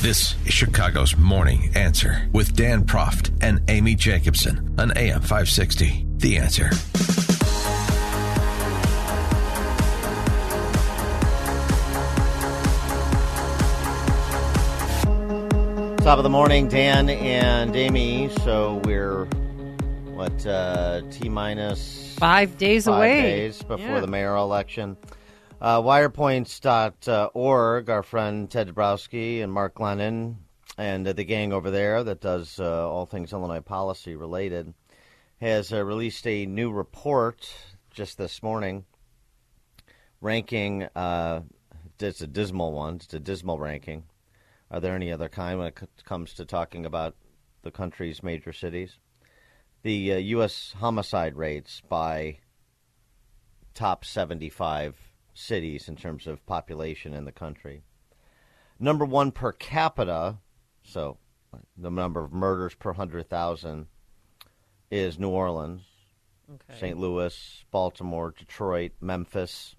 This is Chicago's Morning Answer with Dan Proft and Amy Jacobson on AM 560. The Answer. Top of the morning, Dan and Amy. So we're what uh, t minus five days five away days before Yeah. the mayoral election. Uh, wirepoints.org, our friend Ted Dabrowski and Mark Glennon and uh, the gang over there that does uh, all things Illinois policy related has uh, released a new report just this morning ranking. Uh, it's a dismal one. It's a dismal ranking. Are there any other kind when it comes to talking about the country's major cities? The uh, U.S. homicide rates by top 75 cities in terms of population in the country. Number one per capita, so the number of murders per 100,000 is New Orleans, Okay. St. Louis, Baltimore, Detroit, Memphis.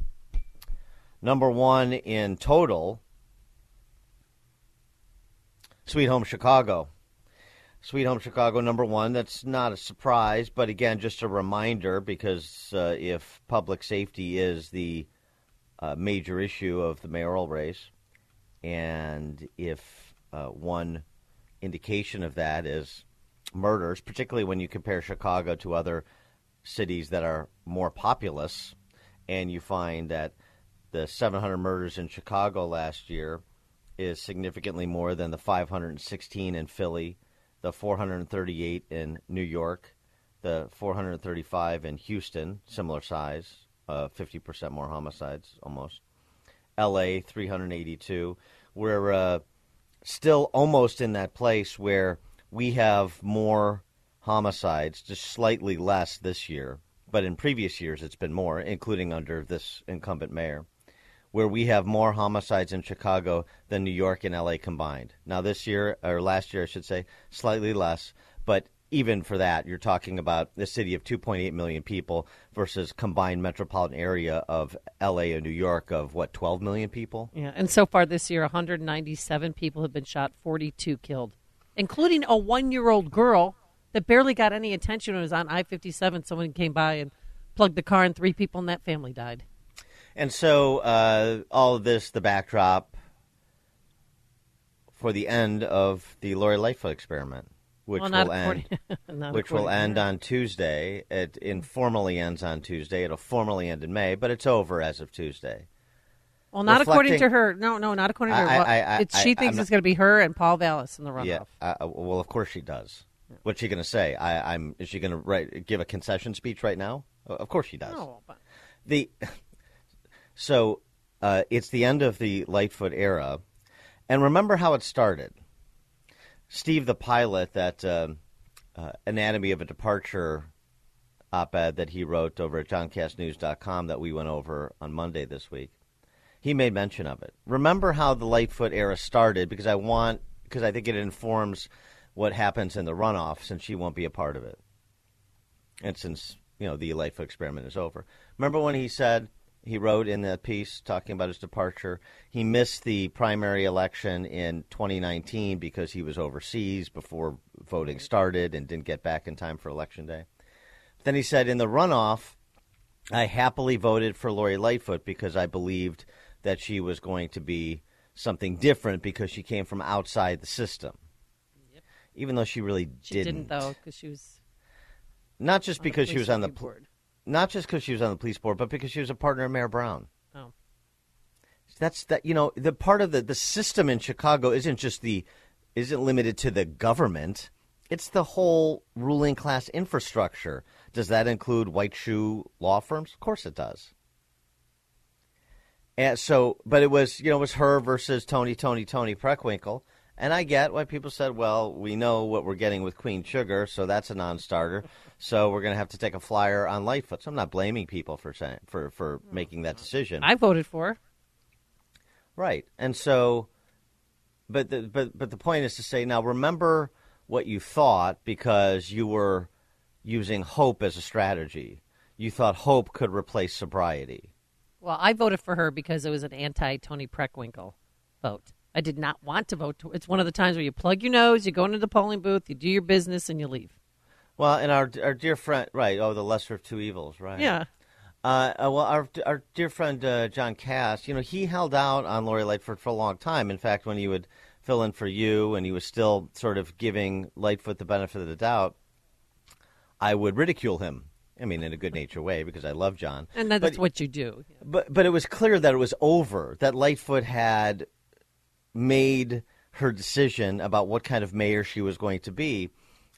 Number one in total, Sweet Home Chicago. Sweet Home Chicago, number one. That's not a surprise, but again, just a reminder because uh, if public safety is the uh, major issue of the mayoral race, and if uh, one indication of that is murders, particularly when you compare Chicago to other cities that are more populous, and you find that the 700 murders in Chicago last year is significantly more than the 516 in Philly, the 438 in New York, the 435 in Houston, similar size, uh, 50% more homicides almost. LA 382. We're uh, still almost in that place where we have more homicides, just slightly less this year, but in previous years it's been more, including under this incumbent mayor, where we have more homicides in Chicago than New York and LA combined. Now, this year, or last year, I should say, slightly less, but even for that, you're talking about a city of 2.8 million people versus combined metropolitan area of LA and New York of what 12 million people. Yeah, and so far this year, 197 people have been shot, 42 killed, including a one-year-old girl that barely got any attention when it was on I-57. Someone came by and plugged the car, and three people in that family died. And so, uh, all of this, the backdrop for the end of the Lori Lightfoot experiment, which well, will end, which will end on Tuesday. It informally ends on Tuesday. It'll formally end in May, but it's over as of Tuesday. Well, not according to her. No, no, not according to her. I- I- I- she thinks not- it's going to be her and Paul Vallas in the runoff. Yeah. Uh, uh, well, of course she does. What's she going to say? I, I'm. Is she going to write give a concession speech right now? Of course she does. No, but the so uh, it's the end of the Lightfoot era, and remember how it started. Steve, the pilot, that um uh, Anatomy of a Departure op-ed that he wrote over at JohnKassNews.com that we went over on Monday this week. He made mention of it. Remember how the Lightfoot era started because I want because I think it informs what happens in the runoff since she won't be a part of it. And since, you know, the Lightfoot experiment is over. Remember when he said he wrote in that piece talking about his departure, he missed the primary election in 2019 because he was overseas before voting started and didn't get back in time for election day. Then he said in the runoff, I happily voted for Lori Lightfoot because I believed that she was going to be something different because she came from outside the system. Even though she really she didn't. didn't, though because she was Not just because she was on the board. Not just because she was on the police board, but because she was a partner of Mayer Brown. Oh. That's that you know the part of the the system in Chicago isn't just the isn't limited to the government. It's the whole ruling class infrastructure. Does that include white shoe law firms? Of course it does. And so, but it was you know it was her versus Toni, Toni, Toni Preckwinkle. And I get why people said, well, we know what we're getting with Queen Sugar, so that's a non-starter. So we're going to have to take a flyer on Lightfoot. So I'm not blaming people for saying, for for making that decision. I voted for. her. Right. And so, but the, but but the point is to say now remember what you thought because you were using hope as a strategy. You thought hope could replace sobriety. Well, I voted for her because it was an anti Toni Preckwinkle vote. I did not want to vote. It's one of the times where you plug your nose, you go into the polling booth, you do your business, and you leave. Well, and our our dear friend, right? Oh, the lesser of two evils, right? Yeah. Uh, uh, well, our our dear friend uh, John Kass, you know, he held out on Lori Lightfoot for a long time. In fact, when he would fill in for you, and he was still sort of giving Lightfoot the benefit of the doubt, I would ridicule him. I mean, in a good natured way because I love John. And that's But- what you do. But but it was clear that it was over. That Lightfoot had made her decision about what kind of mayor she was going to be.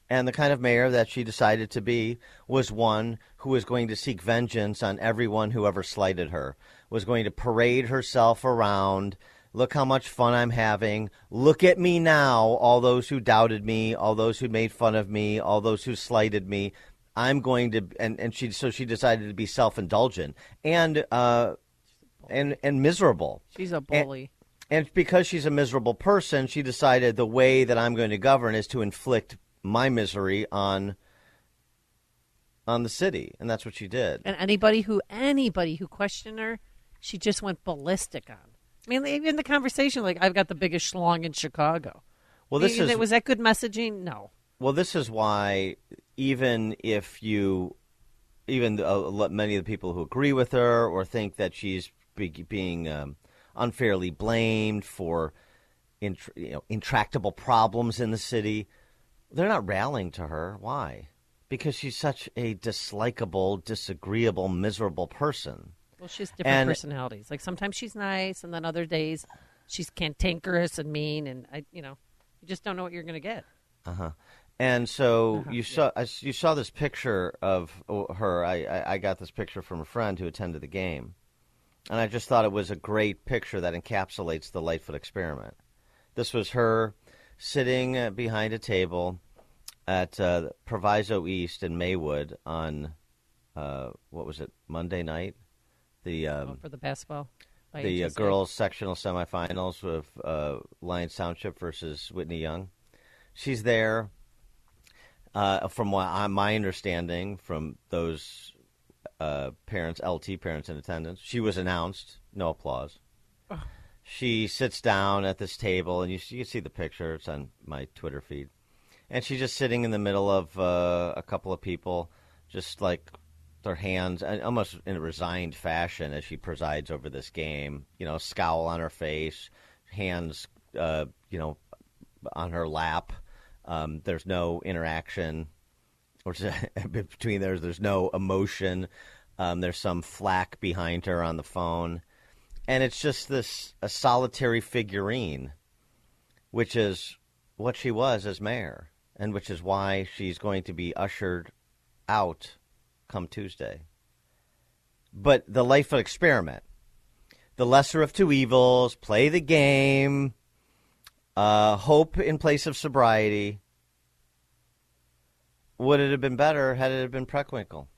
And the kind of mayor that she decided to be was one who was going to seek vengeance on everyone who ever slighted her, was going to parade herself around. Look how much fun I'm having. Look at me now, all those who doubted me, all those who made fun of me, all those who slighted me. I'm going to, and, and she, so she decided to be self indulgent and, uh, and, and miserable. She's a bully. And because she's a miserable person, she decided the way that I'm going to govern is to inflict my misery on on the city, and that's what she did. And anybody who anybody who questioned her, she just went ballistic on. I mean, even the conversation, like I've got the biggest schlong in Chicago. Well, this I mean, is was that good messaging? No. well, this is why even if you, even uh, many of the people who agree with her or think that she's be, being um, unfairly blamed for you know, intractable problems in the city, they're not rallying to her. Why? Because she's such a dislikable, disagreeable, miserable person. Well, she has different And- personalities. Like sometimes she's nice, and then other days she's cantankerous and mean, and I, you know, you just don't know what you're going to get. Uh huh. And so Uh-huh, you saw you saw this picture of uh, her. I, I, I got this picture from a friend who attended the game, and I just thought it was a great picture that encapsulates the Lightfoot experiment. This was her sitting uh, behind a table at uh, Proviso East in Maywood on uh, what was it Monday night, the um, for the basketball. by the uh, girls sectional semifinals with uh, Lyons Township versus Whitney Young. She's there. Uh, from what I, my understanding, from those uh, parents, LT parents in attendance, she was announced. No applause. She sits down at this table, and you, you can see the picture. It's on my Twitter feed, and she's just sitting in the middle of uh, a couple of people, just like their hands almost in a resigned fashion as she presides over this game. You know, scowl on her face, hands, uh, you know, on her lap. Um, there's no interaction, or between there's there's no emotion. Um, there's some flack behind her on the phone, and it's just this a solitary figurine, which is what she was as mayor, and which is why she's going to be ushered out come Tuesday. But the Lightfoot experiment, the lesser of two evils, play the game, uh, hope in place of sobriety. Would it have been better had it been Preckwinkle?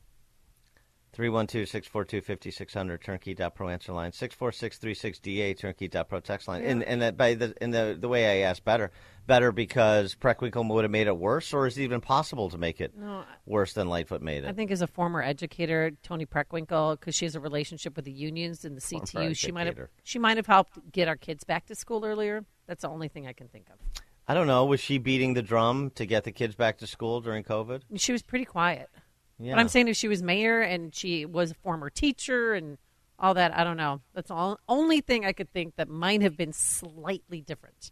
312-642-5600, turnkey.pro answer line, 64636DA, turnkey.pro text line. And, and that by the, and the, the way I asked better, better because Preckwinkle would have made it worse, or is it even possible to make it No, worse than Lightfoot made it? I think as a former educator, Toni Preckwinkle, because she has a relationship with the unions and the CTU, she might have she might have helped get our kids back to school earlier. That's the only thing I can think of. I don't know. Was she beating the drum to get the kids back to school during COVID? She was pretty quiet. Yeah. But I'm saying if she was mayor and she was a former teacher and all that, I don't know. That's the all, only thing I could think that might have been slightly different.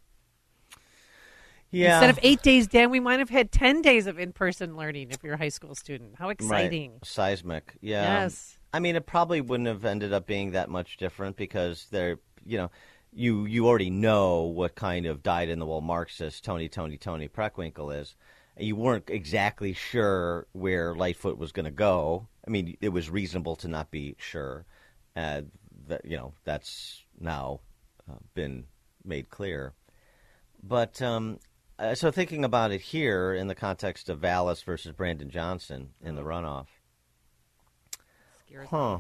yeah. Instead of eight days, Dan, we might have had 10 days of in person learning if you're a high school student. How Right. exciting. Seismic. Yeah. Yes. I mean, it probably wouldn't have ended up being that much different because they're, you know, you you already know what kind of dyed in the wool Marxist Toni Toni Toni Preckwinkle is. You weren't exactly sure where Lightfoot was going to go. I mean, it was reasonable to not be sure. Uh, that you know that's now uh, been made clear. But um, uh, so thinking about it here in the context of Vallas versus Brandon Johnson in the runoff, Scares huh?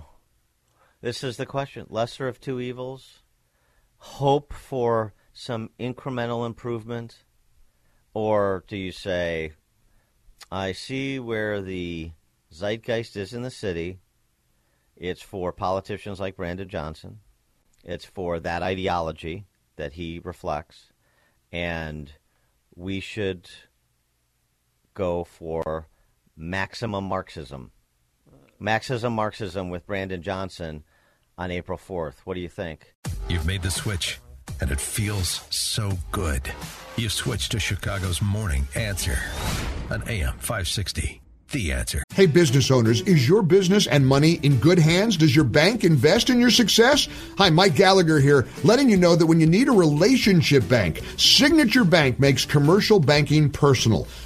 This is the question: lesser of two evils, hope for some incremental improvement, or do you say, I see where the zeitgeist is in the city. It's for politicians like Brandon Johnson. It's for that ideology that he reflects. And we should go for maximum Marxism. Marxism, Marxism with Brandon Johnson on April 4th. What do you think? You've made the switch, and it feels so good. You've switched to Chicago's morning answer on AM 560. The answer. Hey, business owners, is your business and money in good hands? Does your bank invest in your success? Hi, Mike Gallagher here, letting you know that when you need a relationship bank, Signature Bank makes commercial banking personal.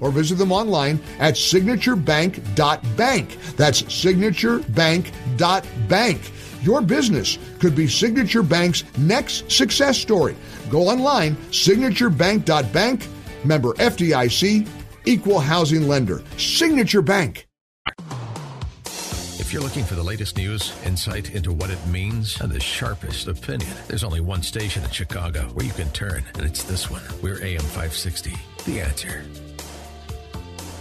or visit them online at signaturebank.bank. That's signaturebank.bank. Your business could be Signature Bank's next success story. Go online, signaturebank.bank, member FDIC, equal housing lender. Signature Bank. If you're looking for the latest news, insight into what it means, and the sharpest opinion, there's only one station in Chicago where you can turn, and it's this one. We're AM 560. The answer.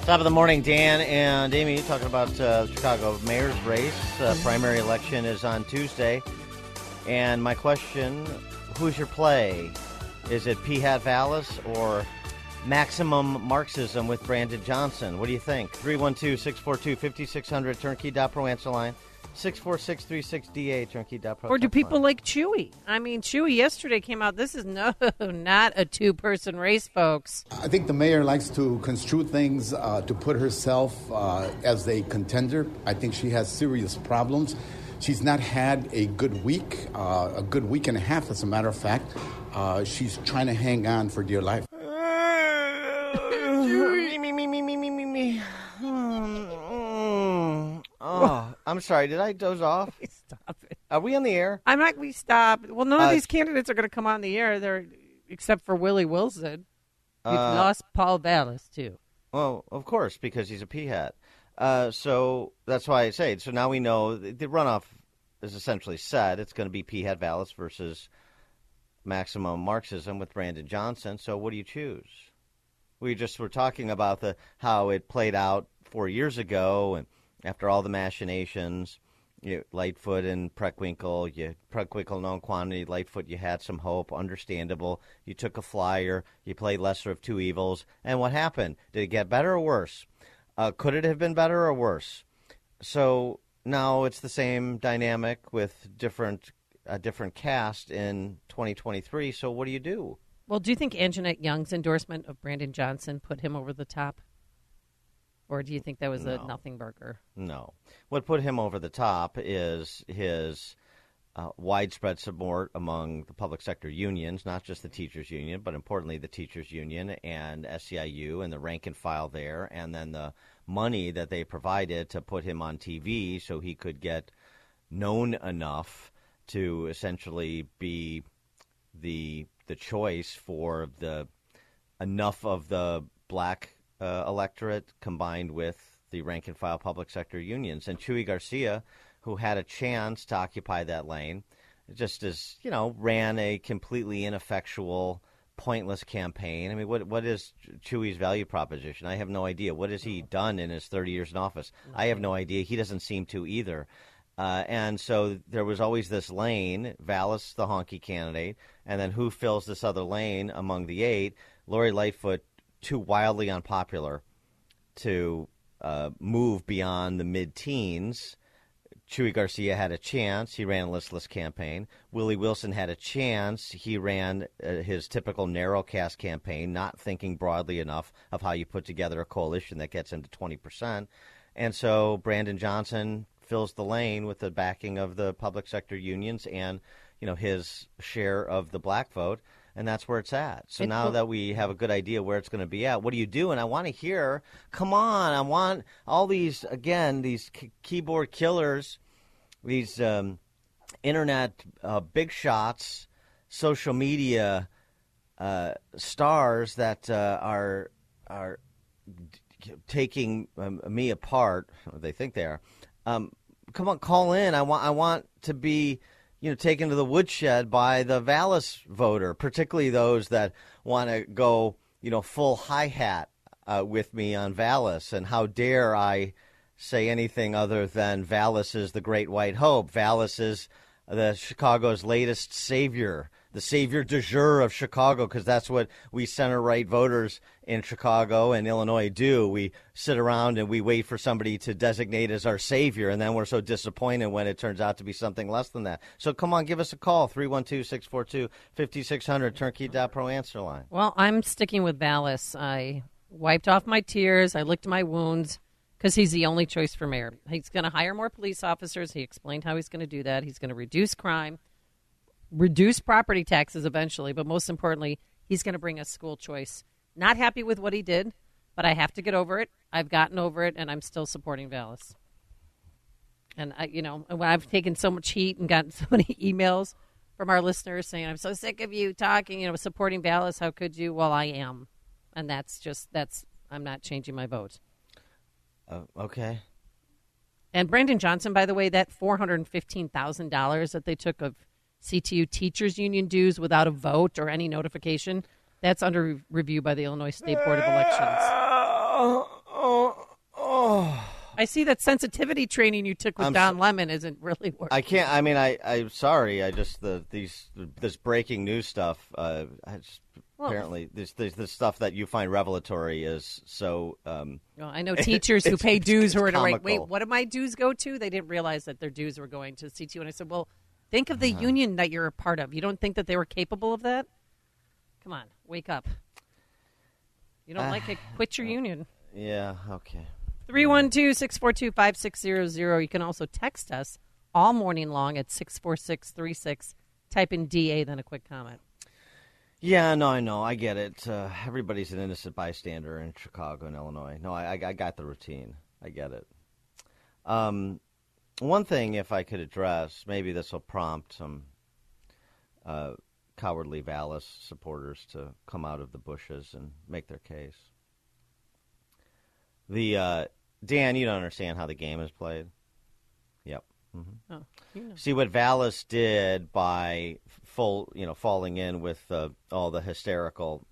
Top of the morning, Dan and Amy talking about uh, Chicago mayor's race. Uh, primary election is on Tuesday. And my question who's your play? Is it P. Hat Vallas or Maximum Marxism with Brandon Johnson? What do you think? 312 642 5600 turnkey.pro answer line. 64636DA turnkey.pro. Or do people line. like Chuy? I mean, Chuy yesterday came out. This is no, not a two-person race, folks. I think the mayor likes to construe things uh, to put herself uh, as a contender. I think she has serious problems. She's not had a good week, uh, a good week and a half, as a matter of fact. Uh, she's trying to hang on for dear life. me, me, me, me, me, me, me, me. Hmm, mm. Oh, I'm sorry. Did I doze off? Stop it. Are we on the air? I'm not. We stop. Well, none Uh, of these candidates are going to come on the air. They're except for Willie Wilson. We've Uh, lost Paul Vallas too. Well, of course, because he's a p hat. Uh, so that's why I say. it. So now we know the, the runoff is essentially set. It's going to be p hat Vallas versus maximum Marxism with Brandon Johnson. So what do you choose? We just were talking about the how it played out four years ago, and after all the machinations, you Lightfoot and Preckwinkle, you Preckwinkle known quantity, Lightfoot you had some hope, understandable. You took a flyer, you played lesser of two evils, and what happened? Did it get better or worse? Uh, could it have been better or worse? So now it's the same dynamic with different a different cast in 2023. So what do you do? Well, do you think Anjanette Young's endorsement of Brandon Johnson put him over the top, or do you think that was a nothing burger? No. What put him over the top is his uh, widespread support among the public sector unions, not just the teachers union, but importantly the teachers union and SEIU and the rank and file there, and then the money that they provided to put him on TV so he could get known enough to essentially be the the choice for the enough of the black uh, electorate combined with the rank and file public sector unions. And Chuy Garcia, who had a chance to occupy that lane, just as you know, ran a completely ineffectual, pointless campaign. I mean, what what is Chuy's value proposition? I have no idea. What has he done in his 30 years in office? I have no idea. He doesn't seem to either. Uh, and so there was always this lane, Vallas, the honky candidate, and then who fills this other lane among the eight? Lori Lightfoot, too wildly unpopular to uh, move beyond the mid teens Chuy Garcia had a chance. He ran a listless campaign. Willie Wilson had a chance. He ran uh, his typical narrow cast campaign, not thinking broadly enough of how you put together a coalition that gets him to 20%. And so Brandon Johnson fills the lane with the backing of the public sector unions and, you know, his share of the black vote and that's where it's at. So It- now that we have a good idea where it's going to be at, what do you do? And I want to hear, come on, I want all these again, these k- keyboard killers, these um, internet uh, big shots, social media uh, stars that uh, are are d- taking um, me apart. They think they are. Um, come on, call in. I want I want to be you know taken to the woodshed by the Vallas voter, particularly those that want to go you know full hi hat uh, with me on Vallas. And how dare I say anything other than Vallas is the great white hope. Vallas is the Chicago's latest savior, the savior de jour of Chicago, because that's what we center right voters in Chicago and Illinois do. We sit around and we wait for somebody to designate as our savior, and then we're so disappointed when it turns out to be something less than that. So come on, give us a call 312 642 5600, turnkey.pro answer line. Well, I'm sticking with Vallas. I wiped off my tears. I licked my wounds because he's the only choice for mayor. He's going to hire more police officers. He explained how he's going to do that. He's going to reduce crime, reduce property taxes eventually, but most importantly, he's going to bring us school choice. Not happy with what he did, but I have to get over it. I've gotten over it, and I'm still supporting Vallas. And I, you know, when I've taken so much heat and gotten so many emails from our listeners saying, "I'm so sick of you talking, you know, supporting Vallas. How could you?" Well, I am, and that's just that's. I'm not changing my vote. Uh, okay. And Brandon Johnson, by the way, that four hundred fifteen thousand dollars that they took of CTU teachers union dues without a vote or any notification, that's under review by the Illinois State Board of Elections. I see that sensitivity training you took with I'm Don Lemon isn't really working. I can't. I mean, I. I'm sorry. I just the these this breaking news stuff. Uh, just, Well- apparently this, this this stuff that you find revelatory is so. Um, Well, I know teachers who pay dues who are to wait, what did my dues go to? They didn't realize that their dues were going to CTU. And I said, well, think of the Uh-huh. union that you're a part of. You don't think that they were capable of that? Come on, wake up. You don't like it, quit your union. yeah. Okay. 312 642 5600. You can also text us all morning long at 64636. Type in DA, then a quick comment. Yeah. No. I know. I get it. Uh, everybody's an innocent bystander in Chicago and Illinois. No. I. I, I got the routine. I get it. Um, one thing, if I could address, maybe this will prompt some uh, cowardly Vallas supporters to come out of the bushes and make their case. The uh, Dan, you don't understand how the game is played. Yep. Oh, you know. See what Vallas did by full, you know, falling in with uh, all the hysterical,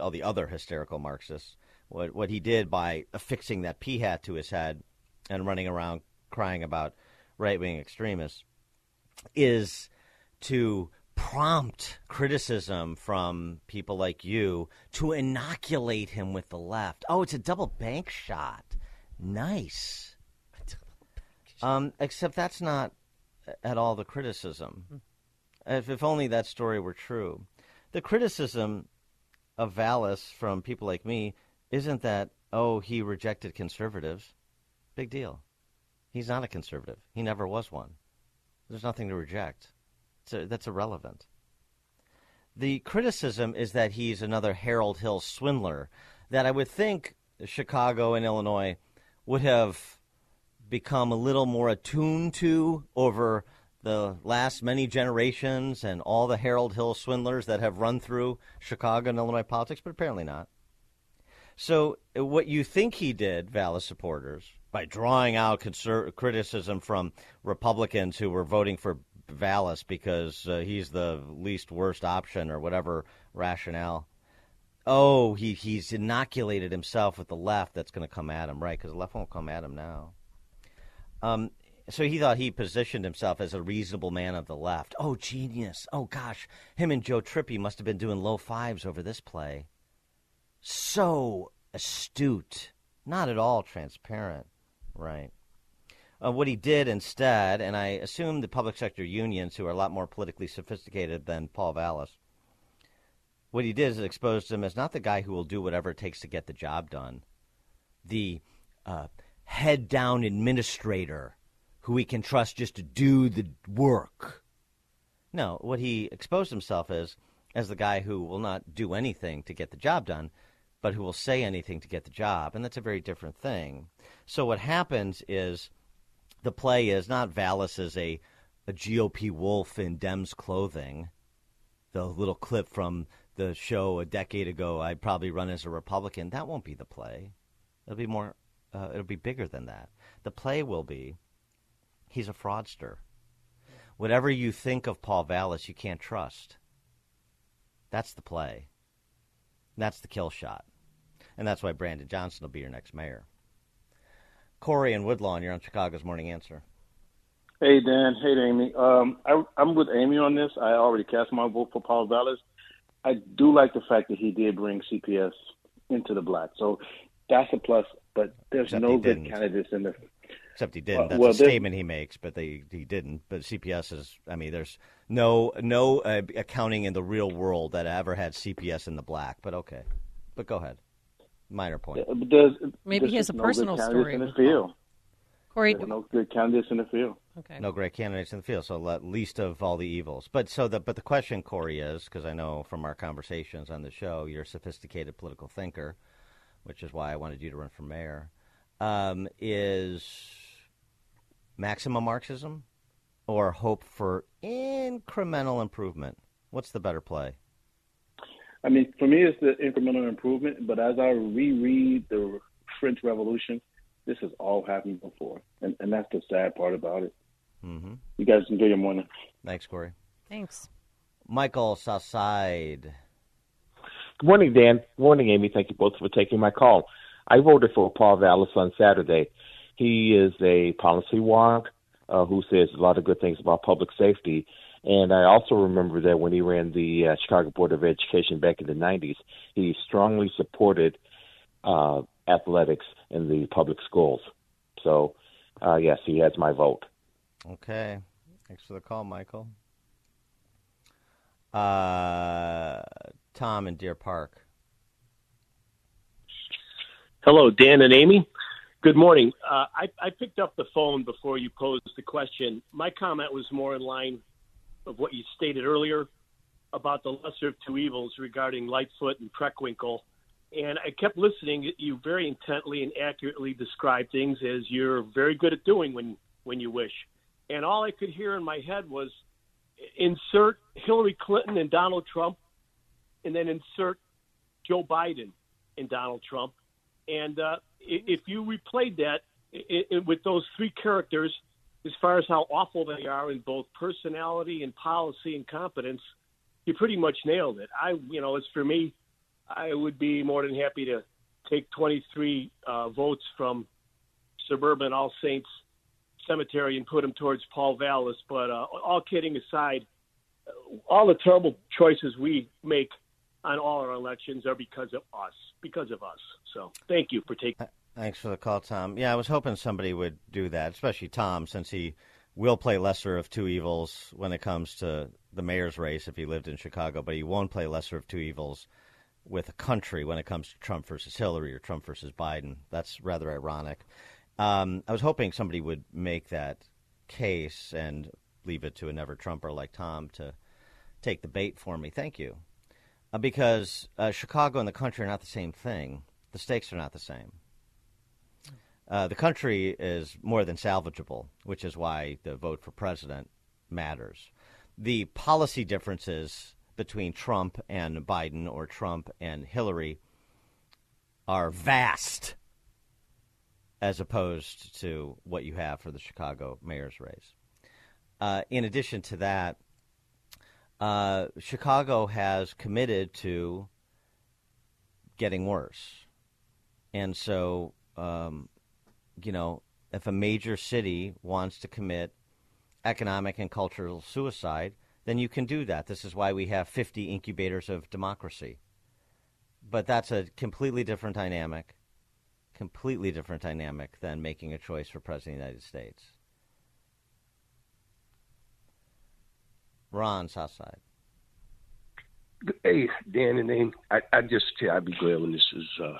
all the other hysterical Marxists. What what he did by affixing that p hat to his head and running around crying about right wing extremists is to prompt criticism from people like you to inoculate him with the left. Oh, it's a double bank shot. Nice. Um, except that's not at all the criticism. If, if only that story were true. The criticism of Vallas from people like me isn't that, oh, he rejected conservatives. Big deal. He's not a conservative. He never was one. There's nothing to reject. A, that's irrelevant. The criticism is that he's another Harold Hill swindler that I would think Chicago and Illinois would have become a little more attuned to over the last many generations and all the Harold Hill swindlers that have run through Chicago and Illinois politics, but apparently not. So, what you think he did, Vallas supporters, by drawing out conser- criticism from Republicans who were voting for Vallas because uh, he's the least worst option or whatever rationale. Oh, he he's inoculated himself with the left that's going to come at him, right? Because the left won't come at him now. Um, so he thought he positioned himself as a reasonable man of the left. Oh, genius! Oh gosh, him and Joe Trippi must have been doing low fives over this play. So astute, not at all transparent, right? Uh, what he did instead, and I assume the public sector unions, who are a lot more politically sophisticated than Paul Vallas, what he did is exposed him as not the guy who will do whatever it takes to get the job done, the uh, head down administrator who we can trust just to do the work. No, what he exposed himself as as the guy who will not do anything to get the job done, but who will say anything to get the job, and that's a very different thing. So what happens is the play is not Vallas as a a GOP wolf in Dems clothing. The little clip from the show a decade ago, I'd probably run as a Republican. That won't be the play. It'll be more. Uh, it'll be bigger than that. The play will be. He's a fraudster. Whatever you think of Paul Vallas, you can't trust. That's the play. That's the kill shot. And that's why Brandon Johnson will be your next mayor. Corey and Woodlawn, you're on Chicago's Morning Answer. Hey, Dan. Hey, Amy. Um, I, I'm with Amy on this. I already cast my vote for Paul Vallas. I do like the fact that he did bring CPS into the black. So that's a plus, but there's Except no good candidates in the. Except he didn't. Uh, That's well, a statement he makes, but they he didn't. But CPS is. I mean, there's no no uh, accounting in the real world that ever had CPS in the black. But okay. But go ahead. Minor point. But there's, Maybe there's he has just a no personal good candidates story in the field. Corey, There's no good candidates in the field. okay. No great candidates in the field, so le- least of all the evils. But so the but the question, Corey, is because I know from our conversations on the show, you're a sophisticated political thinker, which is why I wanted you to run for mayor. Um, is maximum Marxism or hope for incremental improvement? What's the better play? I mean, for me, it's the incremental improvement. But as I reread the French Revolution, this has all happened before, and, and that's the sad part about it. Mm-hmm. You guys enjoy your morning. Thanks, Corey. Thanks. Michael Southside. Good morning, Dan. Good morning, Amy. Thank you both for taking my call. I voted for Paul Vallas on Saturday. He is a policy wonk uh, who says a lot of good things about public safety. And I also remember that when he ran the uh, Chicago Board of Education back in the 90s, he strongly supported uh, athletics in the public schools. So, uh, yes, he has my vote. Okay. Thanks for the call, Michael. Uh, Tom in Deer Park. Hello, Dan and Amy. Good morning. Uh, I, I picked up the phone before you posed the question. My comment was more in line of what you stated earlier about the lesser of two evils regarding Lightfoot and Preckwinkle. And I kept listening. You very intently and accurately describe things as you're very good at doing when, when you wish. And all I could hear in my head was insert Hillary Clinton and Donald Trump, and then insert Joe Biden and Donald Trump. And uh, if you replayed that i i with those three characters, as far as how awful they are in both personality and policy and competence, you pretty much nailed it. I, you know, as for me, I would be more than happy to take 23 uh, votes from suburban All Saints Cemetery and put them towards Paul Vallas. But uh, all kidding aside, all the terrible choices we make on all our elections are because of us, because of us. So thank you for taking. Thanks for the call, Tom. Yeah, I was hoping somebody would do that, especially Tom, since he will play lesser of two evils when it comes to the mayor's race if he lived in Chicago, but he won't play lesser of two evils with a country when it comes to Trump versus Hillary or Trump versus Biden. That's rather ironic. Um, I was hoping somebody would make that case and leave it to a never Trumper like Tom to take the bait for me. Thank you. Uh, because uh, Chicago and the country are not the same thing. The stakes are not the same. Uh, the country is more than salvageable, which is why the vote for president matters. The policy differences between Trump and Biden or Trump and Hillary are vast as opposed to what you have for the Chicago mayor's race. Uh, in addition to that, uh, Chicago has committed to getting worse. And so, um, you know, if a major city wants to commit economic and cultural suicide, then you can do that. This is why we have 50 incubators of democracy. But that's a completely different dynamic, completely different dynamic than making a choice for President of the United States. Ron Southside. Hey, Dan and I, I just tell I be glad when this is uh,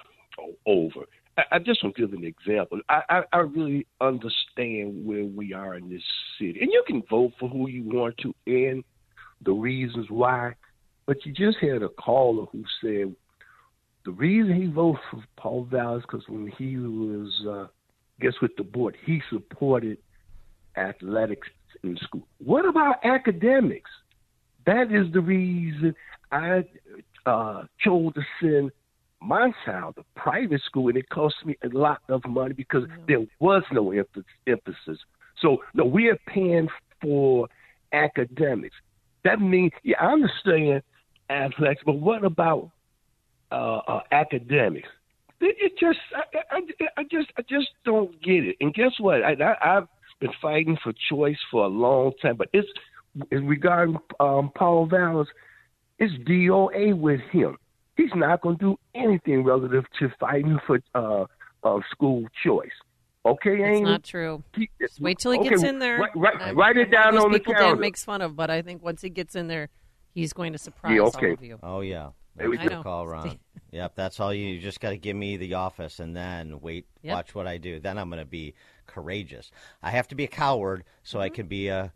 over. I, I just want to give an example. I, I, I really understand where we are in this city. And you can vote for who you want to and the reasons why. But you just had a caller who said the reason he voted for Paul Vallas because when he was, uh, guess with the board, he supported athletics in school. What about academics? That is the reason I uh, chose to send my child to private school, and it cost me a lot of money because there was no emphasis. So, no, we are paying for academics. That means, yeah, I understand athletics, but what about uh, uh, academics? It, it just, I, I, I, just, I just don't get it. And guess what? I, I, I've been fighting for choice for a long time, but it's regarding um, Paul Vallas, it's DOA with him. He's not going to do anything relative to fighting for uh, uh, school choice. Okay, It's Amy? not true. He- Just wait till he okay, gets in there. Write, write, I'm- write it down one of on the people calendar. Dan makes fun of, but I think once he gets in there, he's going to surprise Yeah, all of you. Oh yeah, There we that's go. your call, Ron. yep, that's all you. You just got to give me the office, and then wait, Yep. watch what I do. Then I'm going to be courageous. I have to be a coward so Mm-hmm. I can be a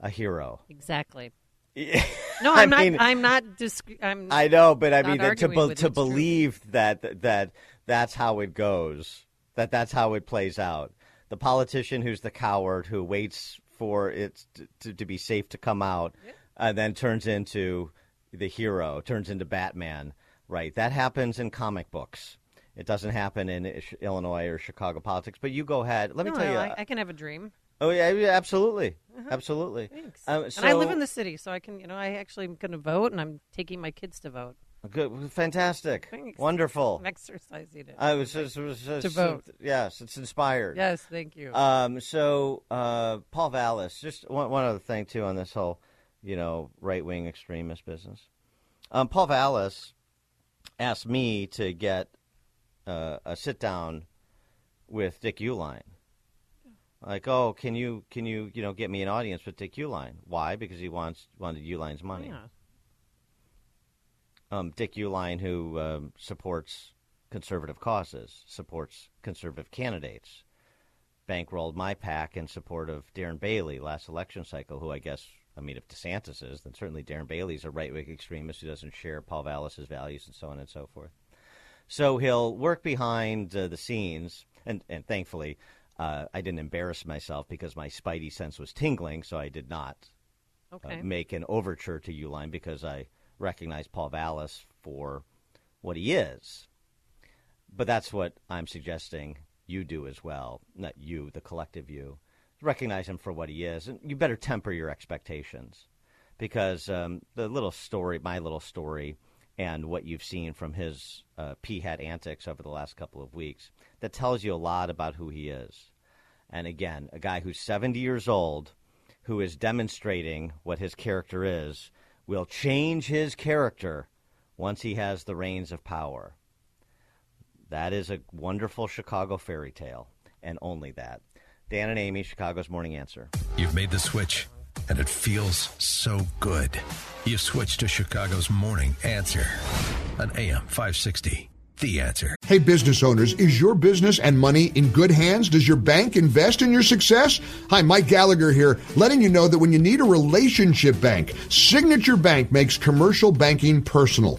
a hero. Exactly. Yeah. No, I I'm not. mean- I'm not. Disc- I'm. I know, but I mean that to be- to it's true. believe that that that's how it goes. That that's how it plays out. The politician who's the coward who waits for it to, to, to be safe to come out, and uh, then turns into the hero, turns into Batman. Right? That happens in comic books. It doesn't happen in Illinois or Chicago politics. But you go ahead. Let me no, tell you. I, uh, I can have a dream. Oh yeah, yeah, absolutely, absolutely. Thanks. Um, and I live in the city, so I can. You know, I actually am going to vote, and I'm taking my kids to vote. Good, fantastic, Thanks. wonderful. I'm exercising it. I was just, was just To vote. Yes, it's inspired. yes, thank you. Um. So, uh, Paul Vallas. Just one one other thing too on this whole, you know, right wing extremist business. Um, Paul Vallas asked me to get uh, a sit down with Dick Uihlein. Like, oh, can you can you you know get me an audience with Dick Uihlein? Why? Because he wants wanted Uihlein's money. yeah. um, Dick Uihlein, who um, supports conservative causes, supports conservative candidates, bankrolled my pack in support of Darren Bailey last election cycle, who I guess, I mean, if DeSantis is, then certainly Darren Bailey's a right wing extremist who doesn't share Paul Vallas's values and so on and so forth. So he'll work behind uh, the scenes, and, and thankfully, uh, I didn't embarrass myself because my spidey sense was tingling, so I did not Okay. uh, make an overture to Uihlein because I recognize Paul Vallas for what he is. But that's what I'm suggesting you do as well. Not you, the collective you. Recognize him for what he is. And you better temper your expectations because um, the little story, my little story, and what you've seen from his uh, pea hat antics over the last couple of weeks, that tells you a lot about who he is. And again, a guy who's 70 years old, who is demonstrating what his character is, will change his character once he has the reins of power. That is a wonderful Chicago fairy tale, and only that. Dan and Amy, Chicago's Morning Answer. You've made the switch, and it feels so good. You switched to Chicago's Morning Answer on AM 560. The answer. Hey, business owners, is your business and money in good hands? Does your bank invest in your success? Hi, Mike Gallagher here, letting you know that when you need a relationship bank, Signature Bank makes commercial banking personal.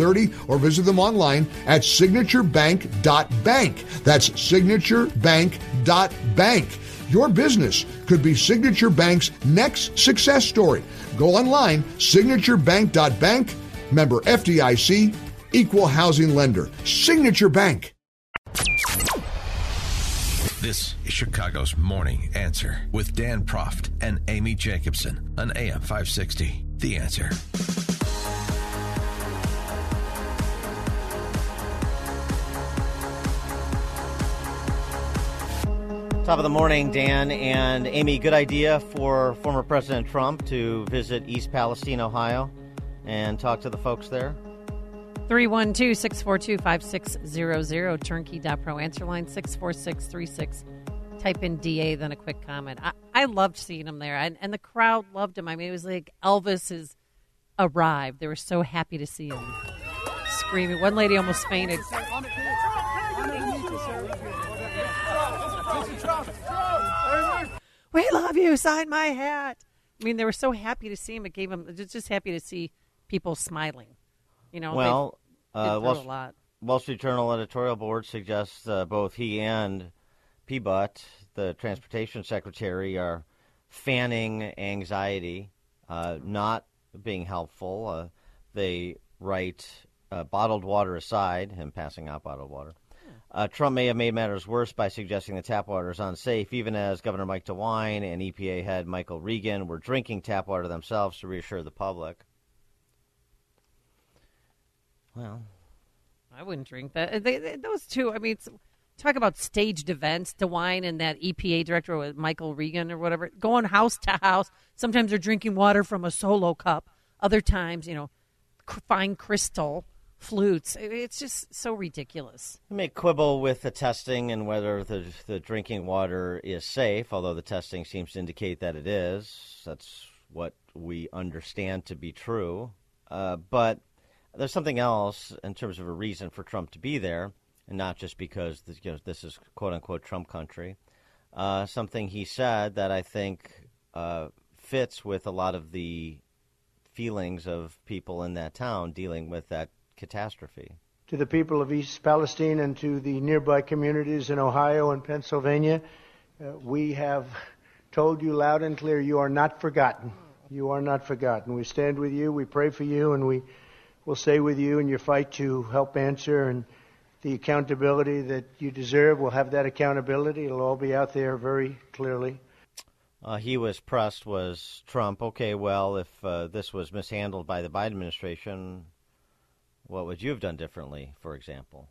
or visit them online at signaturebank.bank. That's signaturebank.bank. Your business could be Signature Bank's next success story. Go online, signaturebank.bank, member FDIC, equal housing lender. Signature Bank. This is Chicago's Morning Answer with Dan Proft and Amy Jacobson on AM 560. The answer. Top of the morning, Dan and Amy. Good idea for former President Trump to visit East Palestine, Ohio, and talk to the folks there. 312 642 5600, turnkey.pro answer line 64636. Type in DA, then a quick comment. I, I loved seeing him there, and, and the crowd loved him. I mean, it was like Elvis has arrived. They were so happy to see him. Screaming. One lady almost fainted. We love you. Sign my hat. I mean, they were so happy to see him. It gave them just just happy to see people smiling. You know, Well, uh, Wall, a lot. Wall Street Journal editorial board suggests uh, both he and P. Butt, the transportation secretary, are fanning anxiety, uh, not being helpful. Uh, they write uh, bottled water aside, him passing out bottled water. Uh, Trump may have made matters worse by suggesting the tap water is unsafe, even as Governor Mike DeWine and EPA head Michael Regan were drinking tap water themselves to reassure the public. Well, I wouldn't drink that. They, they, those two, I mean, talk about staged events. DeWine and that EPA director, with Michael Regan or whatever, going house to house. Sometimes they're drinking water from a solo cup. Other times, you know, fine crystal flutes. It's just so ridiculous. You may quibble with the testing and whether the the drinking water is safe, although the testing seems to indicate that it is. That's what we understand to be true. Uh, but there's something else in terms of a reason for Trump to be there, and not just because this, you know, this is quote unquote Trump country. Uh, something he said that I think uh, fits with a lot of the feelings of people in that town dealing with that catastrophe. to the people of East Palestine and to the nearby communities in Ohio and Pennsylvania. Uh, we have told you loud and clear you are not forgotten. You are not forgotten. We stand with you, we pray for you, and we will stay with you in your fight to help answer and the accountability that you deserve. We'll have that accountability. It'll all be out there very clearly. Uh, he was pressed was Trump. Okay, well, if uh, this was mishandled by the Biden administration, what would you have done differently, for example?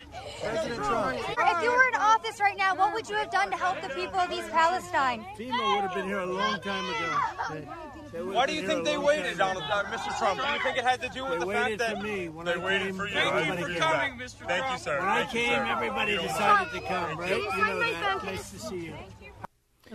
If you were in office right now, what would you have done to help the people of East Palestine? FEMA would have been here a long time ago. Why do you think they waited, Donald, uh, Mr. Trump? Do you think it had to do with They the fact that for me. When they I waited came, for you? Thank you came for back. coming, Mr. Thank you, sir. When I Thank you, came, sir. everybody You're decided to come, right? You know that. Nice to see you.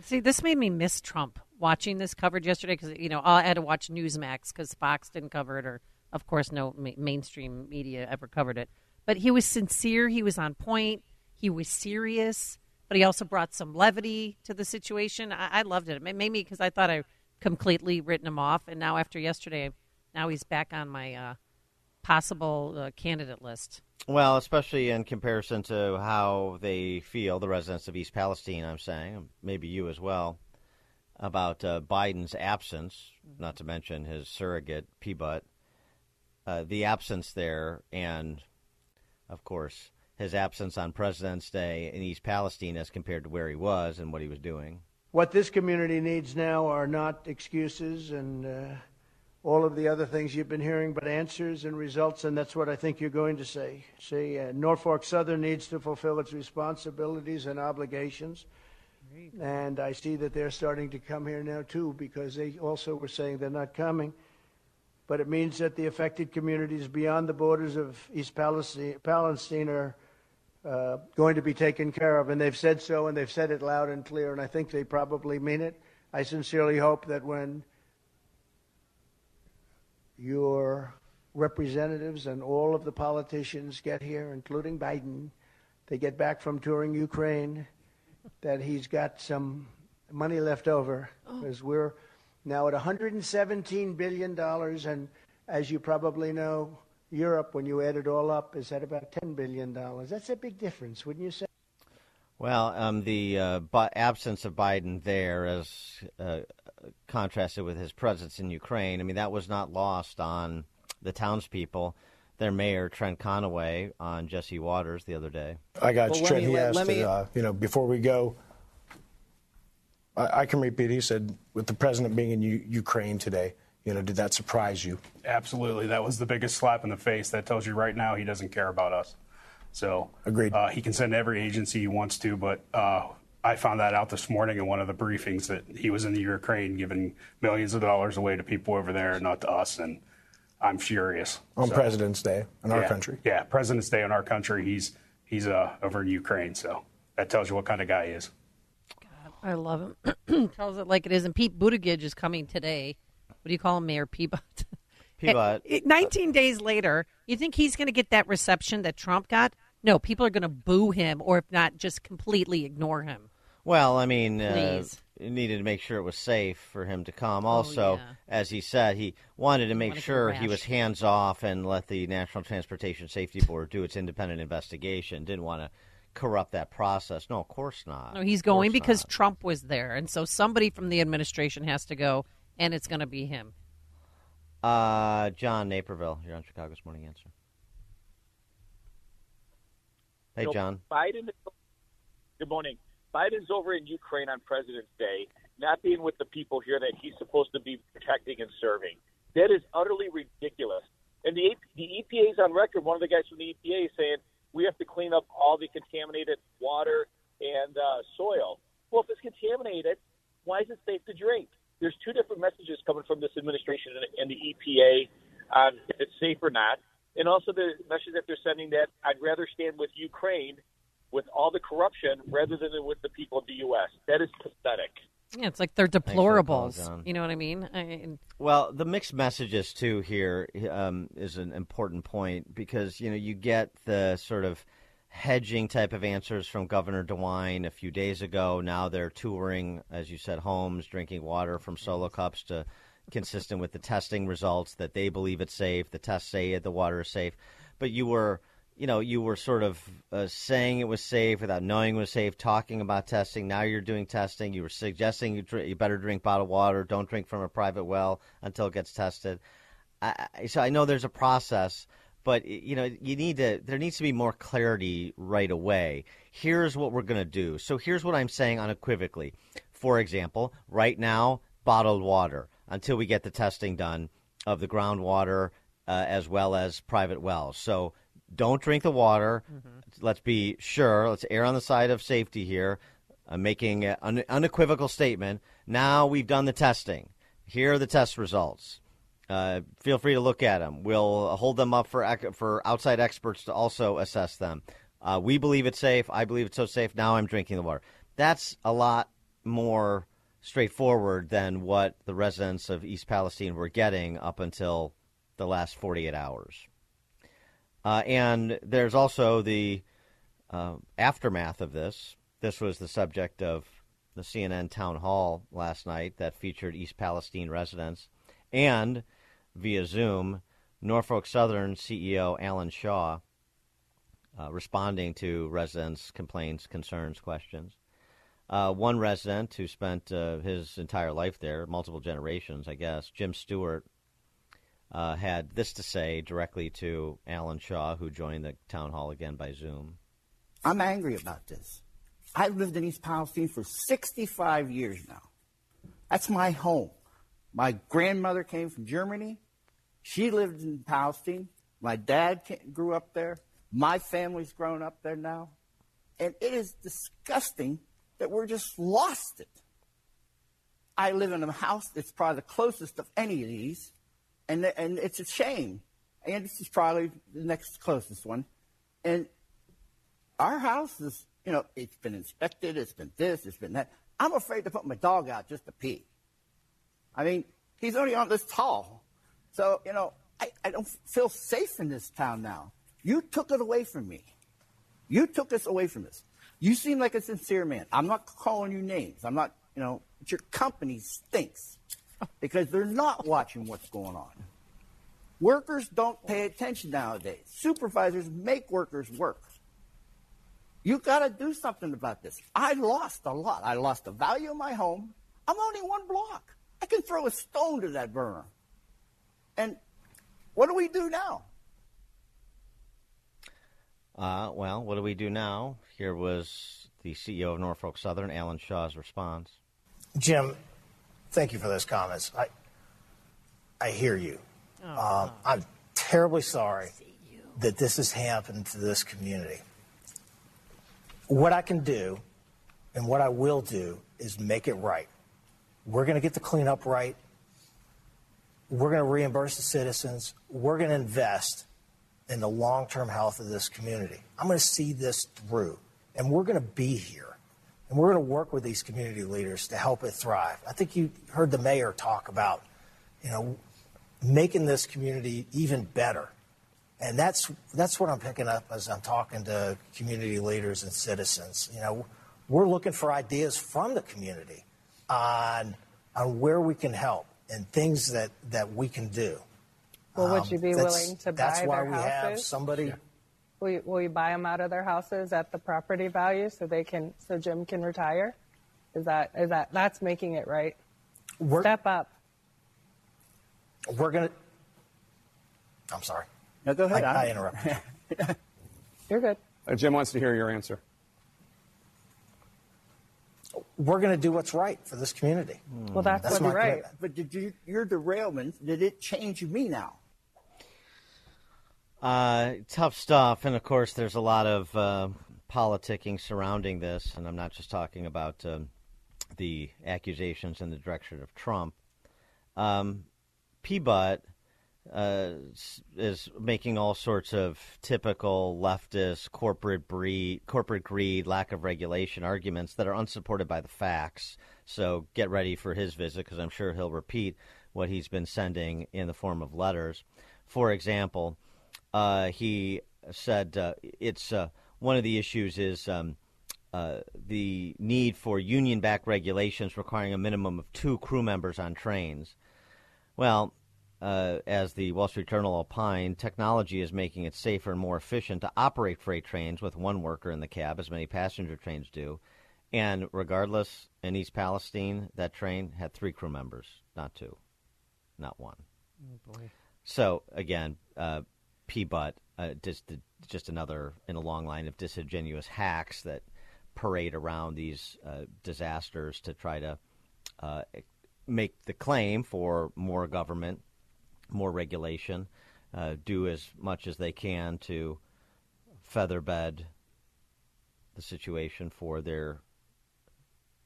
See, this made me miss Trump watching this coverage yesterday because you know I had to watch Newsmax because Fox didn't cover it, or of course no ma- mainstream media ever covered it. But he was sincere. He was on point. He was serious, but he also brought some levity to the situation. I, I loved it. It made me because I thought I completely written him off, and now after yesterday, now he's back on my uh, possible uh, candidate list. Well, especially in comparison to how they feel, the residents of East Palestine, I'm saying, maybe you as well, about uh, Biden's absence, not to mention his surrogate, P-Butt, uh, the absence there, and, of course, his absence on President's Day in East Palestine as compared to where he was and what he was doing. What this community needs now are not excuses and uh, all of the other things you've been hearing, but answers and results, and that's what I think you're going to say. See, uh, Norfolk Southern needs to fulfill its responsibilities and obligations. And I see that they're starting to come here now, too, because they also were saying they're not coming. But it means that the affected communities beyond the borders of East Palestine, Palestine are uh, going to be taken care of. And they've said so, and they've said it loud and clear, and I think they probably mean it. I sincerely hope that when your representatives and all of the politicians get here, including Biden, they get back from touring Ukraine, that he's got some money left over because we're now at 117 billion dollars, and as you probably know, Europe, when you add it all up, is at about 10 billion dollars. That's a big difference, wouldn't you say? Well, um, the uh, bu- absence of Biden there, as uh, contrasted with his presence in Ukraine, I mean, that was not lost on the townspeople. Their mayor, Trent Conaway, on Jesse Watters the other day. I got Well, you, let Trent. me- he let- asked, let me- uh, you know, before we go, I, I can repeat. He said, with the president being in U- Ukraine today, You know, did that surprise you? Absolutely. That was the biggest slap in the face. That tells you right now he doesn't care about us. So agreed. Uh, he can send every agency he wants to, but uh, I found that out this morning in one of the briefings that he was in the Ukraine giving millions of dollars away to people over there, not to us, and I'm furious. On So, President's Day in our yeah, country. Yeah, President's Day in our country. He's he's uh, over in Ukraine, so that tells you what kind of guy he is. I love him. Tells it like it is. And Pete Buttigieg is coming today. What do you call him, Mayor? Peabody. Eh, 19 days later, you think he's going to get that reception that Trump got? No, people are going to boo him, or if not, just completely ignore him. Well, I mean, uh, needed to make sure it was safe for him to come. Also, Oh, yeah. as he said, he wanted to make sure he was hands off and let the National Transportation Safety Board do its independent investigation. Didn't want to corrupt that process. No, of course not. No, he's going because not. Trump was there, and so somebody from the administration has to go, and it's going to be him. Uh, John Naperville, you're on Chicago's Morning Answer. Hey, You know, John. Biden. Good morning. Biden's over in Ukraine on President's Day, not being with the people here that he's supposed to be protecting and serving. That is utterly ridiculous. And the the EPA is on record. One of the guys from the EPA is saying we have to clean up all the contaminated water and uh, soil. Well, if it's contaminated, why is it safe to drink? There's two different messages coming from this administration and, the EPA on if it's safe or not, and also the message that they're sending that I'd rather stand with Ukraine with all the corruption rather than with the people of the U.S. That is pathetic. Yeah, it's like they're call, deplorables. You know what I mean? I, Well, the mixed messages too here um, is an important point because you know you get the sort of hedging type of answers from Governor DeWine a few days ago. Now they're touring, as you said, homes, drinking water from solo cups to consistent with the testing results that they believe it's safe. The tests say the water is safe, but you were. You know, you were sort of uh, saying it was safe without knowing it was safe, talking about testing. Now you're doing testing. You were suggesting you, you better drink bottled water. Don't drink from a private well until it gets tested. I- so I know there's a process, but you know you need to. There needs to be more clarity right away. Here's what we're going to do. So here's what I'm saying unequivocally. For example, right now, bottled water until we get the testing done of the groundwater uh, as well as private wells. So don't drink the water. Let's be sure. Let's err on the side of safety here. I'm making an un- unequivocal statement. Now we've done the testing. Here are the test results. Uh, feel free to look at them. We'll hold them up for for outside experts to also assess them. Uh, we believe it's safe. I believe it's so safe. Now I'm drinking the water. That's a lot more straightforward than what the residents of East Palestine were getting up until the last 48 hours. Uh, and there's also the uh, aftermath of this. This was the subject of the CNN town hall last night that featured East Palestine residents and via Zoom, Norfolk Southern CEO Alan Shaw uh, responding to residents' complaints, concerns, questions. Uh, one resident who spent uh, his entire life there, multiple generations, I guess, Jim Stewart, uh, had this to say directly to Alan Shaw, who joined the town hall again by Zoom. I'm angry about this. I've lived in East Palestine for 65 years now. That's my home. My grandmother came from Germany. She lived in Palestine. My dad grew up there. My family's grown up there now. And it is disgusting that we're just lost it. I live in a house that's probably the closest of any of these, and, and it's a shame. And this is probably the next closest one. And our house is, you know, it's been inspected, it's been this, it's been that. I'm afraid to put my dog out just to pee. I mean, he's only on this tall. So, you know, I, I don't feel safe in this town now. You took it away from me. You took us away from us. You seem like a sincere man. I'm not calling you names. I'm not, you know, but your company stinks because they're not watching what's going on. Workers don't pay attention nowadays. Supervisors make workers work. You got to do something about this. I lost a lot. I lost the value of my home. I'm only one block. I can throw a stone to that burner. And what do we do now? Uh, well, what do we do now? Here was the CEO of Norfolk Southern, Alan Shaw's response. Jim, thank you for those comments. I, I hear you. Um, I'm terribly sorry that this has happened to this community. What I can do and what I will do is make it right. We're going to get the cleanup right. We're going to reimburse the citizens. We're going to invest in the long term health of this community. I'm going to see this through, and we're going to be here. And we're going to work with these community leaders to help it thrive. I think you heard the mayor talk about, you know, making this community even better. And that's that's what I'm picking up as I'm talking to community leaders and citizens. You know, we're looking for ideas from the community on on where we can help and things that that we can do. Well, would Um, you be that's- willing to buy That's why their we have houses? somebody. Will you, will you buy them out of their houses at the property value so they can so Jim can retire? Is that is that that's making it right? We're, Step up. We're gonna. I'm sorry. No, go ahead. I, I I'm- interrupted. You're good. Uh, Jim wants to hear your answer. We're going to do what's right for this community. Well, that's, That's what's my right. commitment. But did you, your derailment, did it change me now? Uh, tough stuff, and of course, there's a lot of uh, politicking surrounding this, and I'm not just talking about um, the accusations in the direction of Trump. Um, uh, is making all sorts of typical leftist corporate breed, corporate greed, lack of regulation arguments that are unsupported by the facts. So get ready for his visit because I'm sure he'll repeat what he's been sending in the form of letters. For example, uh, he said uh, it's uh, one of the issues is um, uh, the need for union-backed regulations requiring a minimum of two crew members on trains. Well, uh, as the Wall Street Journal opined, technology is making it safer and more efficient to operate freight trains with one worker in the cab, as many passenger trains do. And regardless, in East Palestine, that train had three crew members, not two, not one. Oh. So again, uh, P-Butt, uh, just just another in a long line of disingenuous hacks that parade around these uh, disasters to try to uh, make the claim for more government, more regulation, uh, do as much as they can to featherbed the situation for their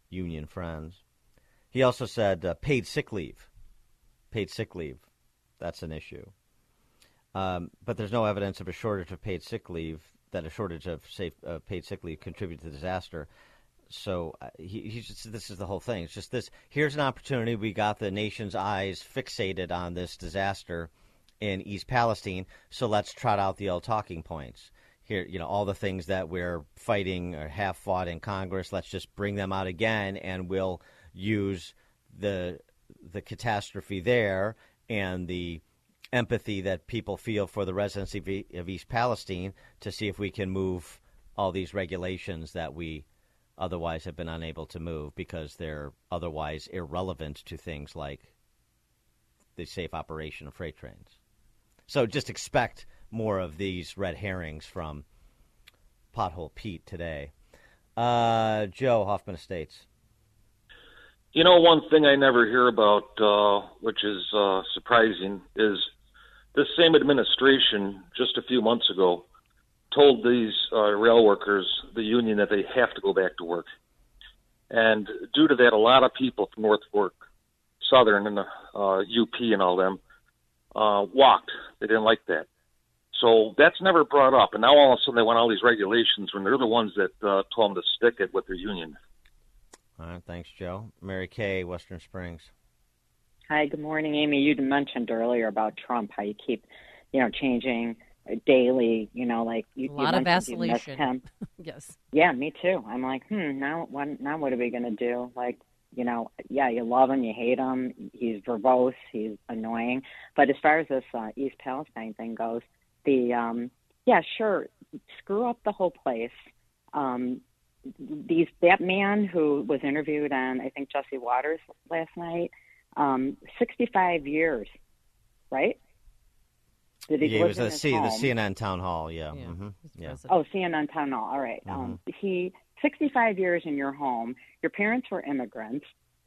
union friends. He also said uh, paid sick leave. Paid sick leave. That's an issue. Um, but there's no evidence of a shortage of paid sick leave, that a shortage of safe, uh, paid sick leave contributed to the disaster. So uh, he, he's just, this is the whole thing. It's just this. Here's an opportunity. We got the nation's eyes fixated on this disaster in East Palestine. So let's trot out the old talking points. Here, you know, all the things that we're fighting or have fought in Congress. Let's just bring them out again, and we'll use the the catastrophe there and the empathy that people feel for the residents of East Palestine to see if we can move all these regulations that we otherwise have been unable to move because they're otherwise irrelevant to things like the safe operation of freight trains. So just expect more of these red herrings from Pothole Pete today. Uh, Joe, Hoffman Estates. You know, one thing I never hear about, uh, which is uh, surprising, is this same administration just a few months ago told these uh, rail workers, the union, that they have to go back to work. And due to that, a lot of people from North Fork, Southern, and the uh, UP and all them uh, walked. They didn't like that. So that's never brought up. And now all of a sudden they want all these regulations when they're the ones that uh, told them to stick it with their union. All right, thanks, Joe. Mary Kay, Western Springs. Hi, good morning, Amy. You mentioned earlier about Trump, how you keep, you know, changing daily. You know, like you, A lot you of mentioned you missed vacillation. him. yes. Yeah, me too. I'm like, hmm. Now, what? Now, what are we gonna do? Like, you know, yeah, you love him, you hate him. He's verbose, he's annoying. But as far as this uh, East Palestine thing goes, the um, yeah, sure, screw up the whole place. Um, these that man who was interviewed on I think Jesse Watters last night, um, 65 years, right? Did he yeah, it was in the, his C, the? CNN town hall. Yeah. hmm yeah. Oh, CNN Town Hall. All right. Um, he 65 years in your home. Your parents were immigrants,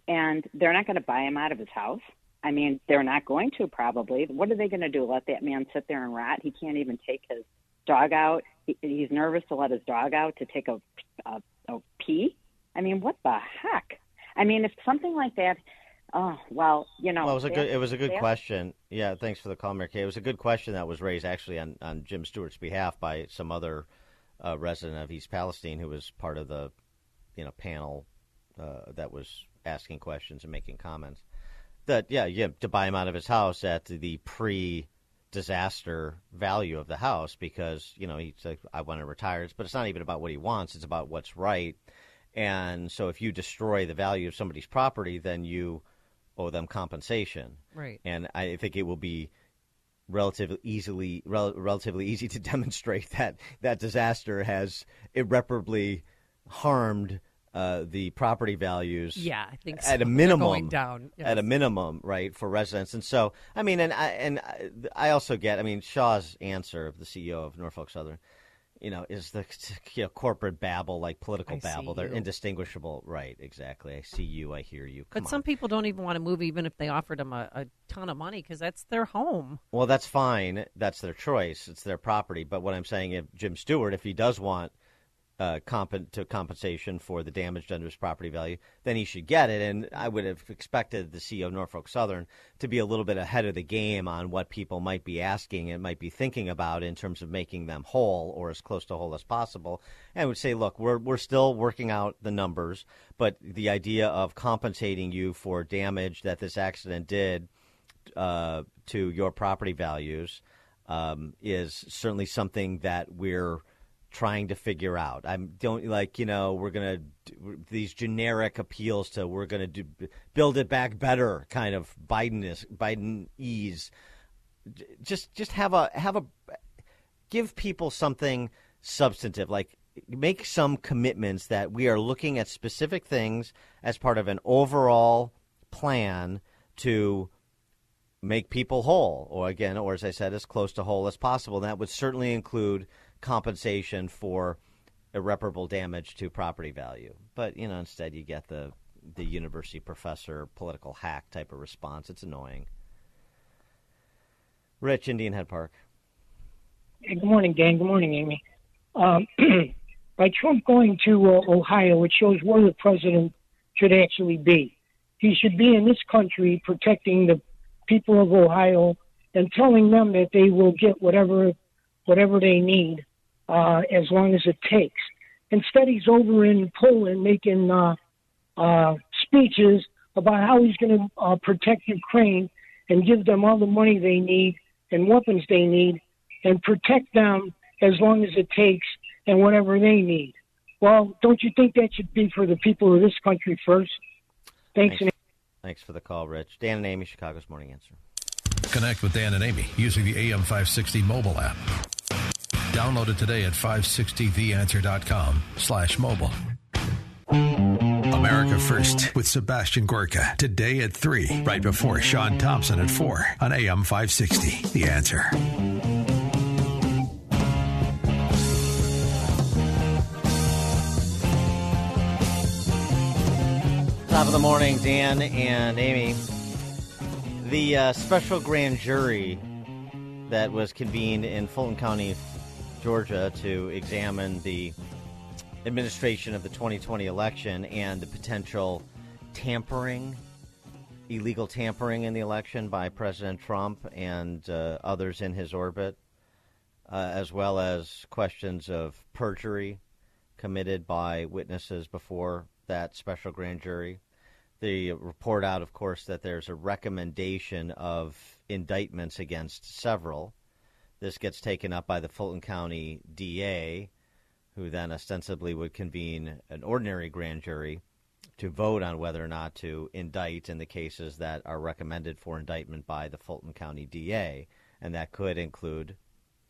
and they're not going to buy him out of his house. I mean, they're not going to probably. What are they going to do? Let that man sit there and rot? He can't even take his dog out. He, he's nervous to let his dog out to take a, a, a pee. I mean, what the heck? I mean, if something like that, oh well, you know. Well, it was a good. It was a good question. Yeah, thanks for the call, Mary Kay. It was a good question that was raised actually on, on Jim Stewart's behalf by some other uh, resident of East Palestine who was part of the, you know, panel uh, that was asking questions and making comments. That yeah, yeah, to buy him out of his house at the pre-disaster value of the house because you know he's like, I want to retire, but it's not even about what he wants; it's about what's right. And so, if you destroy the value of somebody's property, then you owe them compensation. Right. And I think it will be relatively easily rel- relatively easy to demonstrate that that disaster has irreparably harmed uh, the property values. Yeah, I think at a minimum. down, At a minimum, right for residents. And so, I mean, and I and I also get. I mean, Shaw's answer, of the CEO of Norfolk Southern, you know, is the you know, corporate babble, like political I babble. They're you. indistinguishable. Right? Exactly. I see you. I hear you. Come But some people don't even want to move, even if they offered them a, a ton of money, because that's their home. Well, that's fine. That's their choice. It's their property. But what I'm saying, if Jim Stewart, if he does want uh, comp- to compensation for the damage done to his property value, then he should get it. And I would have expected the CEO of Norfolk Southern to be a little bit ahead of the game on what people might be asking and might be thinking about in terms of making them whole or as close to whole as possible. And would say, look, we're we're still working out the numbers, but the idea of compensating you for damage that this accident did uh, to your property values um, is certainly something that we're trying to figure out. I'm don't like you know we're gonna these generic appeals to we're gonna do build it back better kind of Biden is Biden ease. Just just have a have a give people something substantive like make some commitments that we are looking at specific things as part of an overall plan to make people whole, or again, or as I said, as close to whole as possible. And that would certainly include compensation for irreparable damage to property value. But you know, instead, you get the the university professor political hack type of response. It's annoying. Rich, Indian Head Park. Hey, good morning, Dan. Good morning, Amy. Um, by Trump going to uh, Ohio, it shows where the president should actually be. He should be in this country protecting the people of Ohio and telling them that they will get whatever whatever they need uh, as long as it takes. Instead, he's over in Poland making uh, uh, speeches about how he's going to uh, protect Ukraine and give them all the money they need and weapons they need and protect them as long as it takes and whatever they need. Well, don't you think that should be for the people of this country first? Thanks. Thanks, Thanks for the call, Rich. Dan and Amy, Chicago's Morning Answer. Connect with Dan and Amy using the AM560 mobile app. Download it today at 560theanswer.com slash mobile. America First with Sebastian Gorka. Today at 3, right before Sean Thompson at 4 on AM 560. The Answer. Top of the morning, Dan and Amy. The uh, special grand jury that was convened in Fulton County, Georgia, to examine the administration of the 2020 election and the potential tampering, illegal tampering in the election by President Trump and uh, others in his orbit, uh, as well as questions of perjury committed by witnesses before that special grand jury. The report out, of course, that there's a recommendation of indictments against several. This gets taken up by the Fulton County DA, who then ostensibly would convene an ordinary grand jury to vote on whether or not to indict in the cases that are recommended for indictment by the Fulton County DA, and that could include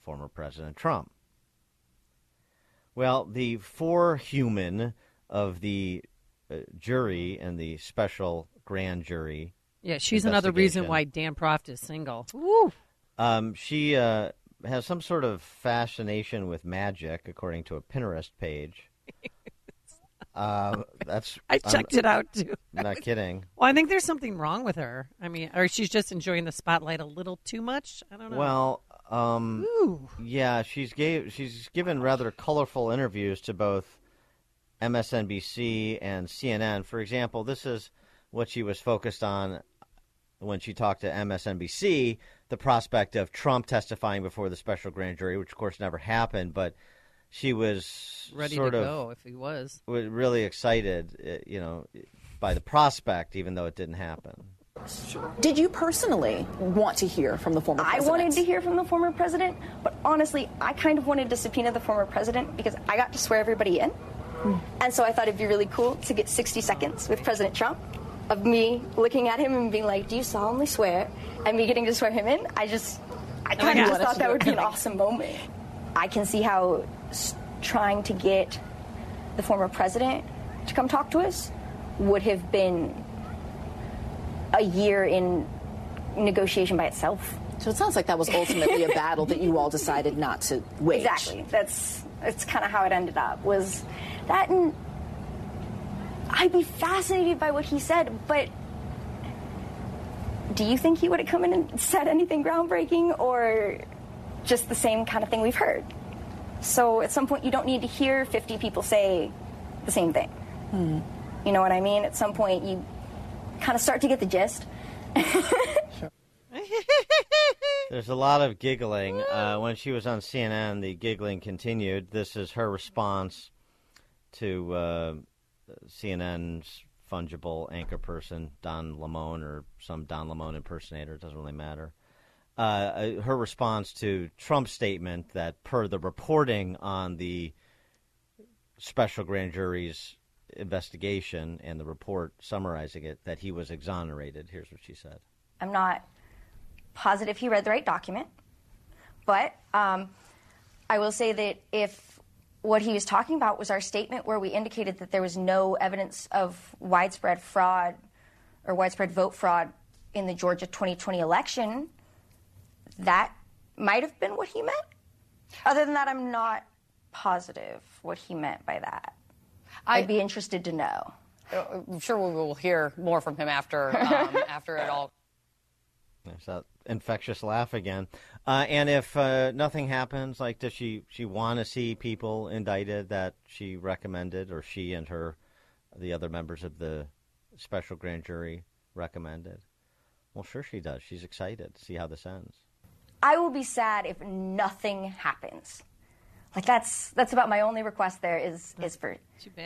former President Trump. Well, the four human of the uh, jury and the special grand jury. Yeah, she's another reason why Dan Proft is single. Woo! Um, she uh, has some sort of fascination with magic, according to a Pinterest page. Uh, that's I checked it out too. Not kidding. Well, I think there's something wrong with her. I mean, or she's just enjoying the spotlight a little too much. I don't know. Well, um, Ooh. yeah, she's gave she's given rather colorful interviews to both MSNBC and CNN. For example, this is what she was focused on when she talked to MSNBC: the prospect of Trump testifying before the special grand jury, which of course never happened, but she was ready sort to of go if he was. was really excited, uh, you know, by the prospect, even though it didn't happen. Did you personally want to hear from the former president? I wanted to hear from the former president, but honestly, I kind of wanted to subpoena the former president because I got to swear everybody in. And so I thought it'd be really cool to get 60 seconds with President Trump of me looking at him and being like, Do you solemnly swear? And me getting to swear him in. I just, I Oh kind of God. just thought that would be an awesome moment. I can see how trying to get the former president to come talk to us would have been a year in negotiation by itself. So it sounds like that was ultimately a battle that you all decided not to wage. Exactly. That's that's kind of how it ended up. Was that and I'd be fascinated by what he said, but do you think he would have come in and said anything groundbreaking or just the same kind of thing we've heard? So at some point you don't need to hear 50 people say the same thing. You know what I mean? At some point you kind of start to get the gist. There's a lot of giggling. Uh, when she was on CNN, the giggling continued. This is her response to uh, CNN's fungible anchor person, Don Lemon, or some Don Lemon impersonator. It doesn't really matter. Uh, uh, her response to Trump's statement that, per the reporting on the special grand jury's investigation and the report summarizing it, that he was exonerated. Here's what she said. I'm not positive he read the right document, but um, I will say that if what he was talking about was our statement where we indicated that there was no evidence of widespread fraud or widespread vote fraud in the Georgia 2020 election, that might have been what he meant. Other than that, I'm not positive what he meant by that. I'd be interested to know. I'm sure we will hear more from him after um, after it all. There's that infectious laugh again. Uh, and if uh, nothing happens, like, does she she want to see people indicted that she recommended, or she and her, the other members of the special grand jury recommended? Well, sure she does. She's excited to see how this ends. I will be sad if nothing happens. Like that's that's about my only request there is is for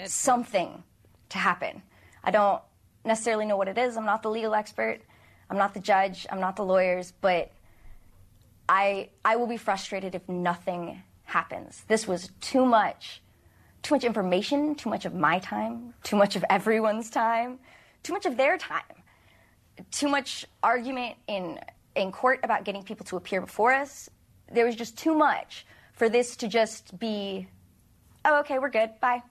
something to happen. I don't necessarily know what it is. I'm not the legal expert. I'm not the judge. I'm not the lawyers, but I I will be frustrated if nothing happens. This was too much too much information, too much of my time, too much of everyone's time, too much of their time too much argument in in court about getting people to appear before us. There was just too much for this to just be, oh, okay, we're good, bye.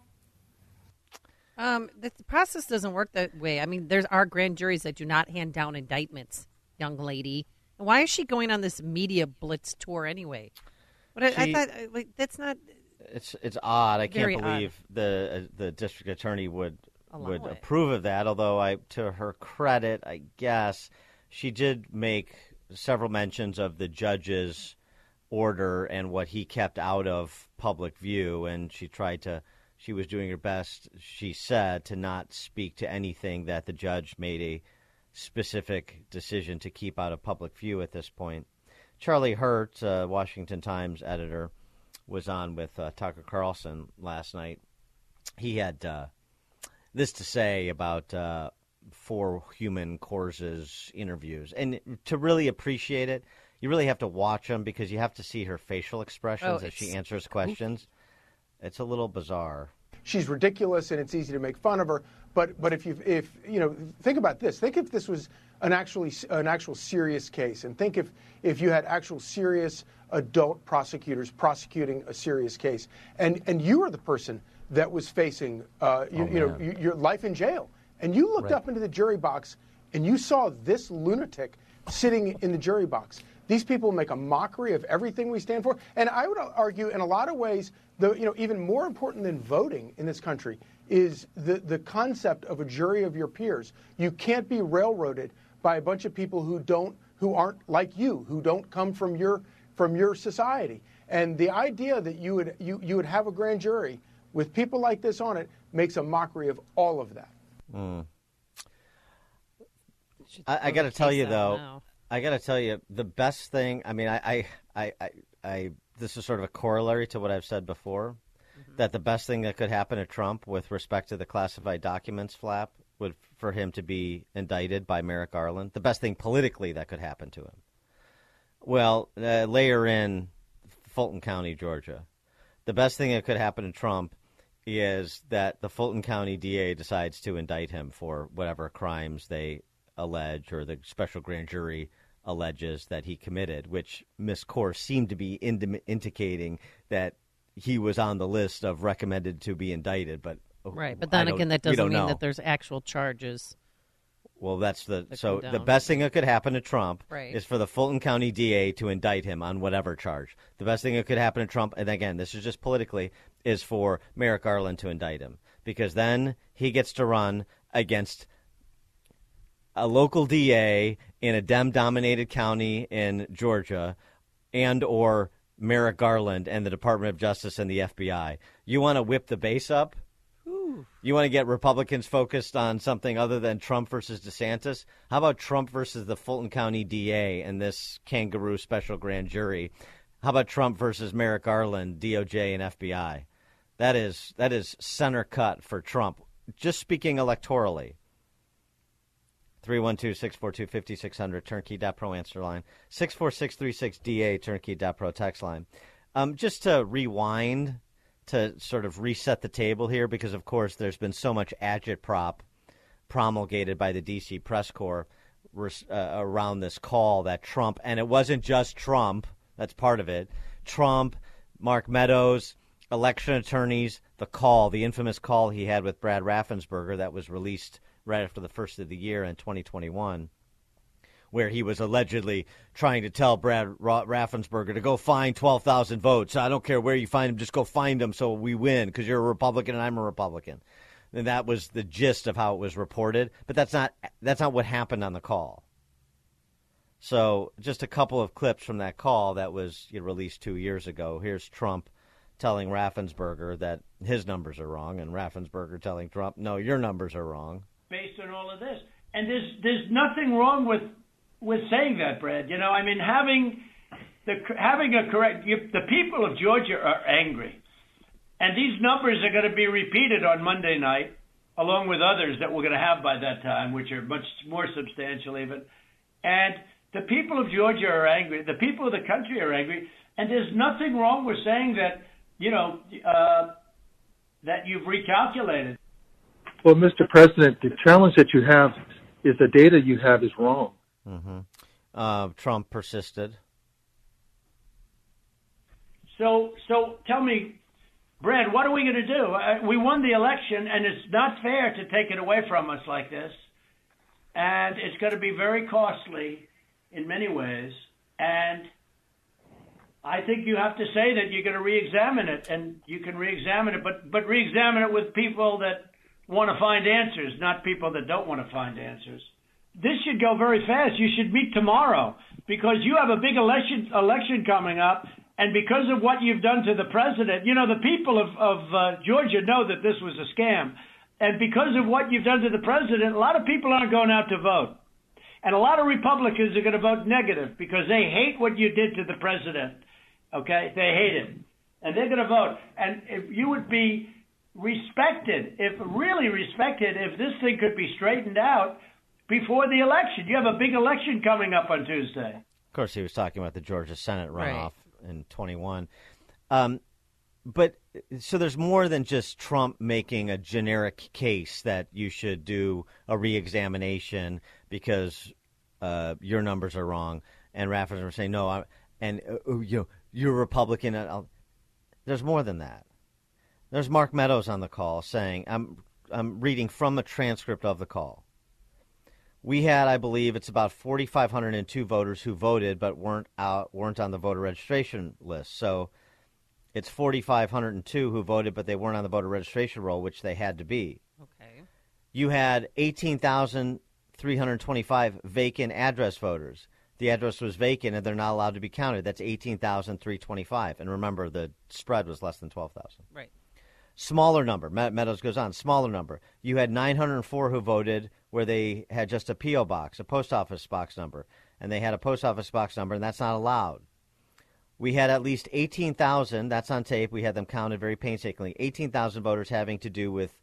Um, the, process doesn't work that way. I mean, there are grand juries that do not hand down indictments, young lady. Why is she going on this media blitz tour anyway? But I, I She- thought uh, like, that's not. It's it's odd. I can't odd. believe the uh, the district attorney would Allow would it. approve of that. Although I, to her credit, I guess she did make several mentions of the judge's order and what he kept out of public view, and she tried to. She was doing her best, she said, to not speak to anything that the judge made a specific decision to keep out of public view at this point. Charlie Hurt, uh, Washington Times editor, was on with uh, Tucker Carlson last night. He had uh, this to say about uh, For Human Kohrs's interviews. And to really appreciate it, you really have to watch them because you have to see her facial expressions Oh, as she answers questions. It's a little bizarre. She's ridiculous and it's easy to make fun of her. But but if you if you know think about this, think if this was an actually an actual serious case, and think if if you had actual serious adult prosecutors prosecuting a serious case, and and you were the person that was facing uh, you, Oh, you know you- your life in jail, and you looked Right. up into the jury box and you saw this lunatic sitting in the jury box. These people make a mockery of everything we stand for. And I would argue, in a lot of ways, the, you know, even more important than voting in this country is the, the concept of a jury of your peers. You can't be railroaded by a bunch of people who don't who aren't like you, who don't come from your from your society. And the idea that you would you, you would have a grand jury with people like this on it makes a mockery of all of that. Mm. I, I got to tell you though, now. I got to tell you the best thing. I mean, I, I, I, I, this is sort of a corollary to what I've said before. Mm-hmm. That the best thing that could happen to Trump with respect to the classified documents flap would for him to be indicted by Merrick Garland. The best thing politically that could happen to him. Well, uh, layer in Fulton County, Georgia. The best thing that could happen to Trump is that the Fulton County DA decides to indict him for whatever crimes they allege or the special grand jury alleges that he committed, which Miss Kohrs seemed to be ind- indicating that he was on the list of recommended to be indicted. But oh, right, but then again, that doesn't mean know. that there's actual charges. Well, that's the so the best thing that could happen to Trump right. is for the Fulton County DA to indict him on whatever charge. The best thing that could happen to Trump, and again, this is just politically, is for Merrick Garland to indict him because then he gets to run against a local DA in a Dem-dominated county in Georgia, and or Merrick Garland and the Department of Justice and the FBI. You want to whip the base up? Ooh. You want to get Republicans focused on something other than Trump versus DeSantis? How about Trump versus the Fulton County DA and this kangaroo special grand jury? How about Trump versus Merrick Garland, DOJ and FBI? That is that is center cut for Trump. Just speaking electorally. 312-642-5600, turnkey.pro answer line. 64636-DA, turnkey.pro text line. Um, just to rewind, to sort of reset the table here, because, of course, there's been so much agitprop promulgated by the D.C. press corps uh, around this call that Trump, and it wasn't just Trump, that's part of it, Trump, Mark Meadows, election attorneys, the call, the infamous call he had with Brad Raffensperger that was released – right after the first of the year in 2021, where he was allegedly trying to tell Brad Raffensperger to go find 12,000 votes. I don't care where you find them, just go find them so we win because you're a Republican and I'm a Republican. And that was the gist of how it was reported, but that's not that's not what happened on the call. So, just a couple of clips from that call that was you know, released two years ago. Here's Trump telling Raffensperger that his numbers are wrong, and Raffensperger telling Trump, "No, your numbers are wrong." Based on all of this. And there's there's nothing wrong with with saying that, Brad. You know, I mean, having the having a correct you, the people of Georgia are angry, and these numbers are going to be repeated on Monday night, along with others that we're going to have by that time, which are much more substantial even. And the people of Georgia are angry. The people of the country are angry, and there's nothing wrong with saying that. You know. Uh, that you've recalculated. Well, Mr. President, the challenge that you have is the data you have is wrong. Mm-hmm. Uh, Trump persisted. So, so tell me, Brad, what are we going to do? Uh, we won the election, and it's not fair to take it away from us like this. And it's going to be very costly in many ways. And I think you have to say that you're going to re-examine it, and you can re-examine it, but but re-examine it with people that want to find answers, not people that don't want to find answers. This should go very fast. You should meet tomorrow because you have a big election election coming up, and because of what you've done to the president, you know the people of of uh, Georgia know that this was a scam, and because of what you've done to the president, a lot of people aren't going out to vote, and a lot of Republicans are going to vote negative because they hate what you did to the president. Okay, they hate it, and they're going to vote. And if you would be respected, if really respected, if this thing could be straightened out before the election. You have a big election coming up on Tuesday. Of course, he was talking about the Georgia Senate runoff right. in 21. Um, but so there's more than just Trump making a generic case that you should do a reexamination because uh, your numbers are wrong, and Raffers are saying no, I'm, and uh, you know you're a Republican. I'll, there's more than that. There's Mark Meadows on the call saying, I'm, I'm reading from a transcript of the call. We had, I believe, it's about 4,502 voters who voted but weren't out, weren't on the voter registration list. So it's 4,502 who voted but they weren't on the voter registration roll, which they had to be. Okay. You had 18,325 vacant address voters. The address was vacant and they're not allowed to be counted. That's 18,325. And remember, the spread was less than 12,000. Right. Smaller number. Meadows goes on. Smaller number. You had 904 who voted where they had just a P.O. box, a post office box number, and they had a post office box number, and that's not allowed. We had at least 18,000, that's on tape. We had them counted very painstakingly. 18,000 voters having to do with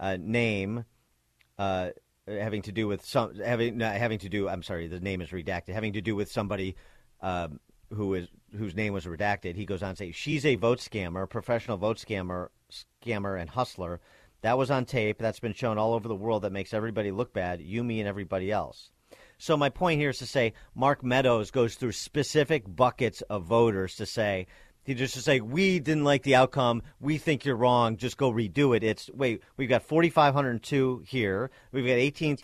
name, uh, having to do with some, having, having to do, I'm sorry, the name is redacted, having to do with somebody um, who is whose name was redacted. He goes on to say, she's a vote scammer, professional vote scammer, scammer and hustler. That was on tape. That's been shown all over the world. That makes everybody look bad, you, me, and everybody else. So my point here is to say Mark Meadows goes through specific buckets of voters to say he just to say we didn't like the outcome. We think you're wrong. Just go redo it. It's wait. We've got 4,502 here. We've got 18,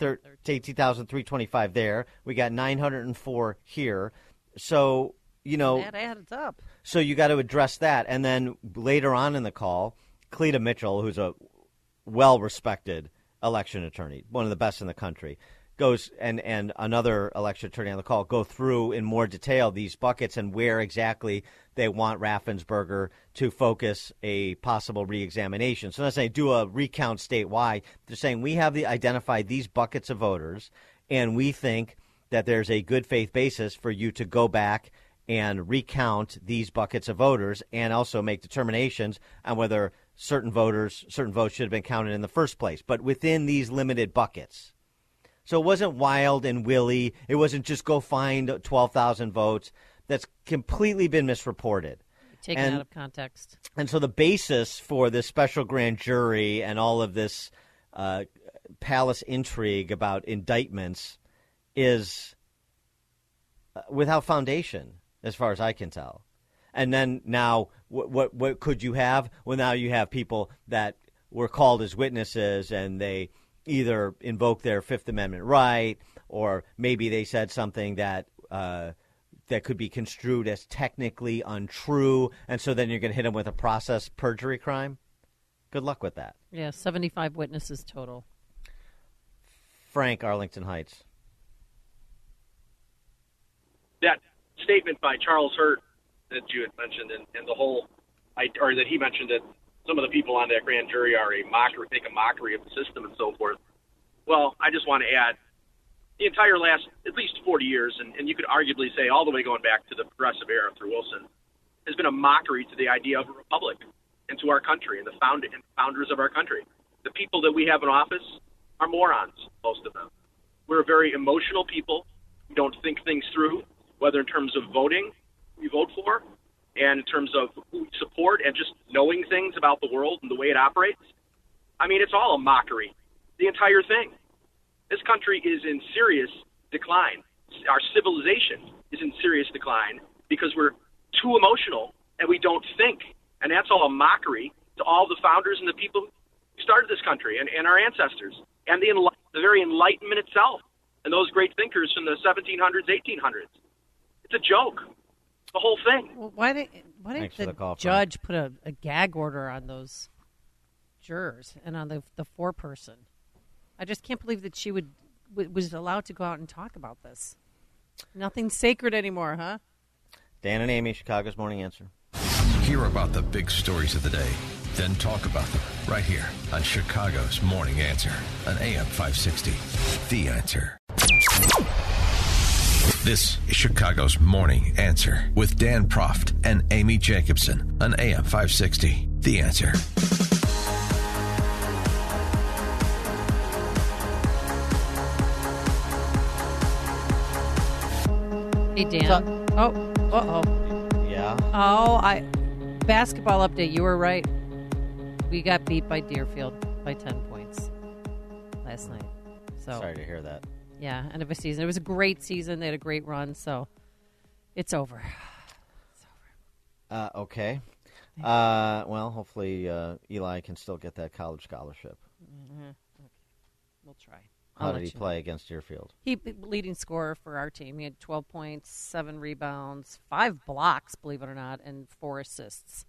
18,325 there. We got 904 here. So you know that adds up. So you got to address that, and then later on in the call, Cleta Mitchell, who's a well-respected election attorney, one of the best in the country, goes and and another election attorney on the call go through in more detail these buckets and where exactly they want Raffensperger to focus a possible reexamination. So not saying do a recount statewide. They're saying we have the identified these buckets of voters, and we think that there's a good faith basis for you to go back and recount these buckets of voters and also make determinations on whether certain voters, certain votes should have been counted in the first place, but within these limited buckets. So it wasn't wild and willy. It wasn't just go find 12,000 votes. That's completely been misreported. Taken and, out of context. And so the basis for this special grand jury and all of this uh, palace intrigue about indictments is uh, without foundation, as far as I can tell. And then now, what, what what could you have? Well, now you have people that were called as witnesses, and they either invoke their Fifth Amendment right, or maybe they said something that uh, that could be construed as technically untrue, and so then you're going to hit them with a process perjury crime. Good luck with that. Yeah, 75 witnesses total. Frank, Arlington Heights. That statement by Charles Hurt that you had mentioned, and, and the whole, or that he mentioned that some of the people on that grand jury are a mockery, make a mockery of the system and so forth. Well, I just want to add the entire last at least 40 years, and, and you could arguably say all the way going back to the progressive era through Wilson, has been a mockery to the idea of a republic and to our country and the found, and founders of our country. The people that we have in office are morons, most of them. We're a very emotional people. We don't think things through, whether in terms of voting, we vote for, and in terms of who we support and just knowing things about the world and the way it operates. I mean, it's all a mockery. The entire thing. This country is in serious decline. Our civilization is in serious decline because we're too emotional and we don't think. And that's all a mockery to all the founders and the people who started this country and, and our ancestors and the, enli- the very Enlightenment itself and those great thinkers from the 1700s, 1800s. It's a joke. The whole thing. Well, why did why did the, the call, judge put a, a gag order on those jurors and on the the foreperson? I just can't believe that she would w- was allowed to go out and talk about this. Nothing's sacred anymore, huh? Dan and Amy, Chicago's Morning Answer. Hear about the big stories of the day, then talk about them right here on Chicago's Morning Answer on AM 560. The Answer. This is Chicago's Morning Answer with Dan Proft and Amy Jacobson on AM 560. The Answer. Hey Dan. Oh, uh oh. Yeah. Oh, I basketball update. You were right. We got beat by Deerfield by ten points last night. So Sorry to hear that. Yeah, end of a season. It was a great season. They had a great run. So it's over. Uh, okay. Uh, well, hopefully uh, Eli can still get that college scholarship. Mm-hmm. Okay. We'll try. I'll How did he play against Deerfield? He leading scorer for our team. He had 12 points, seven rebounds, five blocks, believe it or not, and four assists.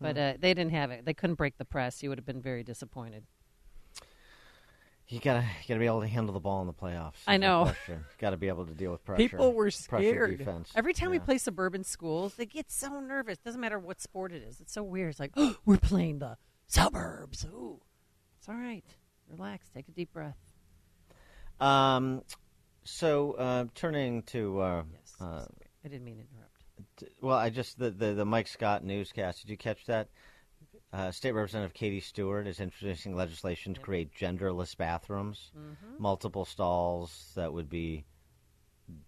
But Hmm. uh, they didn't have it. They couldn't break the press. He would have been very disappointed. You gotta you gotta be able to handle the ball in the playoffs. I know. Got to be able to deal with pressure. People were Pressure scared. defense. Every time we play suburban schools, they get so nervous. Doesn't matter what sport it is. It's so weird. It's like, oh, we're playing the suburbs. Ooh. It's all right. Relax. Take a deep breath. Um, so uh, turning to uh, uh, I didn't mean to interrupt. t- well, I just the, the the Mike Scott newscast. Did you catch that? Uh, State Representative Katie Stuart is introducing legislation to create genderless bathrooms, Mhm. multiple stalls that would be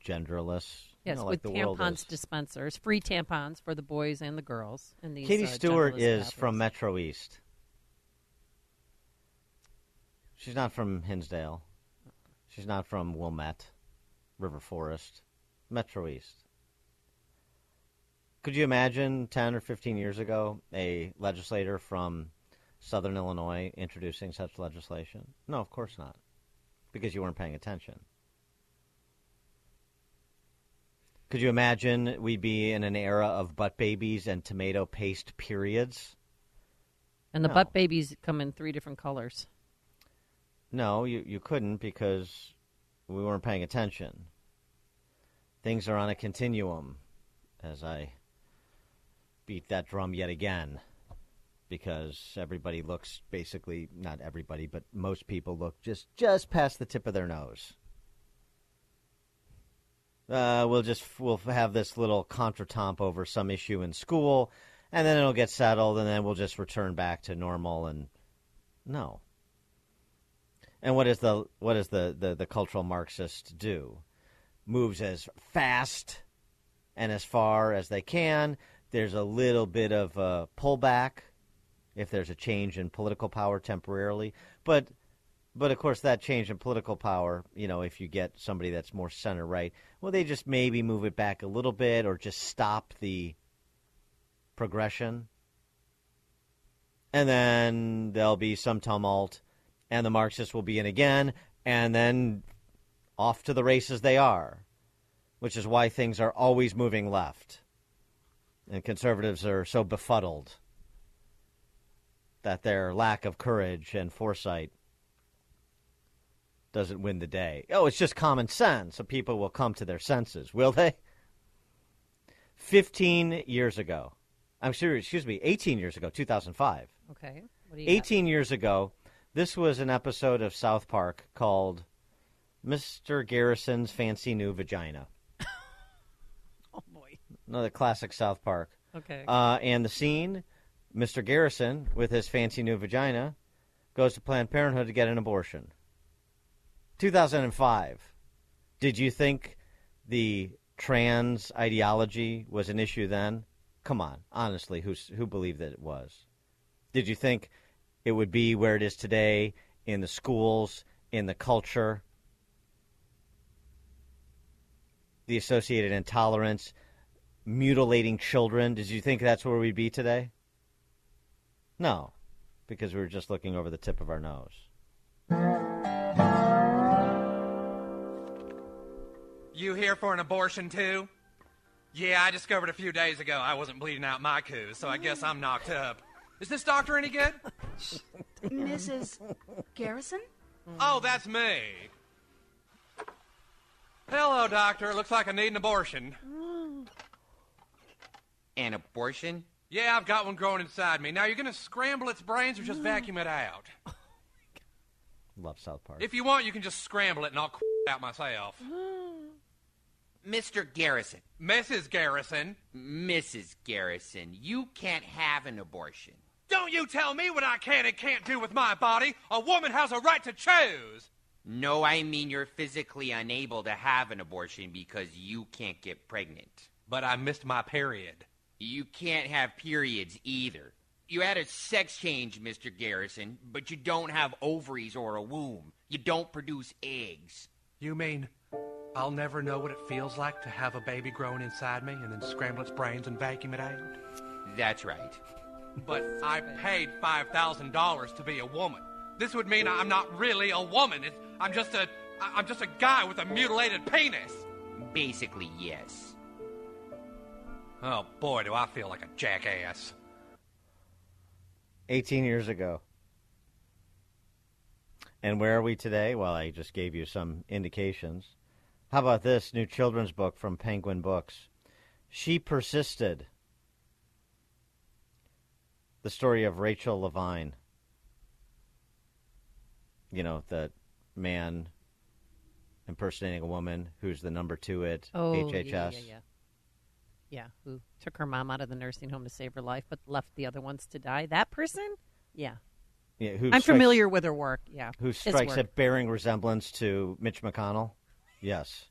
genderless. you Yes, know, with like the tampons dispensers, free tampons for the boys and the girls. In these, Katie uh, Stuart is bathrooms. from Metro East. She's not from Hinsdale. She's not from Wilmette, River Forest, Metro East. Could you imagine 10 or 15 years ago a legislator from Southern Illinois introducing such legislation? No, of course not, because you weren't paying attention. Could you imagine we'd be in an era of butt babies and tomato paste periods? And the No. butt babies come in three different colors. No, you, you couldn't because we weren't paying attention. Things are on a continuum, as I beat that drum yet again, because everybody looks basically, not everybody, but most people look just, just past the tip of their nose. Uh, we'll just we'll have this little contretemps over some issue in school, and then it'll get settled, and then we'll just return back to normal. And no, and what is the what does the, the, the cultural Marxist do? Moves as fast and as far as they can. There's a little bit of a pullback if there's a change in political power temporarily, but but of course that change in political power, you know, if you get somebody that's more center right, well, they just maybe move it back a little bit or just stop the progression, and then there'll be some tumult and the Marxists will be in again, and then off to the races they are, which is why things are always moving left. And conservatives are so befuddled that their lack of courage and foresight doesn't win the day. Oh, it's just common sense, so people will come to their senses, will they? 15 years ago. I'm serious, excuse me, 18 years ago, 2005. Okay. What do you got? 18 years ago, this was an episode of South Park called Mr. Garrison's Fancy New Vagina. Another classic South Park. Okay. Uh, and the scene Mr. Garrison, with his fancy new vagina, goes to Planned Parenthood to get an abortion. 2005. Did you think the trans ideology was an issue then? Come on, honestly, who's, who believed that it was? Did you think it would be where it is today in the schools, in the culture, the associated intolerance, mutilating children? Did you think that's where we'd be today? No, because we were just looking over the tip of our nose. You here for an abortion too? Yeah, I discovered a few days ago I wasn't bleeding out my coos, so I guess I'm knocked up. Is this doctor any good? Mrs. Garrison? Oh, that's me. Hello, doctor. Looks like I need an abortion. Mm. An abortion? Yeah, I've got one growing inside me. Now, you're going to scramble its brains or just vacuum it out? Oh Love South Park. If you want, you can just scramble it and I'll out myself. Mr. Garrison. Mrs. Garrison. Mrs. Garrison, you can't have an abortion. Don't you tell me what I can and can't do with my body. A woman has a right to choose. No, I mean you're physically unable to have an abortion because you can't get pregnant. But I missed my period. You can't have periods either. You had a sex change, Mr. Garrison, but you don't have ovaries or a womb. You don't produce eggs. You mean I'll never know what it feels like to have a baby growing inside me and then scramble its brains and vacuum it out? That's right. But I paid $5,000 to be a woman. This would mean I'm not really a woman. It's, I'm just a I- I'm just a guy with a mutilated penis. Basically, yes. Oh boy, do I feel like a jackass. 18 years ago. And where are we today? Well, I just gave you some indications. How about this new children's book from Penguin Books? She Persisted. The story of Rachel Levine. You know, the man impersonating a woman who's the number two at Oh, HHS. yeah, yeah, yeah. Yeah, who took her mom out of the nursing home to save her life, but left the other ones to die. That person? Yeah. Yeah, who I'm strikes- familiar with her work. Yeah. Who strikes at bearing resemblance to Mitch McConnell? Yes.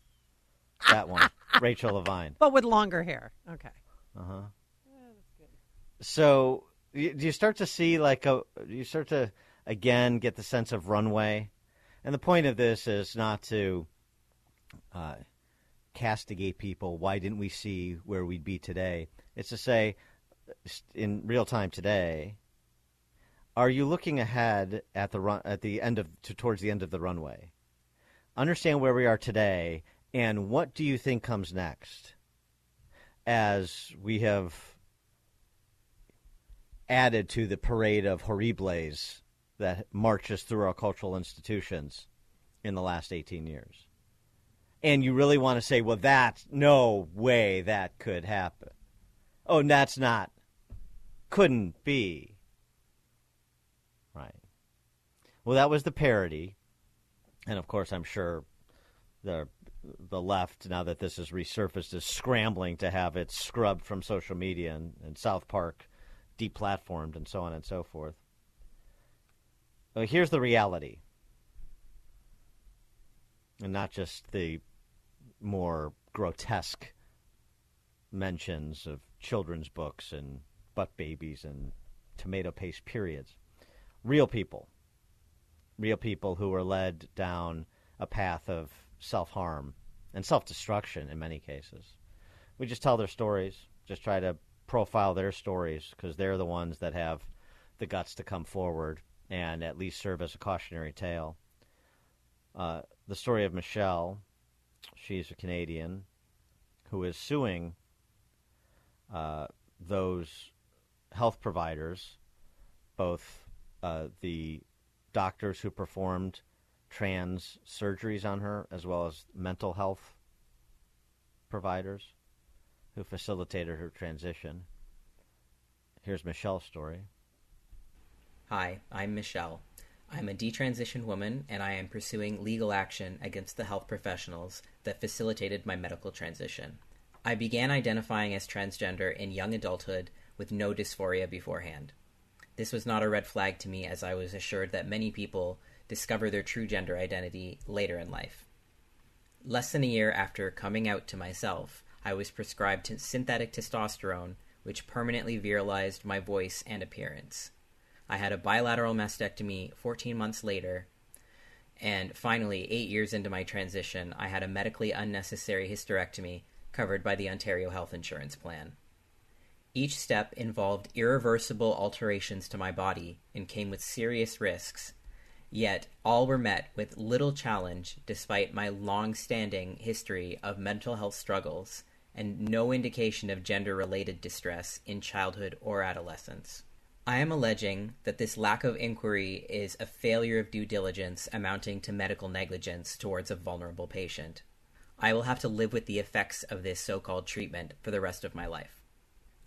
That one. Rachel Levine. But with longer hair. Okay. Uh huh. So you, do you start to see like a you start to again get the sense of runway, and the point of this is not to uh, castigate people. Why didn't we see where we'd be today? It's to say, in real time today, are you looking ahead at the run at the end of to, towards the end of the runway? Understand where we are today, and what do you think comes next? As we have added to the parade of horribles that marches through our cultural institutions in the last 18 years. And you really want to say, well, that's no way that could happen. Oh, that's not, couldn't be. Right. Well, that was the parody. And of course, I'm sure the the left, now that this has resurfaced, is scrambling to have it scrubbed from social media and, and South Park deplatformed and so on and so forth. Well, here's the reality, and not just the more grotesque mentions of children's books and butt babies and tomato paste periods. Real people. Real people who were led down a path of self harm and self destruction in many cases. We just tell their stories, just try to profile their stories because they're the ones that have the guts to come forward and at least serve as a cautionary tale. Uh, the story of Michelle, she's a Canadian who is suing uh, those health providers, both uh, the doctors who performed trans surgeries on her, as well as mental health providers who facilitated her transition. Here's Michelle's story. Hi, I'm Michelle. I'm a detransitioned woman, and I am pursuing legal action against the health professionals that facilitated my medical transition. I began identifying as transgender in young adulthood with no dysphoria beforehand. This was not a red flag to me, as I was assured that many people discover their true gender identity later in life. Less than a year after coming out to myself, I was prescribed synthetic testosterone, which permanently virilized my voice and appearance. I had a bilateral mastectomy 14 months later, and finally, eight years into my transition, I had a medically unnecessary hysterectomy covered by the Ontario Health Insurance Plan. Each step involved irreversible alterations to my body and came with serious risks, yet all were met with little challenge despite my long standing history of mental health struggles and no indication of gender related distress in childhood or adolescence. I am alleging that this lack of inquiry is a failure of due diligence amounting to medical negligence towards a vulnerable patient. I will have to live with the effects of this so called treatment for the rest of my life.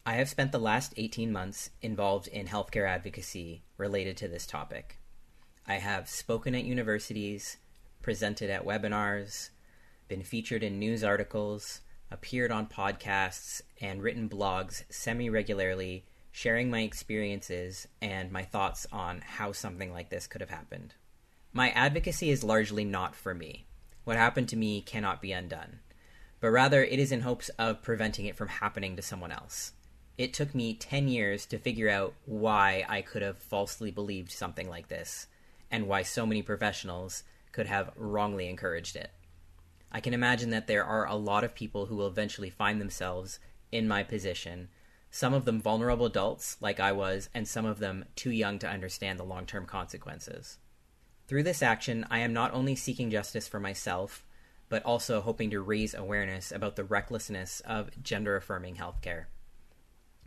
I have spent the last 18 months involved in healthcare advocacy related to this topic. I have spoken at universities, presented at webinars, been featured in news articles, appeared on podcasts, and written blogs semi regularly, sharing my experiences and my thoughts on how something like this could have happened. My advocacy is largely not for me. What happened to me cannot be undone, but rather it is in hopes of preventing it from happening to someone else. It took me 10 years to figure out why I could have falsely believed something like this, and why so many professionals could have wrongly encouraged it. I can imagine that there are a lot of people who will eventually find themselves in my position, some of them vulnerable adults, like I was, and some of them too young to understand the long term consequences. Through this action, I am not only seeking justice for myself, but also hoping to raise awareness about the recklessness of gender affirming healthcare.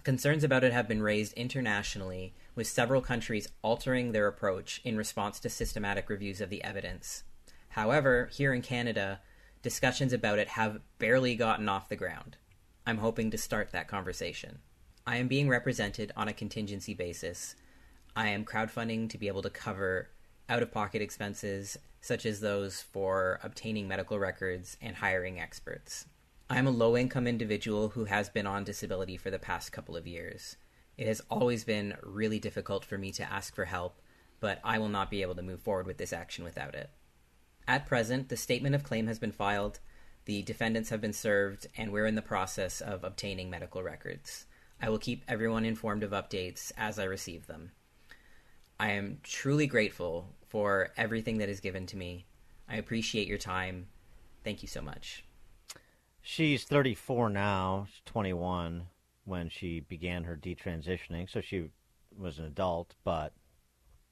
Concerns about it have been raised internationally, with several countries altering their approach in response to systematic reviews of the evidence. However, here in Canada, discussions about it have barely gotten off the ground. I'm hoping to start that conversation. I am being represented on a contingency basis. I am crowdfunding to be able to cover out of pocket expenses, such as those for obtaining medical records and hiring experts. I am a low income individual who has been on disability for the past couple of years. It has always been really difficult for me to ask for help, but I will not be able to move forward with this action without it. At present, the statement of claim has been filed, the defendants have been served, and we're in the process of obtaining medical records. I will keep everyone informed of updates as I receive them. I am truly grateful for everything that is given to me. I appreciate your time. Thank you so much. She's 34 now. She's 21 when she began her detransitioning, so she was an adult, but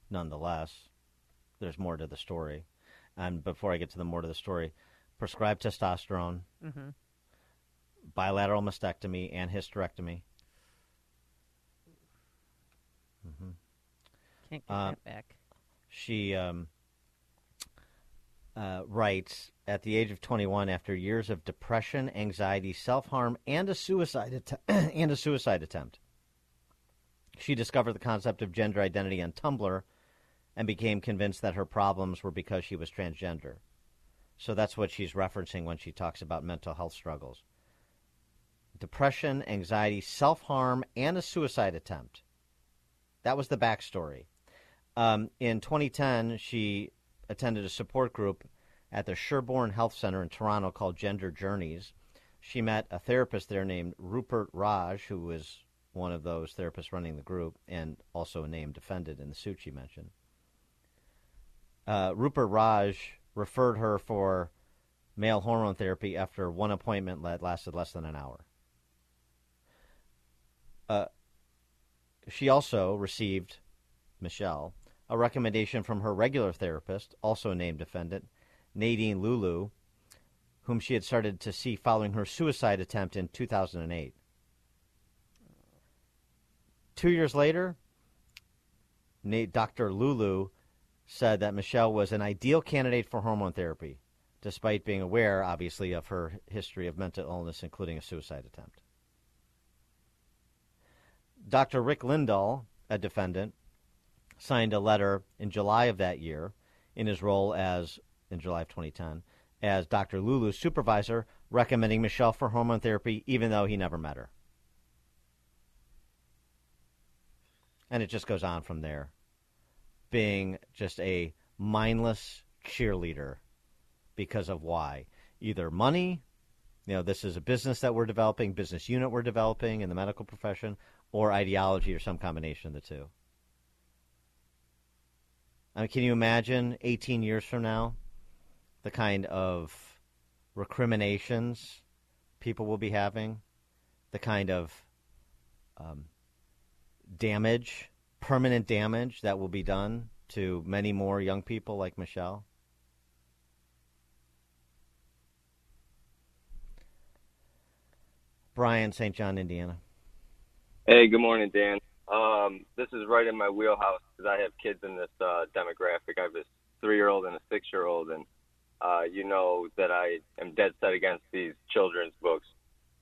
nonetheless, there's more to the story. And before I get to the more to the story, prescribed testosterone, Mhm. bilateral mastectomy, and hysterectomy. Hmm Can't get Uh, that back. She um, uh, writes at the age of 21, after years of depression, anxiety, self harm, and a suicide att- and a suicide attempt, she discovered the concept of gender identity on Tumblr and became convinced that her problems were because she was transgender. So that's what she's referencing when she talks about mental health struggles. Depression, anxiety, self harm, and a suicide attempt. That was the backstory. Um, in 2010, she attended a support group at the Sherbourne Health Center in Toronto called Gender Journeys. She met a therapist there named Rupert Raj, who was one of those therapists running the group and also a name defendant in the suit she mentioned. Uh, Rupert Raj referred her for male hormone therapy after one appointment that lasted less than an hour. Uh, she also received, Michelle, a recommendation from her regular therapist, also named defendant, Nadine Lulu, whom she had started to see following her suicide attempt in 2008. Two years later, Dr. Lulu said that Michelle was an ideal candidate for hormone therapy, despite being aware, obviously, of her history of mental illness, including a suicide attempt. Dr. Rick Lindahl, a defendant, signed a letter in July of that year in his role as, in July of 2010, as Dr. Lulu's supervisor, recommending Michelle for hormone therapy, even though he never met her. And it just goes on from there, being just a mindless cheerleader because of why? Either money, you know, this is a business that we're developing, business unit we're developing in the medical profession, or ideology or some combination of the two. I mean, can you imagine 18 years from now the kind of recriminations people will be having, the kind of um, damage, permanent damage that will be done to many more young people like Michelle? Brian, St. John, Indiana. Hey, good morning, Dan. Um, this is right in my wheelhouse because I have kids in this uh, demographic. I have a three-year-old and a six-year-old, and uh, you know that I am dead set against these children's books.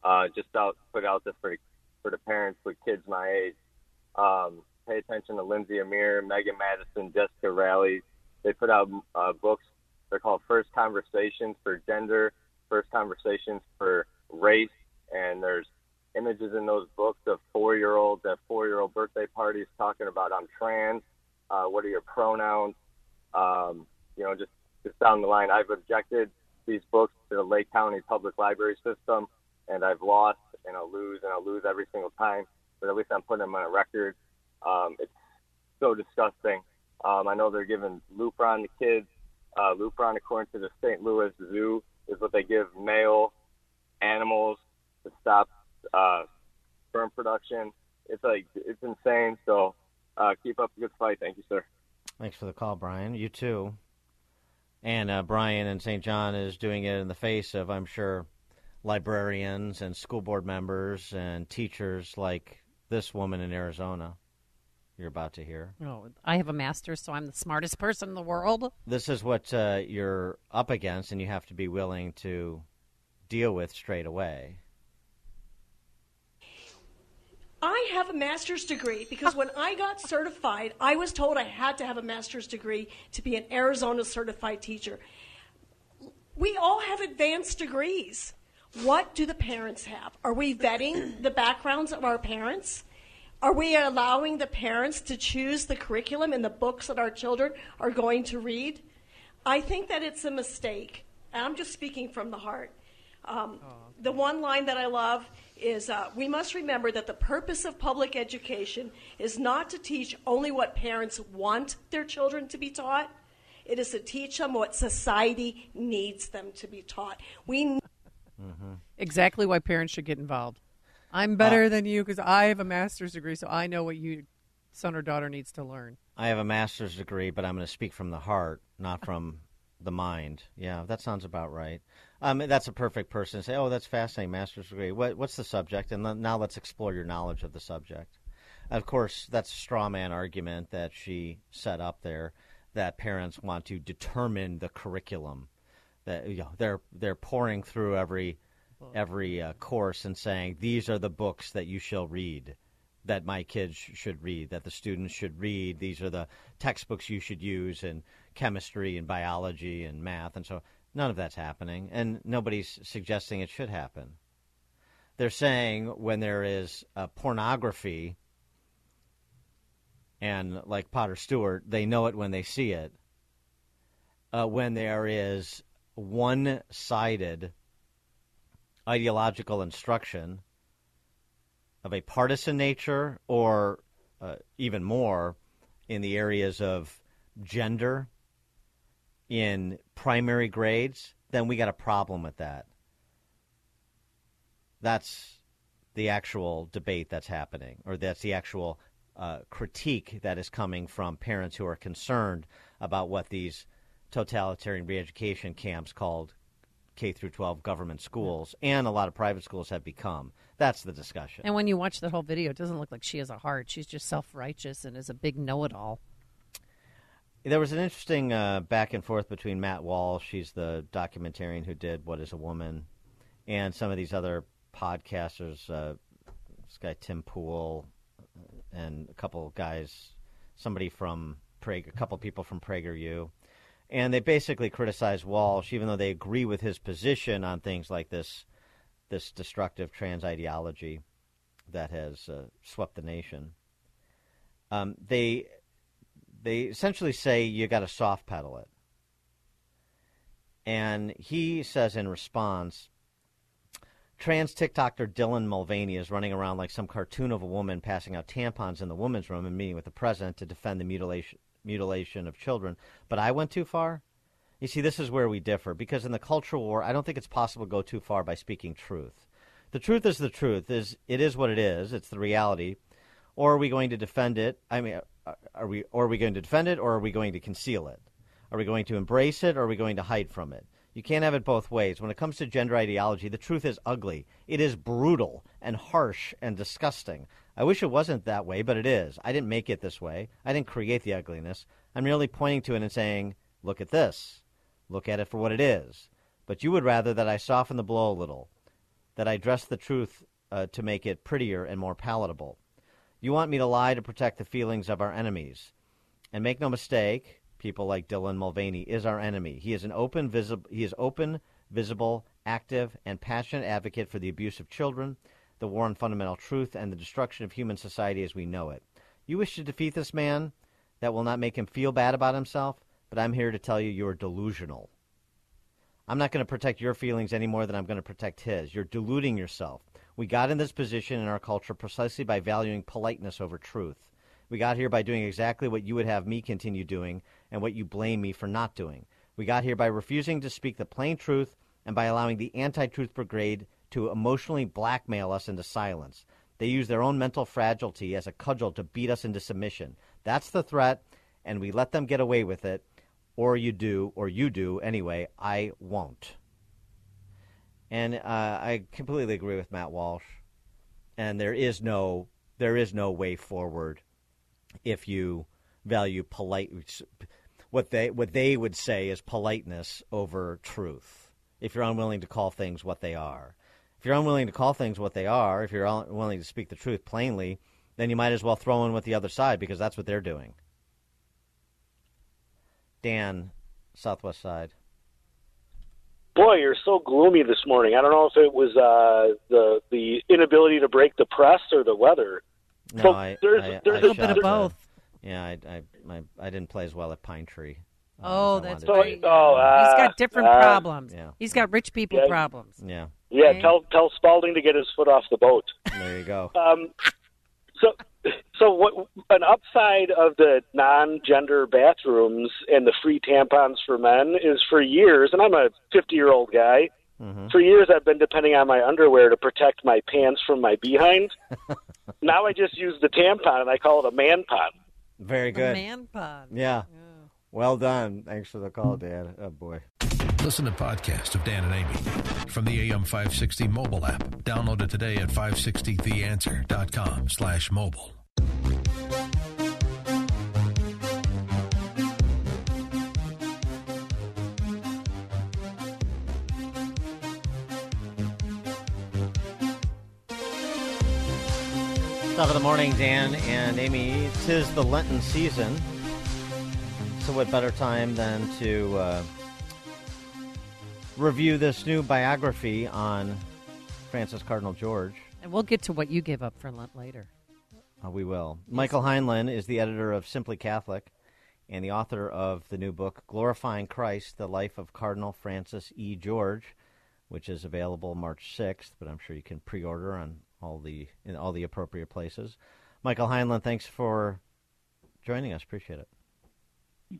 Uh, just out put out this for for the parents with kids my age. Um, pay attention to Lindsay Amir, Megan Madison, Jessica Ralli. They put out uh, books. They're called First Conversations for Gender, First Conversations for Race, and there's images in those books of four year olds at four year old birthday parties talking about I'm trans, uh, what are your pronouns? Um, you know, just, just down the line. I've objected these books to the Lake County Public Library System, and I've lost and I'll lose and I'll lose every single time. But at least I'm putting them on a record. Um, it's so disgusting. Um, I know they're giving Lupron to kids. Uh, Lupron, according to the St. Louis Zoo, is what they give male animals to stop uh, sperm production. It's like it's insane. So uh, keep up the good fight. Thank you, sir. Thanks for the call, Brian. You too. And uh, Brian in St. John is doing it in the face of, I'm sure, librarians and school board members and teachers like this woman in Arizona you're about to hear. Oh, I have a master's, so I'm the smartest person in the world. This is what uh, you're up against, and you have to be willing to deal with straight away. I have a master's degree because when I got certified, I was told I had to have a master's degree to be an Arizona certified teacher. We all have advanced degrees. What do the parents have? Are we vetting the backgrounds of our parents? Are we allowing the parents to choose the curriculum and the books that our children are going to read? I think that it's a mistake. I'm just speaking from the heart. Um, the one line that I love is uh, we must remember that the purpose of public education is not to teach only what parents want their children to be taught. It is to teach them what society needs them to be taught. We mm-hmm. exactly why parents should get involved. I'm better uh, than you because I have a master's degree, so I know what you son or daughter needs to learn. I have a master's degree, but I'm going to speak from the heart, not from the mind. Yeah, that sounds about right. Um, that's a perfect person to say, "Oh, that's fascinating, master's degree. What, what's the subject?" And now let's explore your knowledge of the subject. Of course, that's a straw man argument that she set up there. That parents want to determine the curriculum. That you know, they're they're pouring through every every uh, course and saying these are the books that you shall read that my kids should read, that the students should read. These are the textbooks you should use in chemistry and biology and math. And so None of that's happening, and nobody's suggesting it should happen. They're saying when there is pornography, and like Potter Stewart, they know it when they see it. Uh, when there is one sided ideological instruction of a partisan nature, or uh, even more in the areas of gender in primary grades, then we got a problem with that. That's the actual debate that's happening, or that's the actual uh, critique that is coming from parents who are concerned about what these totalitarian re-education camps called K through 12 government schools and a lot of private schools have become. That's the discussion. And when you watch the whole video, it doesn't look like she has a heart. She's just self-righteous and is a big know-it-all. There was an interesting uh, back and forth between Matt Walsh, she's the documentarian who did What is a Woman, and some of these other podcasters, uh, this guy Tim Pool, and a couple guys, somebody from Prager, a couple people from PragerU. And they basically criticize Walsh, even though they agree with his position on things like this, this destructive trans ideology that has uh, swept the nation. Um, they they essentially say you got to soft pedal it. And he says in response, trans TikToker Dylan Mulvaney is running around like some cartoon of a woman passing out tampons in the women's room and meeting with the president to defend the mutilation mutilation of children. But I went too far. You see, this is where we differ because in the cultural war, I don't think it's possible to go too far by speaking truth. The truth is the truth. Is it is what it is. It's the reality. Or are we going to defend it? I mean, are we or are we going to defend it or are we going to conceal it? Are we going to embrace it or are we going to hide from it? You can't have it both ways. When it comes to gender ideology, the truth is ugly. It is brutal and harsh and disgusting. I wish it wasn't that way, but it is. I didn't make it this way. I didn't create the ugliness. I'm merely pointing to it and saying, look at this. Look at it for what it is. But you would rather that I soften the blow a little, that I dress the truth uh, to make it prettier and more palatable. You want me to lie to protect the feelings of our enemies. And make no mistake, people like Dylan Mulvaney is our enemy. He is an open, visible, he is open, visible, active, and passionate advocate for the abuse of children, the war on fundamental truth, and the destruction of human society as we know it. You wish to defeat this man? That will not make him feel bad about himself, but I'm here to tell you you're delusional. I'm not going to protect your feelings any more than I'm going to protect his. You're deluding yourself. We got in this position in our culture precisely by valuing politeness over truth. We got here by doing exactly what you would have me continue doing and what you blame me for not doing. We got here by refusing to speak the plain truth and by allowing the anti truth brigade to emotionally blackmail us into silence. They use their own mental fragility as a cudgel to beat us into submission. That's the threat, and we let them get away with it, or you do, or you do anyway, I won't. And uh, I completely agree with Matt Walsh. And there is no there is no way forward if you value polite what they what they would say is politeness over truth. If you're unwilling to call things what they are, if you're unwilling to call things what they are, if you're unwilling to speak the truth plainly, then you might as well throw in with the other side because that's what they're doing. Dan, Southwest Side. Boy, you're so gloomy this morning. I don't know if it was uh, the the inability to break the press or the weather. No, So I, there's- I, there's I a bit of shot, both. yeah, I, I, I, I didn't play as well at Pine Tree. uh, Oh, as that's wanted right. Oh, uh, He's got different uh, problems. Yeah. He's got rich people Yeah. problems. Yeah, Yeah, Right. tell tell Spalding to get his foot off the boat. there you go. Um, so, so what? An upside of the non-gender bathrooms and the free tampons for men is for years, and I'm a 50-year-old guy. Mm-hmm. For years, I've been depending on my underwear to protect my pants from my behind. now I just use the tampon, and I call it a man pon. Very good. man pod. Yeah. Well done. Thanks for the call, Dad. Oh boy. Listen to podcast of Dan and Amy from the AM 560 mobile app. Download it today at 560theanswer.com slash mobile. Top of the morning, Dan and Amy. Tis the Lenten season. So, what better time than to uh, review this new biography on Francis Cardinal George? And we'll get to what you gave up for Lent later. Uh, we will. Michael Heinlein is the editor of Simply Catholic and the author of the new book, Glorifying Christ The Life of Cardinal Francis E. George, which is available March 6th, but I'm sure you can pre order on all the in all the appropriate places. Michael Heinlein, thanks for joining us. Appreciate it.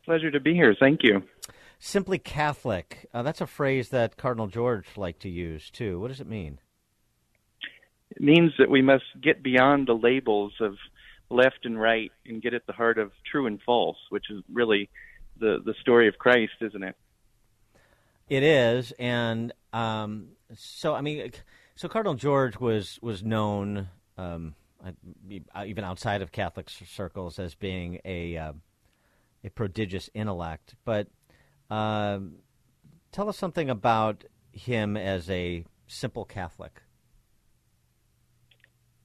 Pleasure to be here. Thank you. Simply Catholic. Uh, that's a phrase that Cardinal George liked to use, too. What does it mean? It means that we must get beyond the labels of left and right and get at the heart of true and false, which is really the the story of Christ, isn't it? It is, and um, so I mean, so Cardinal George was was known um, even outside of Catholic circles as being a uh, a prodigious intellect. But um, tell us something about him as a simple Catholic.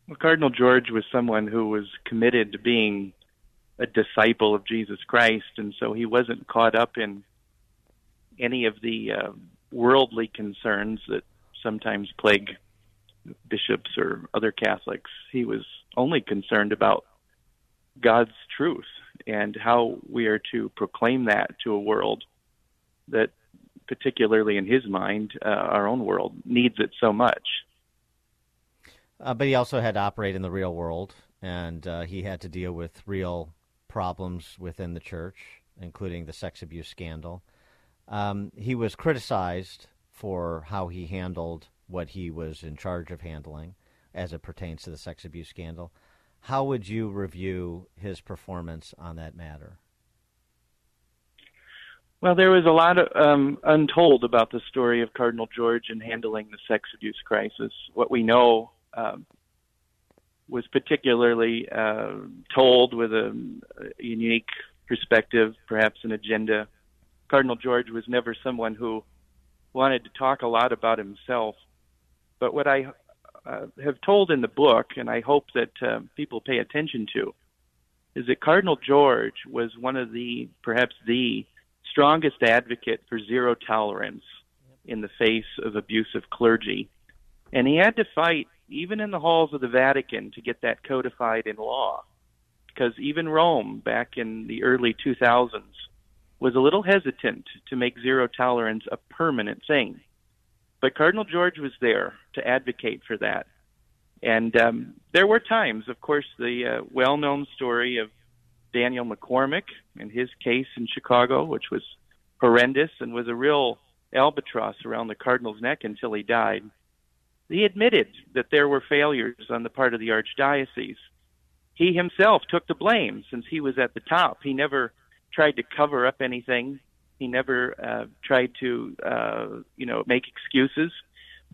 Well, Cardinal George was someone who was committed to being a disciple of Jesus Christ, and so he wasn't caught up in any of the uh, worldly concerns that sometimes plague bishops or other Catholics. He was only concerned about God's truth and how we are to proclaim that to a world that, particularly in his mind, uh, our own world, needs it so much. Uh, but he also had to operate in the real world, and uh, he had to deal with real problems within the church, including the sex abuse scandal. Um, he was criticized for how he handled what he was in charge of handling as it pertains to the sex abuse scandal. How would you review his performance on that matter? Well, there was a lot of, um, untold about the story of Cardinal George and handling the sex abuse crisis. What we know um, was particularly uh, told with a, a unique perspective, perhaps an agenda. Cardinal George was never someone who wanted to talk a lot about himself. But what I uh, have told in the book, and I hope that uh, people pay attention to, is that Cardinal George was one of the, perhaps the strongest advocate for zero tolerance in the face of abusive clergy. And he had to fight, even in the halls of the Vatican, to get that codified in law. Because even Rome, back in the early 2000s, was a little hesitant to make zero tolerance a permanent thing. But Cardinal George was there to advocate for that. And um, there were times, of course, the uh, well known story of Daniel McCormack and his case in Chicago, which was horrendous and was a real albatross around the Cardinal's neck until he died. He admitted that there were failures on the part of the Archdiocese. He himself took the blame since he was at the top. He never tried to cover up anything. He never uh, tried to, uh, you know, make excuses.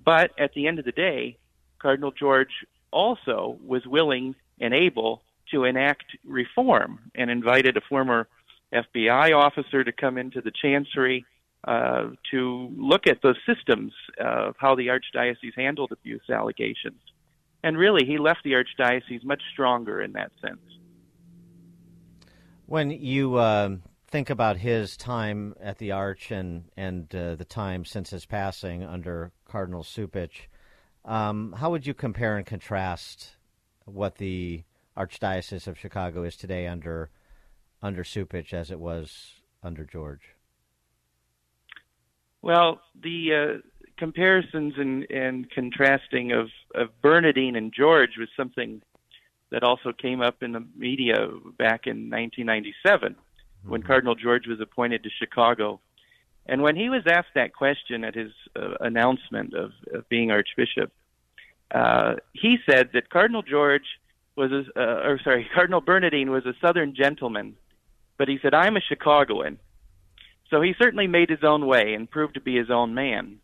But at the end of the day, Cardinal George also was willing and able to enact reform and invited a former FBI officer to come into the chancery uh, to look at the systems of how the archdiocese handled abuse allegations. And really, he left the archdiocese much stronger in that sense. When you uh, think about his time at the Arch and and uh, the time since his passing under Cardinal Cupich, um, how would you compare and contrast what the Archdiocese of Chicago is today under under Cupich as it was under George? Well, the uh, comparisons and, and contrasting of, of Bernardin and George was something that also came up in the media back in 1997 mm-hmm. when Cardinal George was appointed to Chicago. And when he was asked that question at his uh, announcement of, of being Archbishop, uh, he said that Cardinal George was, a, uh, or sorry, Cardinal Bernardin was a Southern gentleman, but he said, I'm a Chicagoan. So he certainly made his own way and proved to be his own man.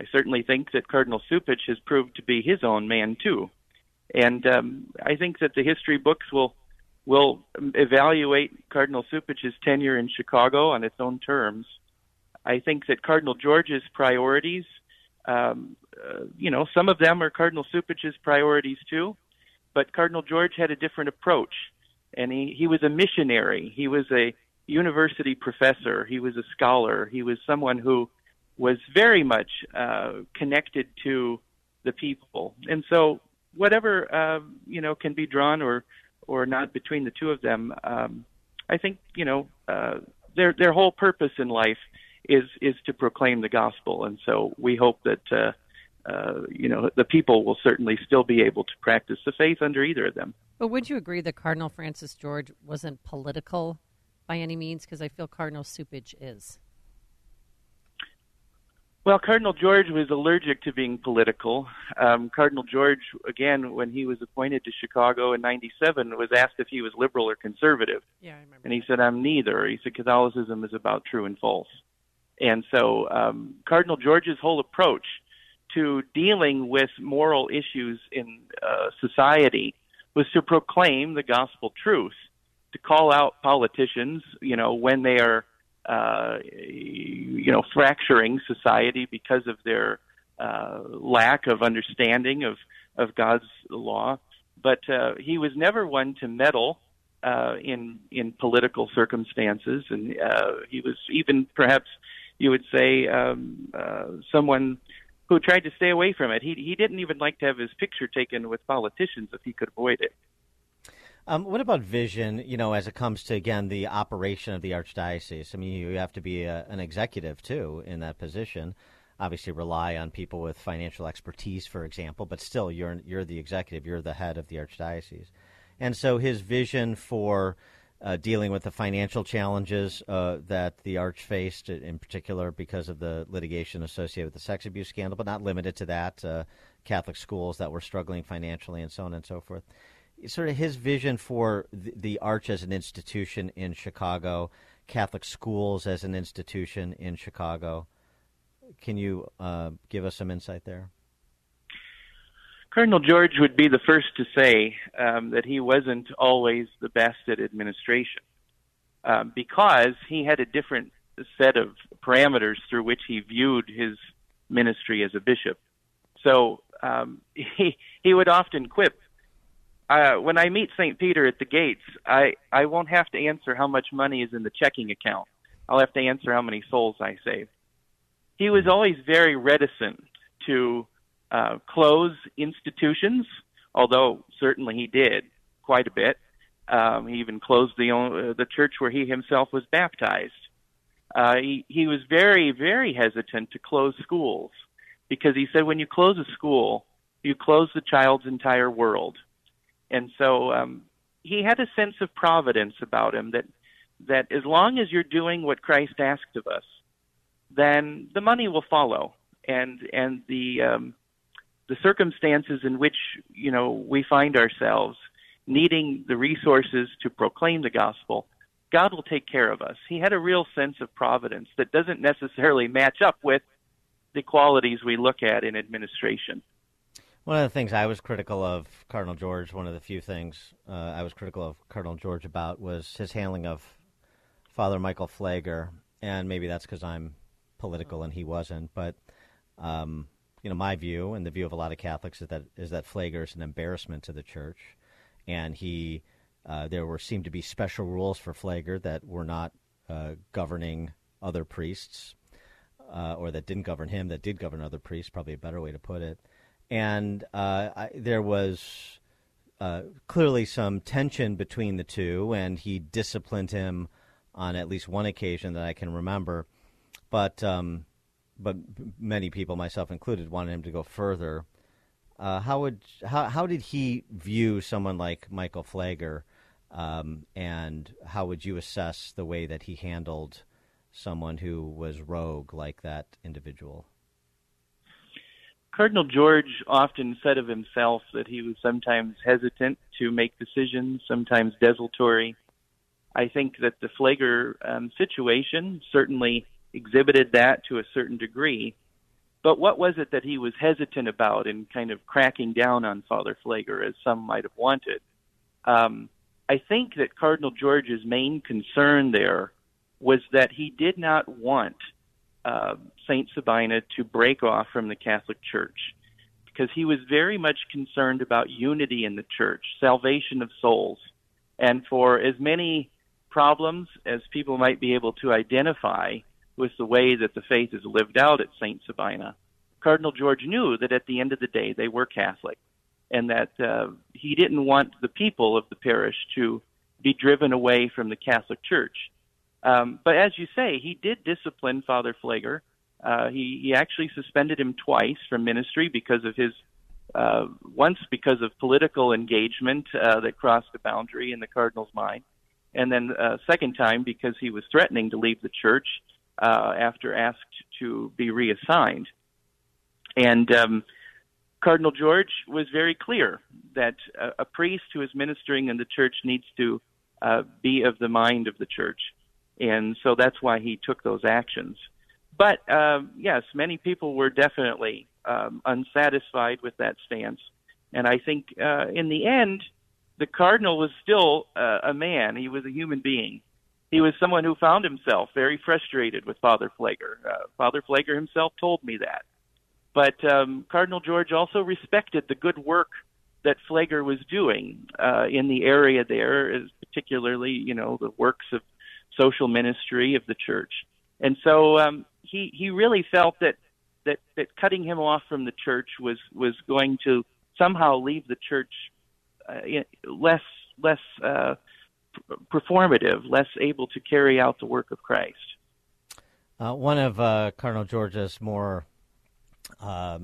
I certainly think that Cardinal Cupich has proved to be his own man too. And um, I think that the history books will will evaluate Cardinal Cupich's tenure in Chicago on its own terms. I think that Cardinal George's priorities, um, uh, you know, some of them are Cardinal Cupich's priorities too, but Cardinal George had a different approach, and he he was a missionary. He was a university professor. He was a scholar. He was someone who was very much uh, connected to the people, and so whatever uh, you know can be drawn or or not between the two of them. Um, I think you know uh, their their whole purpose in life is is to proclaim the gospel, and so we hope that uh, you know the people will certainly still be able to practice the faith under either of them. But would you agree that Cardinal Francis George wasn't political by any means? Because I feel Cardinal Cupich is. Well, Cardinal George was allergic to being political. Um, Cardinal George, again, when he was appointed to Chicago in '97, was asked if he was liberal or conservative. Yeah, I remember. And he said, "I'm neither." He said, "Catholicism is about true and false." And so, um, Cardinal George's whole approach to dealing with moral issues in uh, society was to proclaim the gospel truth, to call out politicians, you know, when they are uh, you know, fracturing society because of their uh, lack of understanding of, of God's law. But uh, he was never one to meddle uh, in in political circumstances, and uh, he was even perhaps you would say um, uh, someone who tried to stay away from it. He he didn't even like to have his picture taken with politicians if he could avoid it. Um, what about vision? You know, as it comes to again the operation of the archdiocese. I mean, you have to be a, an executive too in that position. Obviously, rely on people with financial expertise, for example. But still, you're you're the executive. You're the head of the archdiocese, and so his vision for uh, dealing with the financial challenges uh, that the arch faced, in particular because of the litigation associated with the sex abuse scandal, but not limited to that. Uh, Catholic schools that were struggling financially, and so on and so forth sort of his vision for the, the Arch as an institution in Chicago, Catholic schools as an institution in Chicago. Can you uh, give us some insight there? Cardinal George would be the first to say um, that he wasn't always the best at administration um, because he had a different set of parameters through which he viewed his ministry as a bishop. So um, he he would often quip uh, when I meet St. Peter at the gates, I, I won't have to answer how much money is in the checking account. I'll have to answer how many souls I saved. He was always very reticent to uh, close institutions, although certainly he did quite a bit. Um, he even closed the uh, the church where he himself was baptized. Uh, he he was very very hesitant to close schools because he said when you close a school, you close the child's entire world and so um, he had a sense of providence about him that that as long as you're doing what Christ asked of us, then the money will follow, and and the um, the circumstances in which you know we find ourselves needing the resources to proclaim the gospel God will take care of us. He had a real sense of providence that doesn't necessarily match up with the qualities we look at in administration. One of the things I was critical of Cardinal George, one of the few things uh, I was critical of Cardinal George about was his handling of Father Michael Pfleger, and maybe that's because I'm political and he wasn't. But um, you know, my view and the view of a lot of Catholics is that is that Pfleger is an embarrassment to the church, and he uh, there were seemed to be special rules for Pfleger that were not uh, governing other priests, uh, or that didn't govern him, that did govern other priests. Probably a better way to put it. And uh, I, there was uh, clearly some tension between the two, and he disciplined him on at least one occasion that I can remember. But um, but many people, myself included, wanted him to go further. Uh, how would how how did he view someone like Michael Pfleger, um, and how would you assess the way that he handled someone who was rogue like that individual? Cardinal George often said of himself that he was sometimes hesitant to make decisions, sometimes desultory. I think that the Pfleger um, situation certainly exhibited that to a certain degree. But what was it that he was hesitant about in kind of cracking down on Father Pfleger, as some might have wanted? Um, I think that Cardinal George's main concern there was that he did not want uh, Saint Sabina to break off from the Catholic Church because he was very much concerned about unity in the church, salvation of souls, and for as many problems as people might be able to identify with the way that the faith is lived out at St. Sabina. Cardinal George knew that at the end of the day they were Catholic and that uh, he didn't want the people of the parish to be driven away from the Catholic Church. Um, but as you say, he did discipline Father Pfleger. Uh, he, he actually suspended him twice from ministry because of his, uh, once because of political engagement uh, that crossed a boundary in the cardinal's mind, and then uh, second time because he was threatening to leave the church uh, after asked to be reassigned. And um, Cardinal George was very clear that a, a, priest who is ministering in the church needs to uh, be of the mind of the church. And so that's why he took those actions. But um, yes, many people were definitely um, unsatisfied with that stance. And I think uh, in the end, the cardinal was still uh, a man. He was a human being he was someone who found himself very frustrated with Father Pfleger. Uh, Father Pfleger himself told me that. But um, Cardinal George also respected the good work that Pfleger was doing uh, in the area there, particularly, you know, the works of social ministry of the church. And so um, he he really felt that that that cutting him off from the church was was going to somehow leave the church uh, less less uh, performative, less able to carry out the work of Christ. Uh, one of uh, Cardinal George's more uh,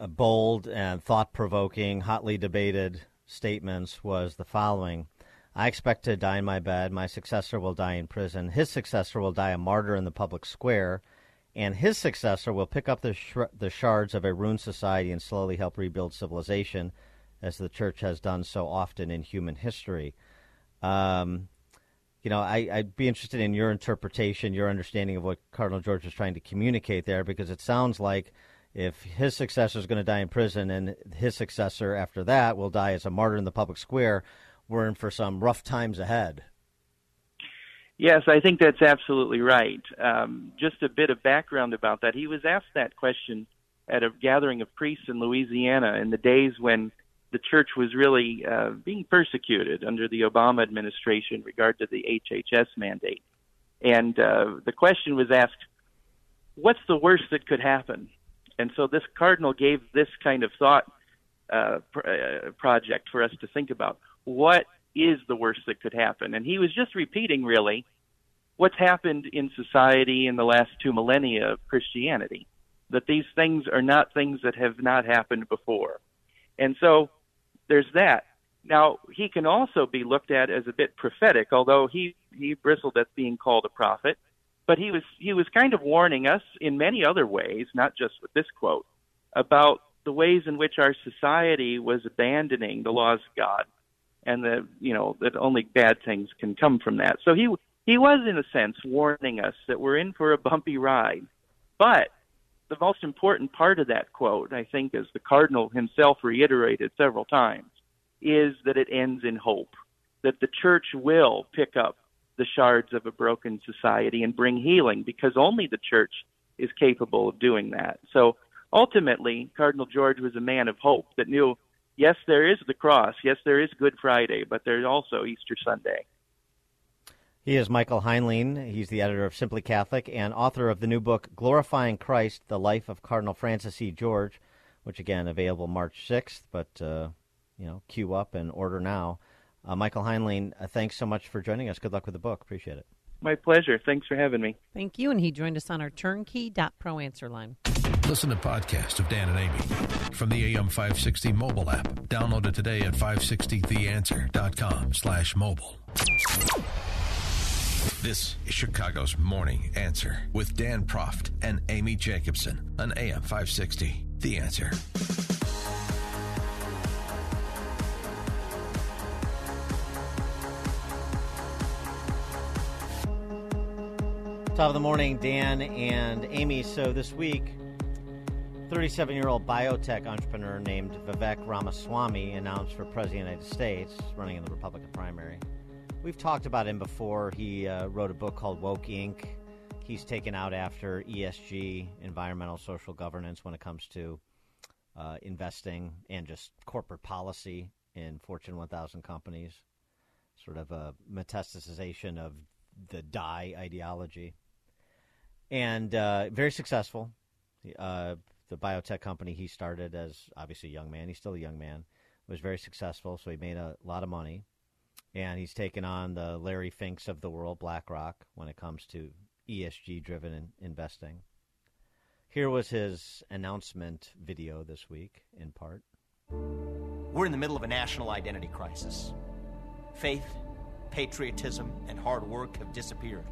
bold and thought provoking, hotly debated statements was the following I expect to die in my bed. My successor will die in prison. His successor will die a martyr in the public square. And his successor will pick up the, sh- the shards of a ruined society and slowly help rebuild civilization, as the church has done so often in human history. Um, you know, I, would be interested in your interpretation, your understanding of what Cardinal George is trying to communicate there, because it sounds like if his successor is going to die in prison and his successor after that will die as a martyr in the public square, we're in for some rough times ahead. Yes, I think that's absolutely right. Um, just a bit of background about that. He was asked that question at a gathering of priests in Louisiana in the days when the church was really uh, being persecuted under the Obama administration in regard to the HHS mandate. And uh, the question was asked, what's the worst that could happen? And so this cardinal gave this kind of thought uh, pr- uh, project for us to think about. What is the worst that could happen? And he was just repeating, really, what's happened in society in the last two millennia of Christianity. That these things are not things that have not happened before. And so there's that. Now, he can also be looked at as a bit prophetic, although he, he bristled at being called a prophet. But he was, he was kind of warning us in many other ways, not just with this quote, about the ways in which our society was abandoning the laws of God and that you know that only bad things can come from that. So he he was in a sense warning us that we're in for a bumpy ride. But the most important part of that quote, I think, as the cardinal himself reiterated several times, is that it ends in hope. That the church will pick up the shards of a broken society and bring healing because only the church is capable of doing that. So ultimately, Cardinal George was a man of hope that knew yes, there is the cross, yes, there is Good Friday, but there's also Easter Sunday. He is Michael Heinlein. He's the editor of Simply Catholic and author of the new book, Glorifying Christ The Life of Cardinal Francis E. George, which again, available March 6th, but, uh, you know, queue up and order now. Uh, Michael Heinlein, uh, thanks so much for joining us. Good luck with the book. Appreciate it. My pleasure. Thanks for having me. Thank you. And he joined us on our turnkey.pro answer line. Listen to podcast of Dan and Amy from the AM 560 mobile app. Download it today at 560theanswer.com slash mobile. This is Chicago's Morning Answer with Dan Proft and Amy Jacobson on AM 560. The Answer. Top of the morning, Dan and Amy. So this week, 37 year old biotech entrepreneur named Vivek Ramaswamy announced for President of the United States, running in the Republican primary. We've talked about him before. He uh, wrote a book called Woke Inc. He's taken out after ESG, environmental social governance, when it comes to uh, investing and just corporate policy in Fortune 1000 companies. Sort of a metastasization of the die ideology and uh, very successful. Uh, the biotech company he started as obviously a young man, he's still a young man, was very successful. So he made a lot of money, and he's taken on the Larry Finks of the world, BlackRock, when it comes to ESG-driven in- investing. Here was his announcement video this week, in part. We're in the middle of a national identity crisis. Faith, patriotism, and hard work have disappeared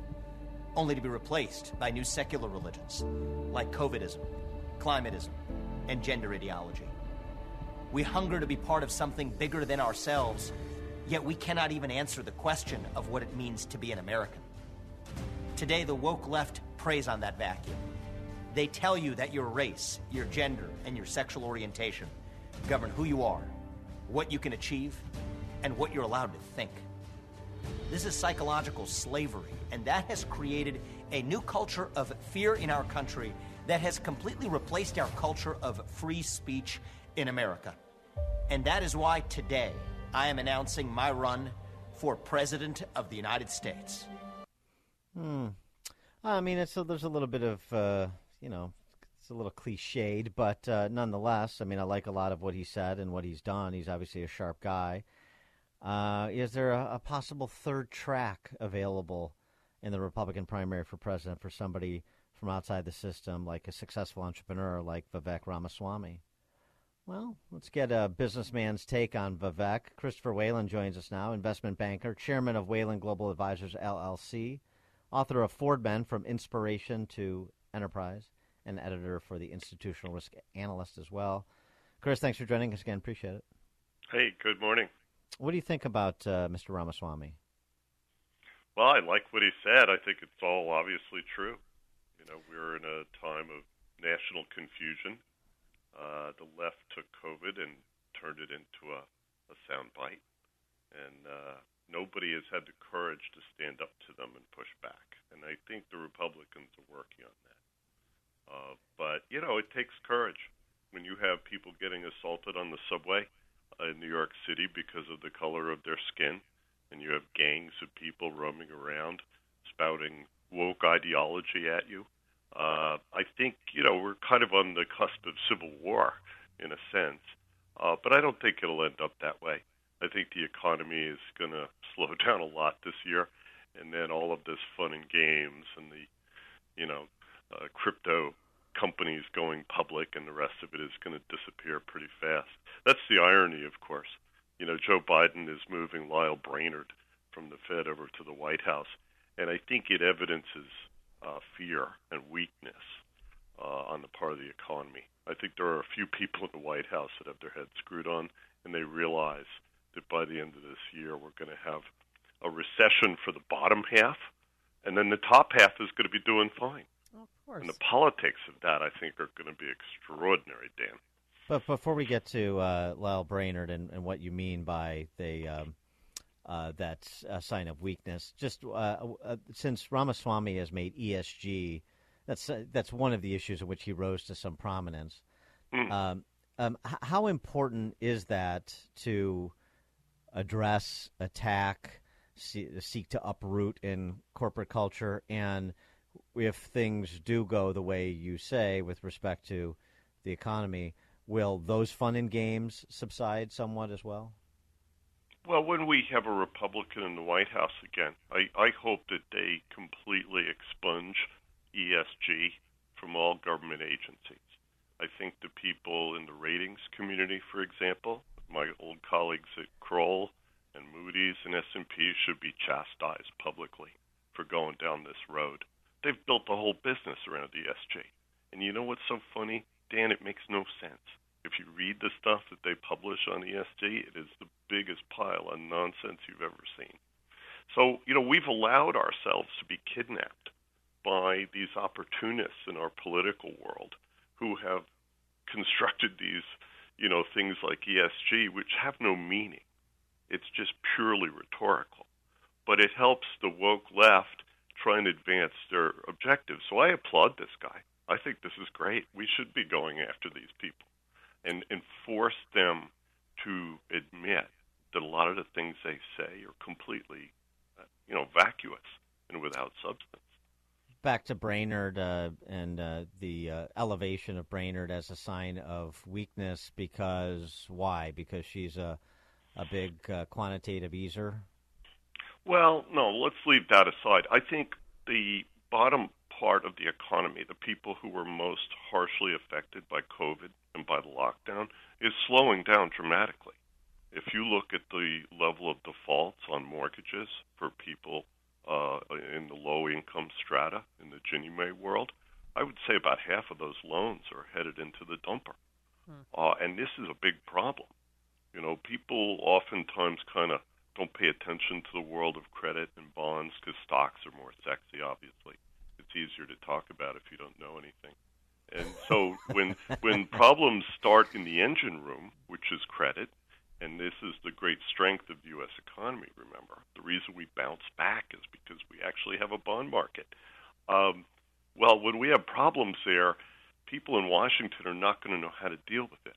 only to be replaced by new secular religions like COVIDism, climatism, and gender ideology. We hunger to be part of something bigger than ourselves, yet we cannot even answer the question of what it means to be an American. Today, the woke left preys on that vacuum. They tell you that your race, your gender, and your sexual orientation govern who you are, what you can achieve, and what you're allowed to think. This is psychological slavery, and that has created a new culture of fear in our country that has completely replaced our culture of free speech in America. And that is why today I am announcing my run for President of the United States. Hmm. I mean, it's a, there's a little bit of, uh, you know, it's a little cliched, but uh, nonetheless, I mean, I like a lot of what he said and what he's done. He's obviously a sharp guy. Uh, is there a, a, possible third track available in the Republican primary for president for somebody from outside the system, like a successful entrepreneur like Vivek Ramaswamy? Well, let's get a businessman's take on Vivek. Christopher Whalen joins us now, investment banker, chairman of Whalen Global Advisors LLC, author of Ford Men from Inspiration to Enterprise, and editor for the Institutional Risk Analyst as well. Chris, thanks for joining us again. Appreciate it. Hey, good morning. What do you think about uh, Mr. Ramaswamy? Well, I like what he said. I think it's all obviously true. You know, we're in a time of national confusion. Uh, the left took COVID and turned it into a, a soundbite, and uh, nobody has had the courage to stand up to them and push back. And I think the Republicans are working on that. Uh, but you know, it takes courage when you have people getting assaulted on the subway in New York City because of the color of their skin, and you have gangs of people roaming around spouting woke ideology at you. Uh, I think you know we're kind of on the cusp of civil war in a sense, uh, but I don't think it'll end up that way. I think the economy is going to slow down a lot this year, and then all of this fun and games and the you know uh, crypto companies going public and the rest of it is going to disappear pretty fast. That's the irony, of course. You know, Joe Biden is moving Lael Brainard from the Fed over to the White House, and I think it evidences uh, fear and weakness uh, on the part of the economy. I think there are a few people in the White House that have their heads screwed on, and they realize that by the end of this year we're going to have a recession for the bottom half, and then the top half is going to be doing fine. of course. And the politics of that, I think, are going to be extraordinary, Dan. But before we get to uh, Lael Brainard and, and what you mean by the um, uh, that's a sign of weakness, just uh, uh, since Ramaswamy has made ESG, that's uh, that's one of the issues in which he rose to some prominence. Um, um, h- how important is that to address, attack, see, seek to uproot in corporate culture? And if things do go the way you say with respect to the economy, will those fun and games subside somewhat as well? Well, when we have a Republican in the White House again, I, I hope that they completely expunge ESG from all government agencies. I think the people in the ratings community, for example, my old colleagues at Kroll and Moody's and S&P should be chastised publicly for going down this road. They've built the whole business around ESG. And you know what's so funny? Dan, it makes no sense. If you read the stuff that they publish on ESG, it is the biggest pile of nonsense you've ever seen. So, you know, we've allowed ourselves to be kidnapped by these opportunists in our political world who have constructed these, you know, things like ESG which have no meaning. It's just purely rhetorical. But it helps the woke left try and advance their objectives. So I applaud this guy. I think this is great. We should be going after these people and, and force them to admit that a lot of the things they say are completely, uh, you know, vacuous and without substance. Back to Brainard uh, and uh, the uh, elevation of Brainard as a sign of weakness because why? Because she's a a big uh, quantitative easer. Well, no, let's leave that aside. I think the bottom part of the economy, the people who were most harshly affected by COVID and by the lockdown, is slowing down dramatically. If you look at the level of defaults on mortgages for people uh, in the low income strata in the Ginnie Mae world, I would say about half of those loans are headed into the dumper. Uh, and this is a big problem. You know, people oftentimes kind of don't pay attention to the world of credit and bonds because stocks are more sexy, obviously. It's easier to talk about if you don't know anything. And so when when problems start in the engine room, which is credit, and this is the great strength of the U.S. economy. Remember, the reason we bounce back is because we actually have a bond market. Um, well, when we have problems there, people in Washington are not going to know how to deal with it.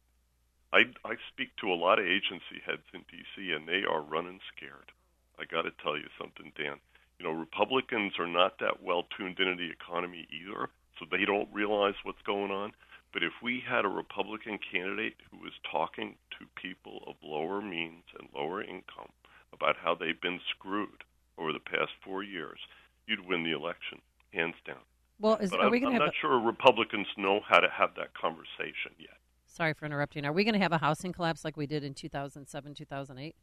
I, I speak to a lot of agency heads in D.C., and they are running scared. I got to tell you something, Dan. You know, Republicans are not that well tuned into the economy either, so they don't realize what's going on. But if we had a Republican candidate who was talking to people of lower means and lower income about how they've been screwed over the past four years, you'd win the election, hands down. Well, is, but are I'm, we going I'm to not have? sure Republicans know how to have that conversation yet. A, sorry for interrupting. Are we going to have a housing collapse like we did in 2007, 2008?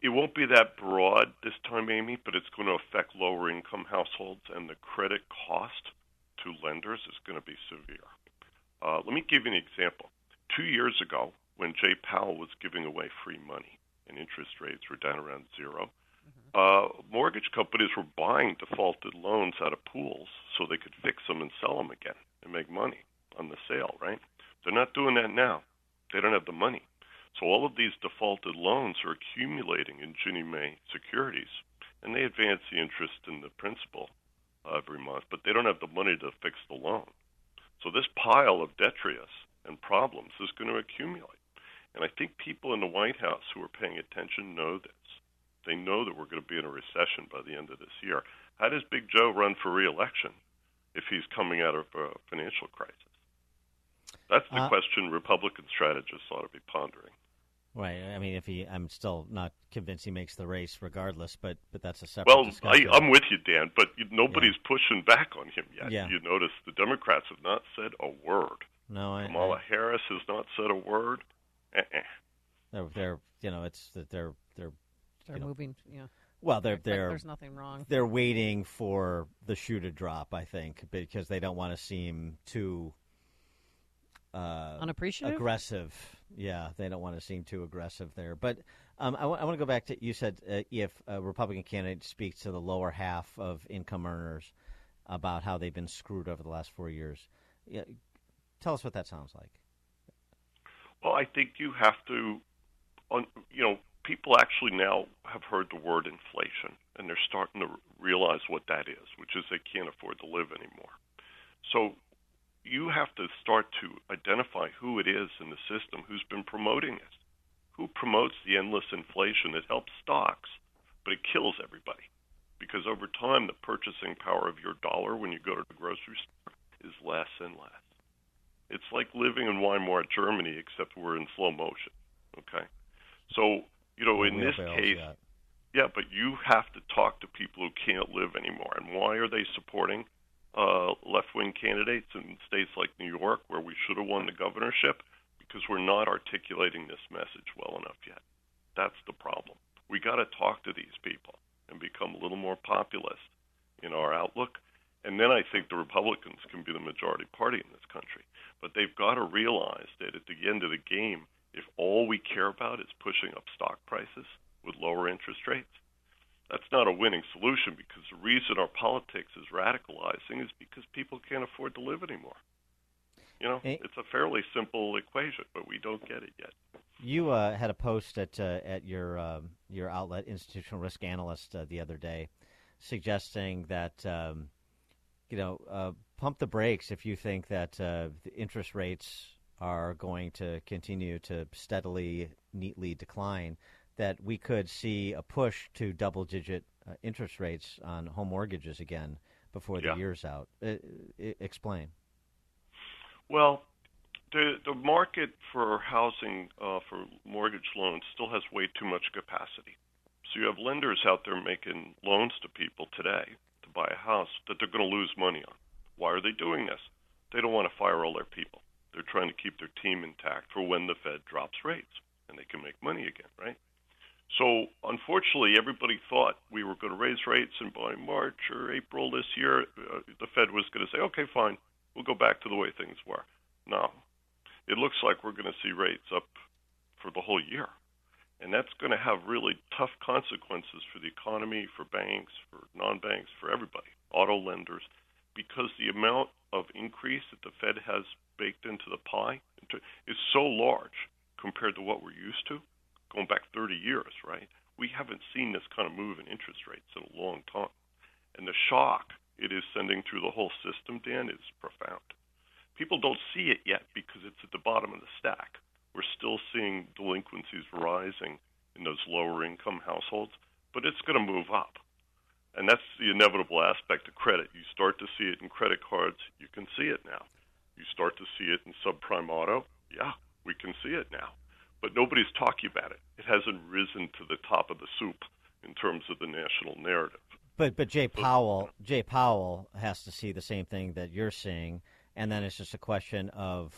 It won't be that broad this time, Amy, but it's going to affect lower income households, and the credit cost to lenders is going to be severe. Uh, let me give you an example. Two years ago, when Jay Powell was giving away free money and interest rates were down around 0 uh, mortgage companies were buying defaulted loans out of pools so they could fix them and sell them again and make money on the sale, right? They're not doing that now. They don't have the money. So all of these defaulted loans are accumulating in Ginnie Mae securities, and they advance the interest and the principal every month, but they don't have the money to fix the loan. So this pile of detritus and problems is going to accumulate. And I think people in the White House who are paying attention know this. They know that we're going to be in a recession by the end of this year. How does Big Joe run for reelection if he's coming out of a financial crisis? That's the Uh, question Republican strategists ought to be pondering. Right. I mean, if he, I'm still not convinced he makes the race, regardless. But but that's a separate. Well, I, discussion. I'm with you, Dan, but you, nobody's pushing back on him yet. Yeah. You notice the Democrats have not said a word. No, I, Kamala Harris has not said a word. Uh-uh. they're, they're you know it's that they're they're They're you know, moving, yeah. Well, they're they're there's nothing wrong. They're waiting for the shoe to drop. I think because they don't want to seem too uh, Unappreciative? aggressive. Yeah, they don't want to seem too aggressive there. But Um, I, w- I want to go back to you said uh, if a Republican candidate speaks to the lower half of income earners about how they've been screwed over the last four years. Yeah, tell us what that sounds like. Well, I think you have to, on, you know, people actually now have heard the word inflation, and they're starting to realize what that is, which is they can't afford to live anymore. So you have to start to identify who it is in the system who's been promoting it. Who promotes the endless inflation that helps stocks, but it kills everybody? Because over time, the purchasing power of your dollar when you go to the grocery store is less and less. It's like living in Weimar, Germany, except we're in slow motion. Okay? So, you know, in this case, yeah. yeah, but you have to talk to people who can't live anymore. And why are they supporting uh, left wing candidates in states like New York, where we should have won the governorship? Because we're not articulating this message well enough yet. That's the problem. We got to talk to these people and become a little more populist in our outlook. And then I think the Republicans can be the majority party in this country. But they've got to realize that at the end of the game, if all we care about is pushing up stock prices with lower interest rates, that's not a winning solution because the reason our politics is radicalizing is because people can't afford to live anymore. You know, it's a fairly simple equation, but we don't get it yet. You uh, had a post at uh, at your um your outlet, Institutional Risk Analyst, uh, the other day, suggesting that um, you know uh, pump the brakes if you think that uh, the interest rates are going to continue to steadily, neatly decline. That we could see a push to double-digit uh, interest rates on home mortgages again before the Yeah. year's out. Uh, e- explain. Well, the the market for housing uh, for mortgage loans still has way too much capacity. So you have lenders out there making loans to people today to buy a house that they're going to lose money on. Why are they doing this? They don't want to fire all their people. They're trying to keep their team intact for when the Fed drops rates and they can make money again, right? So unfortunately, everybody thought we were going to raise rates, and by March or April this year, uh, the Fed was going to say, "Okay, fine, we'll go back to the way things were." No, it looks like we're going to see rates up for the whole year, and that's going to have really tough consequences for the economy, for banks, for non-banks, for everybody, auto lenders, because the amount of increase that the Fed has baked into the pie is so large compared to what we're used to going back 30 years, right? We haven't seen this kind of move in interest rates in a long time. And the shock it is sending through the whole system, Dan, is profound. People don't see it yet because it's at the bottom of the stack. We're still seeing delinquencies rising in those lower income households, but it's going to move up. And that's the inevitable aspect of credit. You start to see it in credit cards, you can see it now. You start to see it in subprime auto, yeah, we can see it now but nobody's talking about it. It hasn't risen to the top of the soup in terms of the national narrative. But but Jay Powell Jay Powell has to see the same thing that you're seeing, and then it's just a question of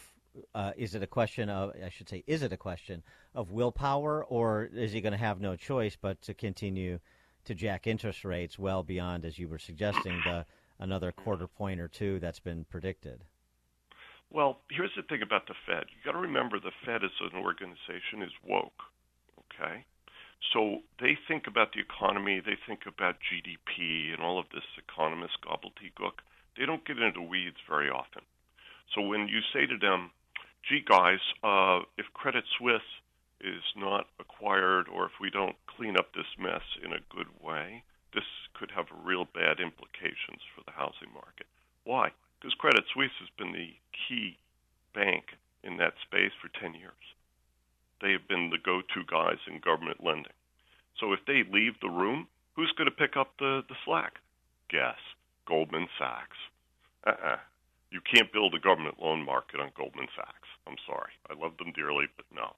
uh, is it a question of I should say is it a question of willpower or is he going to have no choice but to continue to jack interest rates well beyond as you were suggesting the another quarter point or two that's been predicted. Well, here's the thing about the Fed. You got to remember the Fed as an organization is woke. Okay, so they think about the economy, they think about GDP and all of this economist gobbledygook. They don't get into weeds very often. So when you say to them, "Gee, guys, uh, if Credit Suisse is not acquired, or if we don't clean up this mess in a good way, this could have real bad implications for the housing market." Why? Because Credit Suisse has been the key bank in that space for 10 years. They have been the go to guys in government lending. So if they leave the room, who's going to pick up the, the slack? Guess Goldman Sachs. Uh uh You can't build a government loan market on Goldman Sachs. I'm sorry. I love them dearly, but no.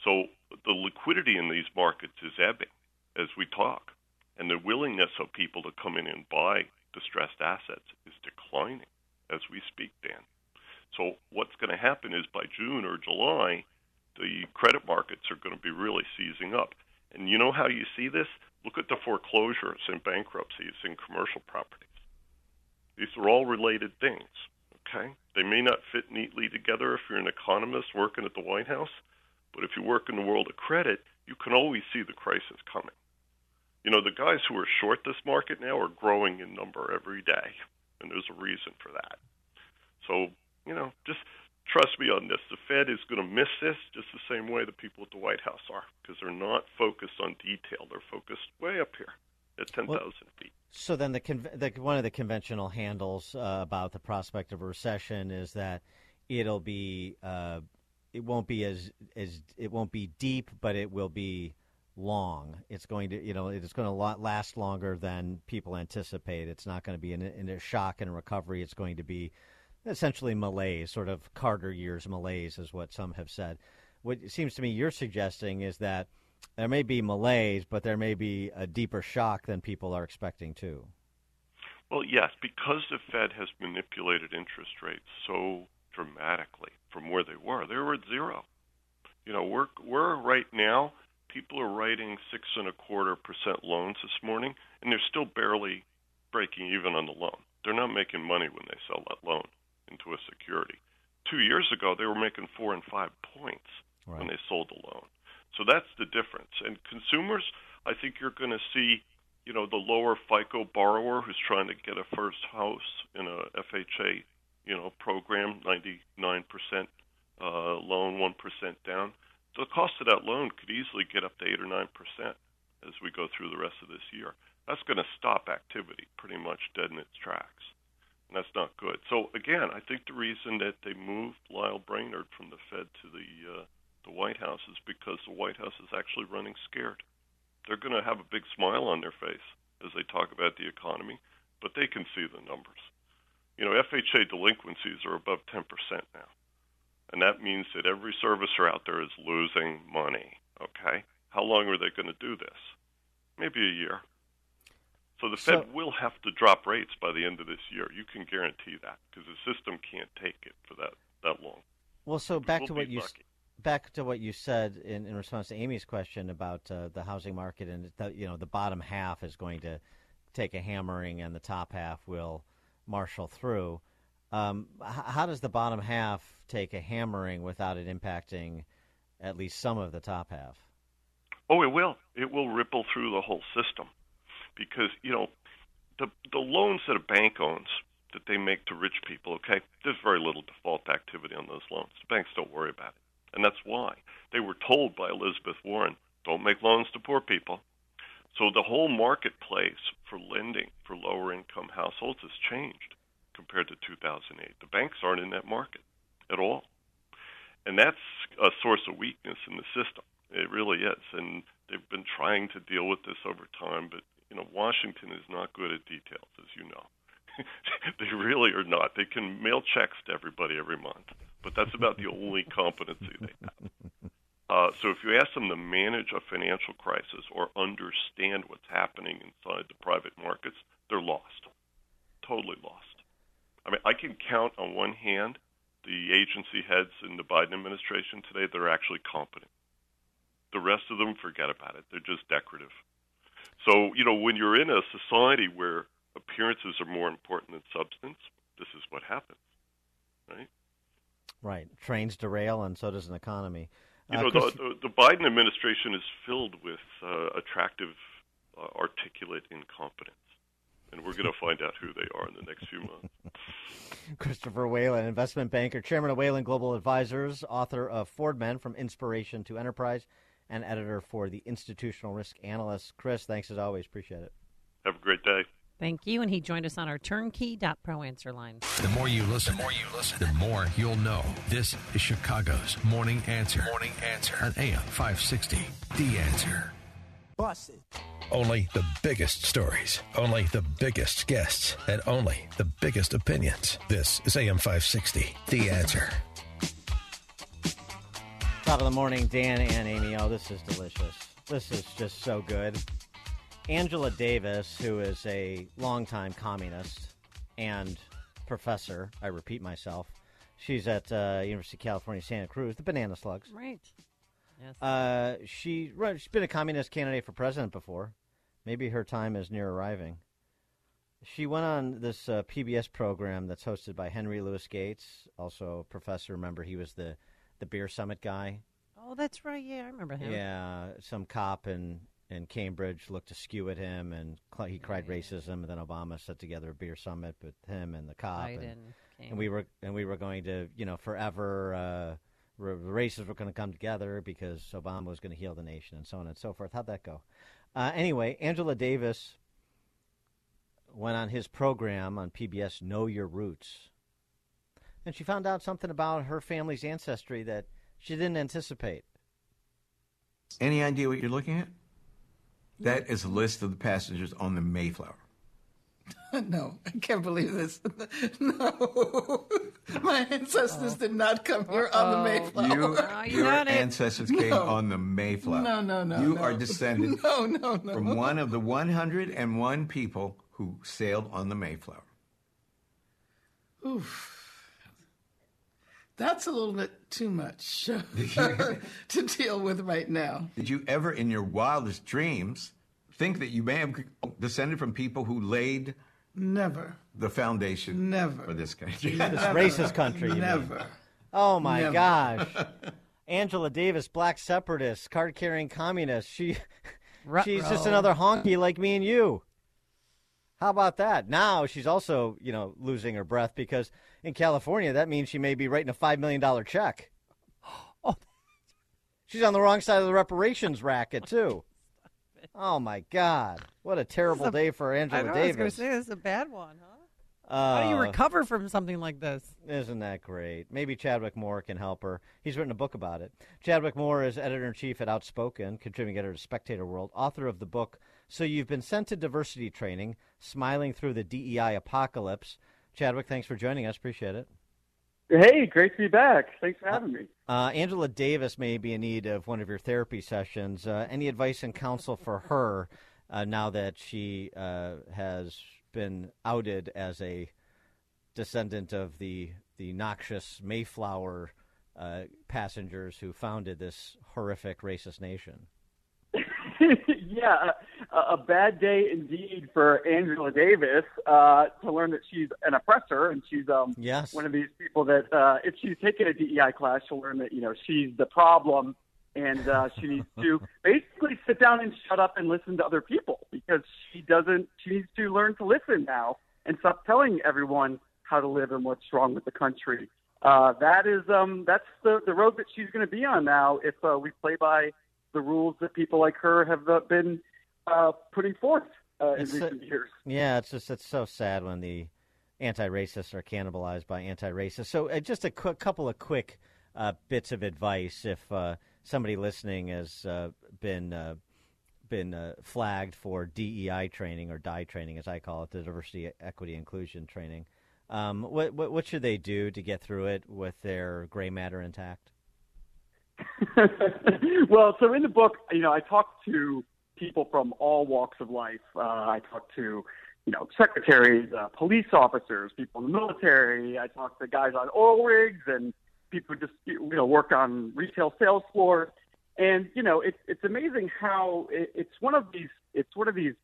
So the liquidity in these markets is ebbing as we talk, and the willingness of people to come in and buy distressed assets is declining as we speak, Dan. So what's going to happen is by June or July, the credit markets are going to be really seizing up. And you know how you see this? Look at the foreclosures and bankruptcies in commercial properties. These are all related things, okay? They may not fit neatly together if you're an economist working at the White House, but if you work in the world of credit, you can always see the crisis coming. You know, the guys who are short this market now are growing in number every day, and there's a reason for that. So, you know, just trust me on this. The Fed is going to miss this just the same way the people at the White House are because they're not focused on detail. They're focused way up here at 10,000 Well- feet. So then, the, conv- the one of the conventional handles uh, about the prospect of a recession is that it'll be uh, it won't be as as it won't be deep, but it will be long. It's going to you know it's going to last longer than people anticipate. It's not going to be in a, in a shock and recovery. It's going to be essentially malaise, sort of Carter years malaise, is what some have said. What it seems to me you're suggesting is that there may be malaise, but there may be a deeper shock than people are expecting too. Well, yes, because the Fed has manipulated interest rates so dramatically from where they were. They were at zero. You know, we're we're right now. People are writing six and a quarter percent loans this morning, and they're still barely breaking even on the loan. They're not making money when they sell that loan into a security. Two years ago, they were making four and five points when they sold the loan. So that's the difference. And consumers, I think you're going to see, you know, the lower FICO borrower who's trying to get a first house in a FHA, you know, program, 99% uh, loan, 1% down. The cost of that loan could easily get up to 8 or 9% as we go through the rest of this year. That's going to stop activity pretty much dead in its tracks. And that's not good. So again, I think the reason that they moved Lael Brainard from the Fed to the uh, the White House is because the White House is actually running scared. They're going to have a big smile on their face as they talk about the economy, but they can see the numbers. You know, FHA delinquencies are above 10% now. And that means that every servicer out there is losing money. Okay? How long are they going to do this? Maybe a year. So the Fed So- will have to drop rates by the end of this year. You can guarantee that because the system can't take it for that, that long. Well, so back We'll to what you lucky. back to what you said in, in response to Amy's question about uh, the housing market and that you know the bottom half is going to take a hammering and the top half will marshal through. Um, how does the bottom half take a hammering without it impacting at least some of the top half? Oh, it will. It will ripple through the whole system because you know the the loans that a bank owns that they make to rich people. Okay, there's very little default activity on those loans. The banks don't worry about it, and that's why they were told by Elizabeth Warren, "Don't make loans to poor people." So the whole marketplace for lending for lower income households has changed compared to 2008. The banks aren't in that market at all. And that's a source of weakness in the system. It really is. And they've been trying to deal with this over time, but you know, Washington is not good at details, as you know. they really are not. They can mail checks to everybody every month, but that's about the only competency they have. Uh, so if you ask them to manage a financial crisis or understand what's happening inside the private markets, they're lost, totally lost. I mean, I can count on one hand the agency heads in the Biden administration today that are actually competent. The rest of them, forget about it. They're just decorative. So, you know, when you're in a society where appearances are more important than substance, this is what happens, right? Right, trains derail, and so does an economy. You Uh, know, Chris- the, the, the Biden administration is filled with uh, attractive, uh, articulate incompetence. And we're going to find out who they are in the next few months. Christopher Whalen, investment banker, chairman of Whalen Global Advisors, author of Ford Men from Inspiration to Enterprise, and editor for the Institutional Risk Analyst. Chris, thanks as always. Appreciate it. Have a great day. Thank you. And he joined us on our turnkey.pro answer line. The more you listen, the more you listen, the more you'll know. This is Chicago's Morning Answer. Morning Answer on AM 560. The Answer. Busted. Only the biggest stories, only the biggest guests, and only the biggest opinions. This is AM 560. The Answer. Top of the morning, Dan and Amy. Oh, this is delicious. This is just so good. Angela Davis, who is a longtime communist and professor, I repeat myself, she's at uh, University of California, Santa Cruz, the Banana Slugs. Right. Yes. Uh, she right, she's been a communist candidate for president before. Maybe her time is near arriving. She went on this uh, PBS program that's hosted by Henry Louis Gates, also a professor. Remember, he was the the beer summit guy. Oh, that's right. Yeah, I remember him. Yeah, some cop in in Cambridge looked askew at him, and cl- he cried racism. And then Obama set together a beer summit with him and the cop, Biden and, and we were and we were going to, you know, forever. Uh, the races were going to come together because Obama was going to heal the nation, and so on and so forth. How'd that go? Uh, anyway, Angela Davis went on his program on PBS, Know Your Roots, and she found out something about her family's ancestry that she didn't anticipate. Any idea what you're looking at? That is a list of the passengers on the Mayflower. no, I can't believe this. No, my ancestors uh, did not come here on the uh, Mayflower. You, your ancestors came No. on the Mayflower. No, no, no, You no. are descended No, no, no. from one of the 101 people who sailed on the Mayflower. Oof. That's a little bit too much to deal with right now. Did you ever, in your wildest dreams, think that you may have descended from people who laid Never. the foundation Never. for this country? This racist country. you mean. Never. Oh my Never. gosh. Angela Davis, black separatist, card carrying communist. She she's just another honky like me and you. How about that? Now she's also, you know, losing her breath because in California that means she may be writing a five million dollar check. Oh. She's on the wrong side of the reparations racket too. Oh my God! What a terrible a- day for I Angela know, I was going Davis. to say this is a bad one, huh? How do you Uh, recover from something like this? Isn't that great? Maybe Chadwick Moore can help her. He's written a book about it. Chadwick Moore is editor in chief at Outspoken, contributing editor to Spectator World, author of the book So You've Been Sent to Diversity Training Smiling Through the DEI Apocalypse. Chadwick, thanks for joining us. Appreciate it. Hey, great to be back. Thanks for having me. Uh, Angela Davis may be in need of one of your therapy sessions. Uh, any advice and counsel for her uh, now that she uh, has been outed as a descendant of the the noxious Mayflower uh, passengers who founded this horrific racist nation? yeah, a, a bad day indeed for Angela Davis uh, to learn that she's an oppressor and she's um, Yes. one of these people that uh, if she's taken a DEI class, she'll learn that you know she's the problem and uh, she needs to basically sit down and shut up and listen to other people because she doesn't. She needs to learn to listen now and stop telling everyone how to live and what's wrong with the country. Uh, that is um, that's the the road that she's going to be on now if uh, we play by the rules that people like her have uh, been uh, putting forth uh, in It's a- recent years. Yeah, it's just it's so sad when the anti-racists are cannibalized by anti-racists. So, uh, just a qu- couple of quick uh, bits of advice if uh, somebody listening has uh, been uh, been uh, flagged for DEI training or DIE training, as I call it, the diversity, equity, inclusion training. Um, what, what what should they do to get through it with their gray matter intact? well, so in the book, you know, I talk to people from all walks of life. Uh, I talk to, you know, secretaries, uh, police officers, people in the military. I talk to guys on oil rigs and people who just, you know, work on retail sales floors. And you know, it's it's amazing how it, it's one of these it's one of these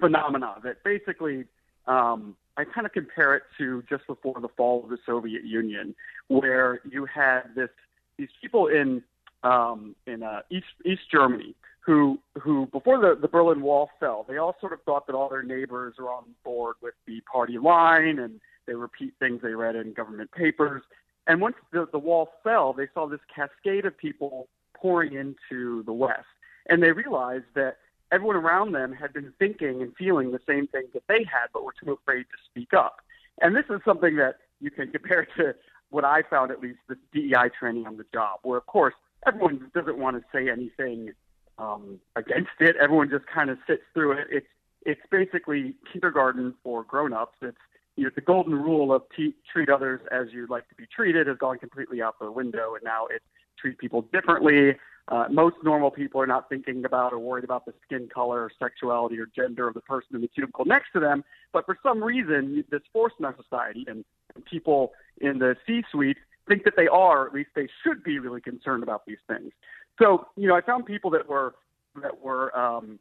phenomena that basically um, I kind of compare it to just before the fall of the Soviet Union, where you had this these people in um, in uh, East East Germany who who before the, the Berlin Wall fell, they all sort of thought that all their neighbors were on board with the party line, and they repeat things they read in government papers. And once the, the wall fell, they saw this cascade of people pouring into the West, and they realized that everyone around them had been thinking and feeling the same things that they had, but were too afraid to speak up. And this is something that you can compare to what I found, at least, the DEI training on the job, where, of course, everyone doesn't want to say anything um, against it. Everyone just kind of sits through it. It's it's basically kindergarten for grown-ups. It's you know the golden rule of te- treat others as you'd like to be treated has gone completely out the window, and now it's treat people differently. Uh, most normal people are not thinking about or worried about the skin color, or sexuality, or gender of the person in the cubicle next to them. But for some reason, this force in our society and, people in the C-suite think that they are, or at least they should be, really concerned about these things. So, you know, I found people that were that were um,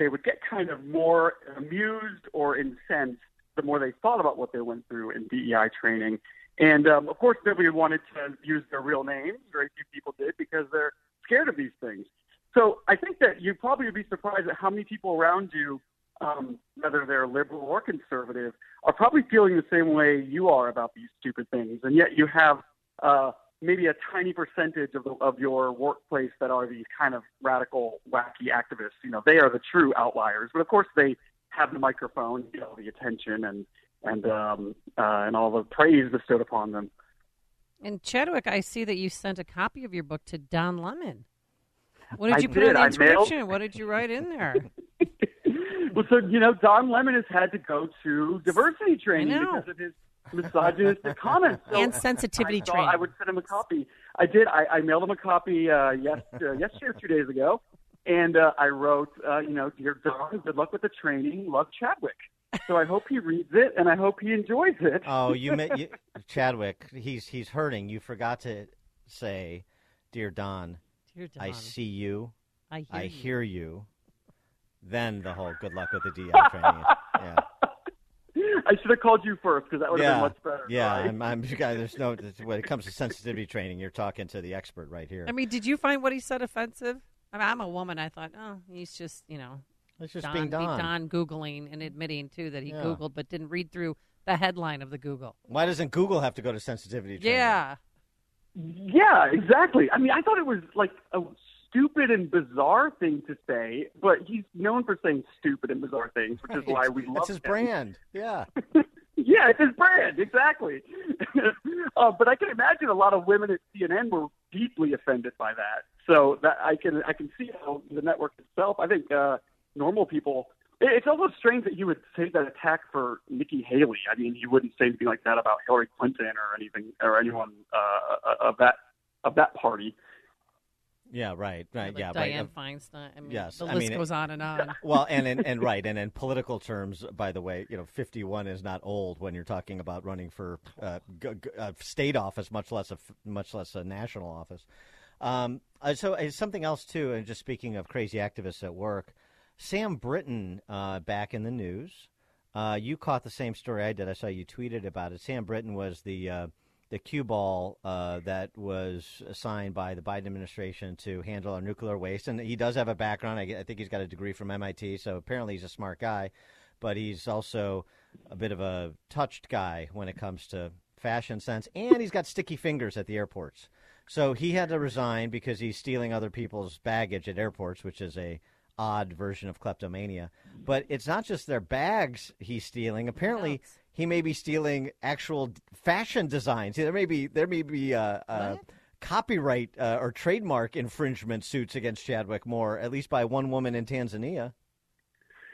they would get kind of more amused or incensed the more they thought about what they went through in DEI training. And um, of course, nobody wanted to use their real names. Very few people did because they're scared of these things. So I think that you probably be surprised at how many people around you, um, whether they're liberal or conservative, are probably feeling the same way you are about these stupid things. And yet you have uh, maybe a tiny percentage of, the, of your workplace that are these kind of radical, wacky activists. You know, they are the true outliers. But of course, they have the microphone, you know, the attention, and and um, uh, and all the praise bestowed upon them. And Chadwick, I see that you sent a copy of your book to Don Lemon. What did I you put did. in the I inscription? mailed- What did you write in there? Well, so you know, Don Lemon has had to go to diversity training because of his misogynistic comments So And sensitivity I training. I would send him a copy. I did. I, I mailed him a copy uh, yes, uh, yesterday or two days ago, and uh, I wrote, uh, you know, dear Don, good luck with the training. Love Chadwick. So I hope he reads it, and I hope he enjoys it. Oh, you, met you Chadwick, he's he's hurting. You forgot to say, "Dear Don, Dear Don, I see you, I hear you." hear you." Then the whole good luck with the DI training. Yeah, I should have called you first because that would have yeah, been much better. yeah. Sorry. I'm, I'm guy. There's no when it comes to sensitivity training. You're talking to the expert right here. I mean, did you find what he said offensive? I mean, I'm a woman. I thought, oh, he's just, you know, It's just Don, being Don. Don googling and admitting too that he Yeah. googled, but didn't read through the headline of the Google. Why doesn't Google have to go to sensitivity training? Yeah, Yeah, exactly. I mean, I thought it was like a stupid and bizarre thing to say, but he's known for saying stupid and bizarre things, which is why we love That's his him. brand. Yeah. Yeah, it's his brand, exactly. uh, but I can imagine a lot of women at CNN were deeply offended by that. So that I can I can see how the network itself. I think uh, normal people. It's almost strange that you would say that attack for Nikki Haley. I mean, you wouldn't say anything like that about Hillary Clinton or anything or anyone uh, of that of that party. Yeah, right, right, like yeah, Diane right. Feinstein. I mean, yes, the I list mean, goes on and on. Well, and, and and right, and in political terms, by the way, you know, fifty-one is not old when you're talking about running for uh, g- g- uh, state office, much less a f- much less a national office. Um, uh, so uh, something else too, and just speaking of crazy activists at work, Sam Brinton uh, back in the news. Uh, you caught the same story I did. I saw you tweeted about it. Sam Brinton was the uh, the cue ball uh, that was assigned by the Biden administration to handle our nuclear waste, and he does have a background. I, I think he's got a degree from MIT, so apparently he's a smart guy. But he's also a bit of a touched guy when it comes to fashion sense, and he's got sticky fingers at the airports. So he had to resign because he's stealing other people's baggage at airports, which is a odd version of kleptomania. But it's not just their bags he's stealing. Apparently, he may be stealing actual fashion designs. There may be there may be uh, uh, copyright uh, or trademark infringement suits against Chadwick Moore, at least by one woman in Tanzania.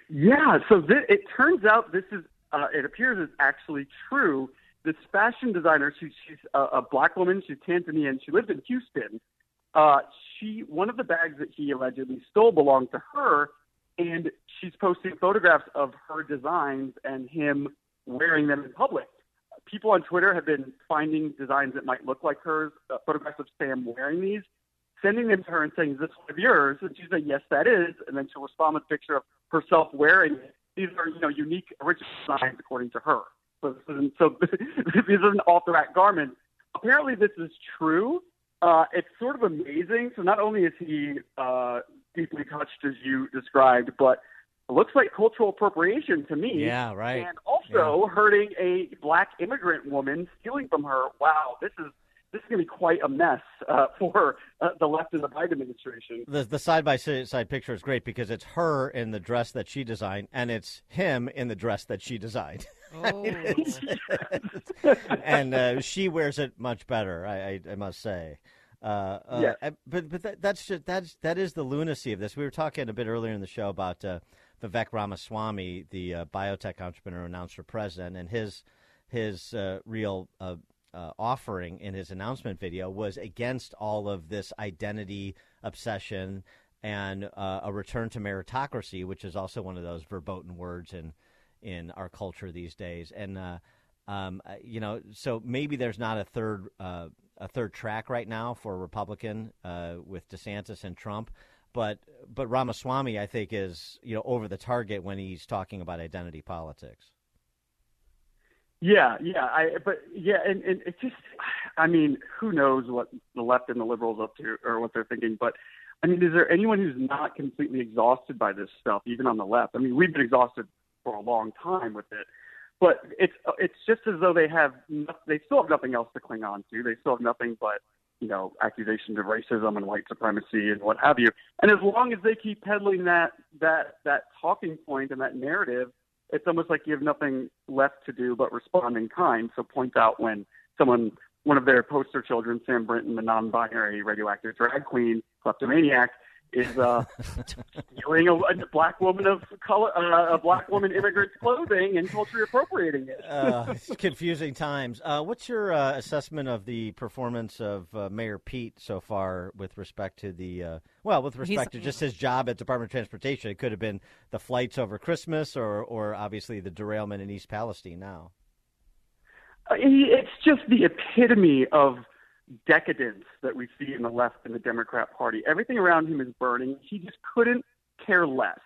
Yeah, so th- it turns out this is, uh, it appears is actually true. This fashion designer, she, she's a, a black woman, she's Tanzanian, she lives in Houston. She, one of the bags that he allegedly stole belonged to her, and she's posting photographs of her designs and him wearing them in public. People on Twitter have been finding designs that might look like hers, uh, photographs of Sam wearing these, sending them to her and saying, "Is this one of yours?" And she said, "Yes, that is." And then she'll respond with a picture of herself wearing it. These are, you know, unique original designs according to her. So, this isn't, so these aren't off-the-rack garments. Apparently, this is true. Uh, it's sort of amazing. So not only is he uh, deeply touched, as you described, but it looks like cultural appropriation to me. Yeah, right. And also hurting a black immigrant woman, stealing from her. Wow, this is this is going to be quite a mess uh, for uh, the left of the Biden administration. The the side by side picture is great because it's her in the dress that she designed, and it's him in the dress that she designed. I and uh, she wears it much better, I, I, I must say. Uh, uh, Yes. I- but but that, that's just that's that is the lunacy of this. We were talking a bit earlier in the show about uh, Vivek Ramaswamy, the uh, biotech entrepreneur announced for president, and his his uh, real uh, uh, offering in his announcement video was against all of this identity obsession and uh, a return to meritocracy, which is also one of those verboten words in in our culture these days. And uh, um, uh, you know, so maybe there's not a third uh, a third track right now for a Republican uh, with DeSantis and Trump. But but Ramaswamy, I think, is you know over the target when he's talking about identity politics. Yeah, yeah. I but yeah, and, and it just I mean, who knows what the left and the liberals up to or what they're thinking, but I mean, is there anyone who's not completely exhausted by this stuff, even on the left? I mean, we've been exhausted for a long time with it, but it's uh, it's just as though they have they still have nothing else to cling on to. They still have nothing but you know accusations of racism and white supremacy and what have you. And as long as they keep peddling that that that talking point and that narrative, it's almost like you have nothing left to do but respond in kind. So point out when someone one of their poster children, Sam Brinton, the non-binary radioactive drag queen, kleptomaniac, is uh, stealing a, a black woman of color, uh, a black woman immigrant's clothing and culturally appropriating it. uh, confusing times. Uh, what's your uh, assessment of the performance of uh, Mayor Pete so far with respect to the uh, well, with respect He's- to just his job at Department of Transportation? It could have been the flights over Christmas, or or obviously the derailment in East Palestine. Now, Uh, he, it's just the epitome of decadence that we see in the left and the Democrat Party. Everything around him is burning. He just couldn't care less.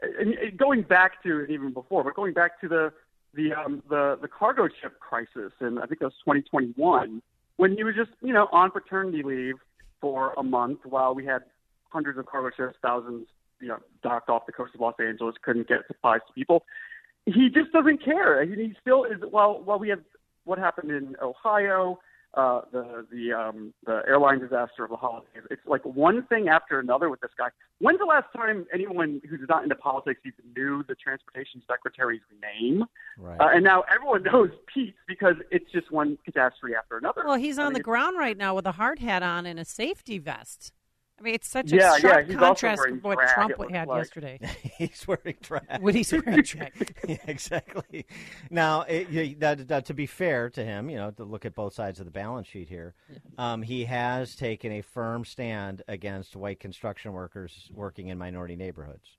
And going back to even before, but going back to the the um, the the cargo ship crisis, and I think that was 2021, when he was just you know on paternity leave for a month while we had hundreds of cargo ships, thousands you know docked off the coast of Los Angeles, couldn't get supplies to people. He just doesn't care. He still is. While while we have what happened in Ohio, uh, the the um, the airline disaster of the holidays. It's like one thing after another with this guy. When's the last time anyone who's not into politics even knew the transportation secretary's name? Right. Uh, and now everyone knows Pete's because it's just one catastrophe after another. Well, he's I on mean, the ground right now with a hard hat on and a safety vest. I mean, it's such a yeah, sharp he's also contrast wearing with what drag, Trump had like. yesterday. he's wearing drag. When he's wearing drag. yeah, exactly. Now, it, that, that, to be fair to him, you know, to look at both sides of the balance sheet here, um, he has taken a firm stand against white construction workers working in minority neighborhoods.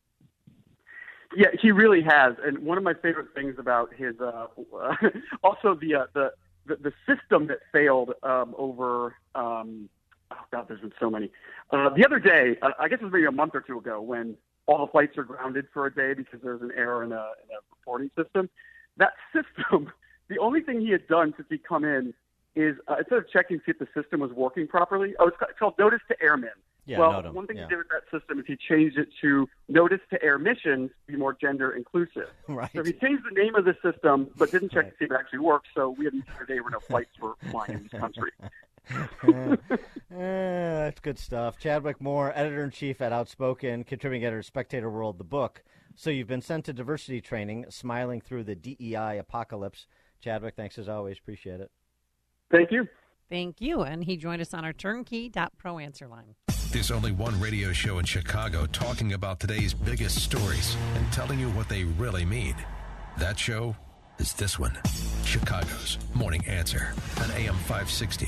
Yeah, he really has. And one of my favorite things about his, uh, also the, uh, the the the system that failed um, over. Um, oh God, there's been so many. Uh, the other day, uh, I guess it was maybe a month or two ago, when all the flights are grounded for a day because there's an error in a, in a reporting system. That system, the only thing he had done since he come in is uh, instead of checking to see if the system was working properly, oh, it's ca- it's called Notice to Airmen. Yeah, well, one thing yeah. he did with that system is he changed it to Notice to Air Missions to be more gender inclusive. Right. So he changed the name of the system, but didn't check to see if it actually works. So we had an entire day where no flights were flying in this country. Eh, that's good stuff. Chadwick Moore, editor in chief at Outspoken, contributing editor, Spectator World, the book. So you've been sent to diversity training, smiling through the DEI apocalypse. Chadwick, thanks as always. Appreciate it. Thank you. Thank you. And he joined us on our turnkey.pro answer line. There's only one radio show in Chicago talking about today's biggest stories and telling you what they really mean. That show is this one Chicago's Morning Answer on AM 560.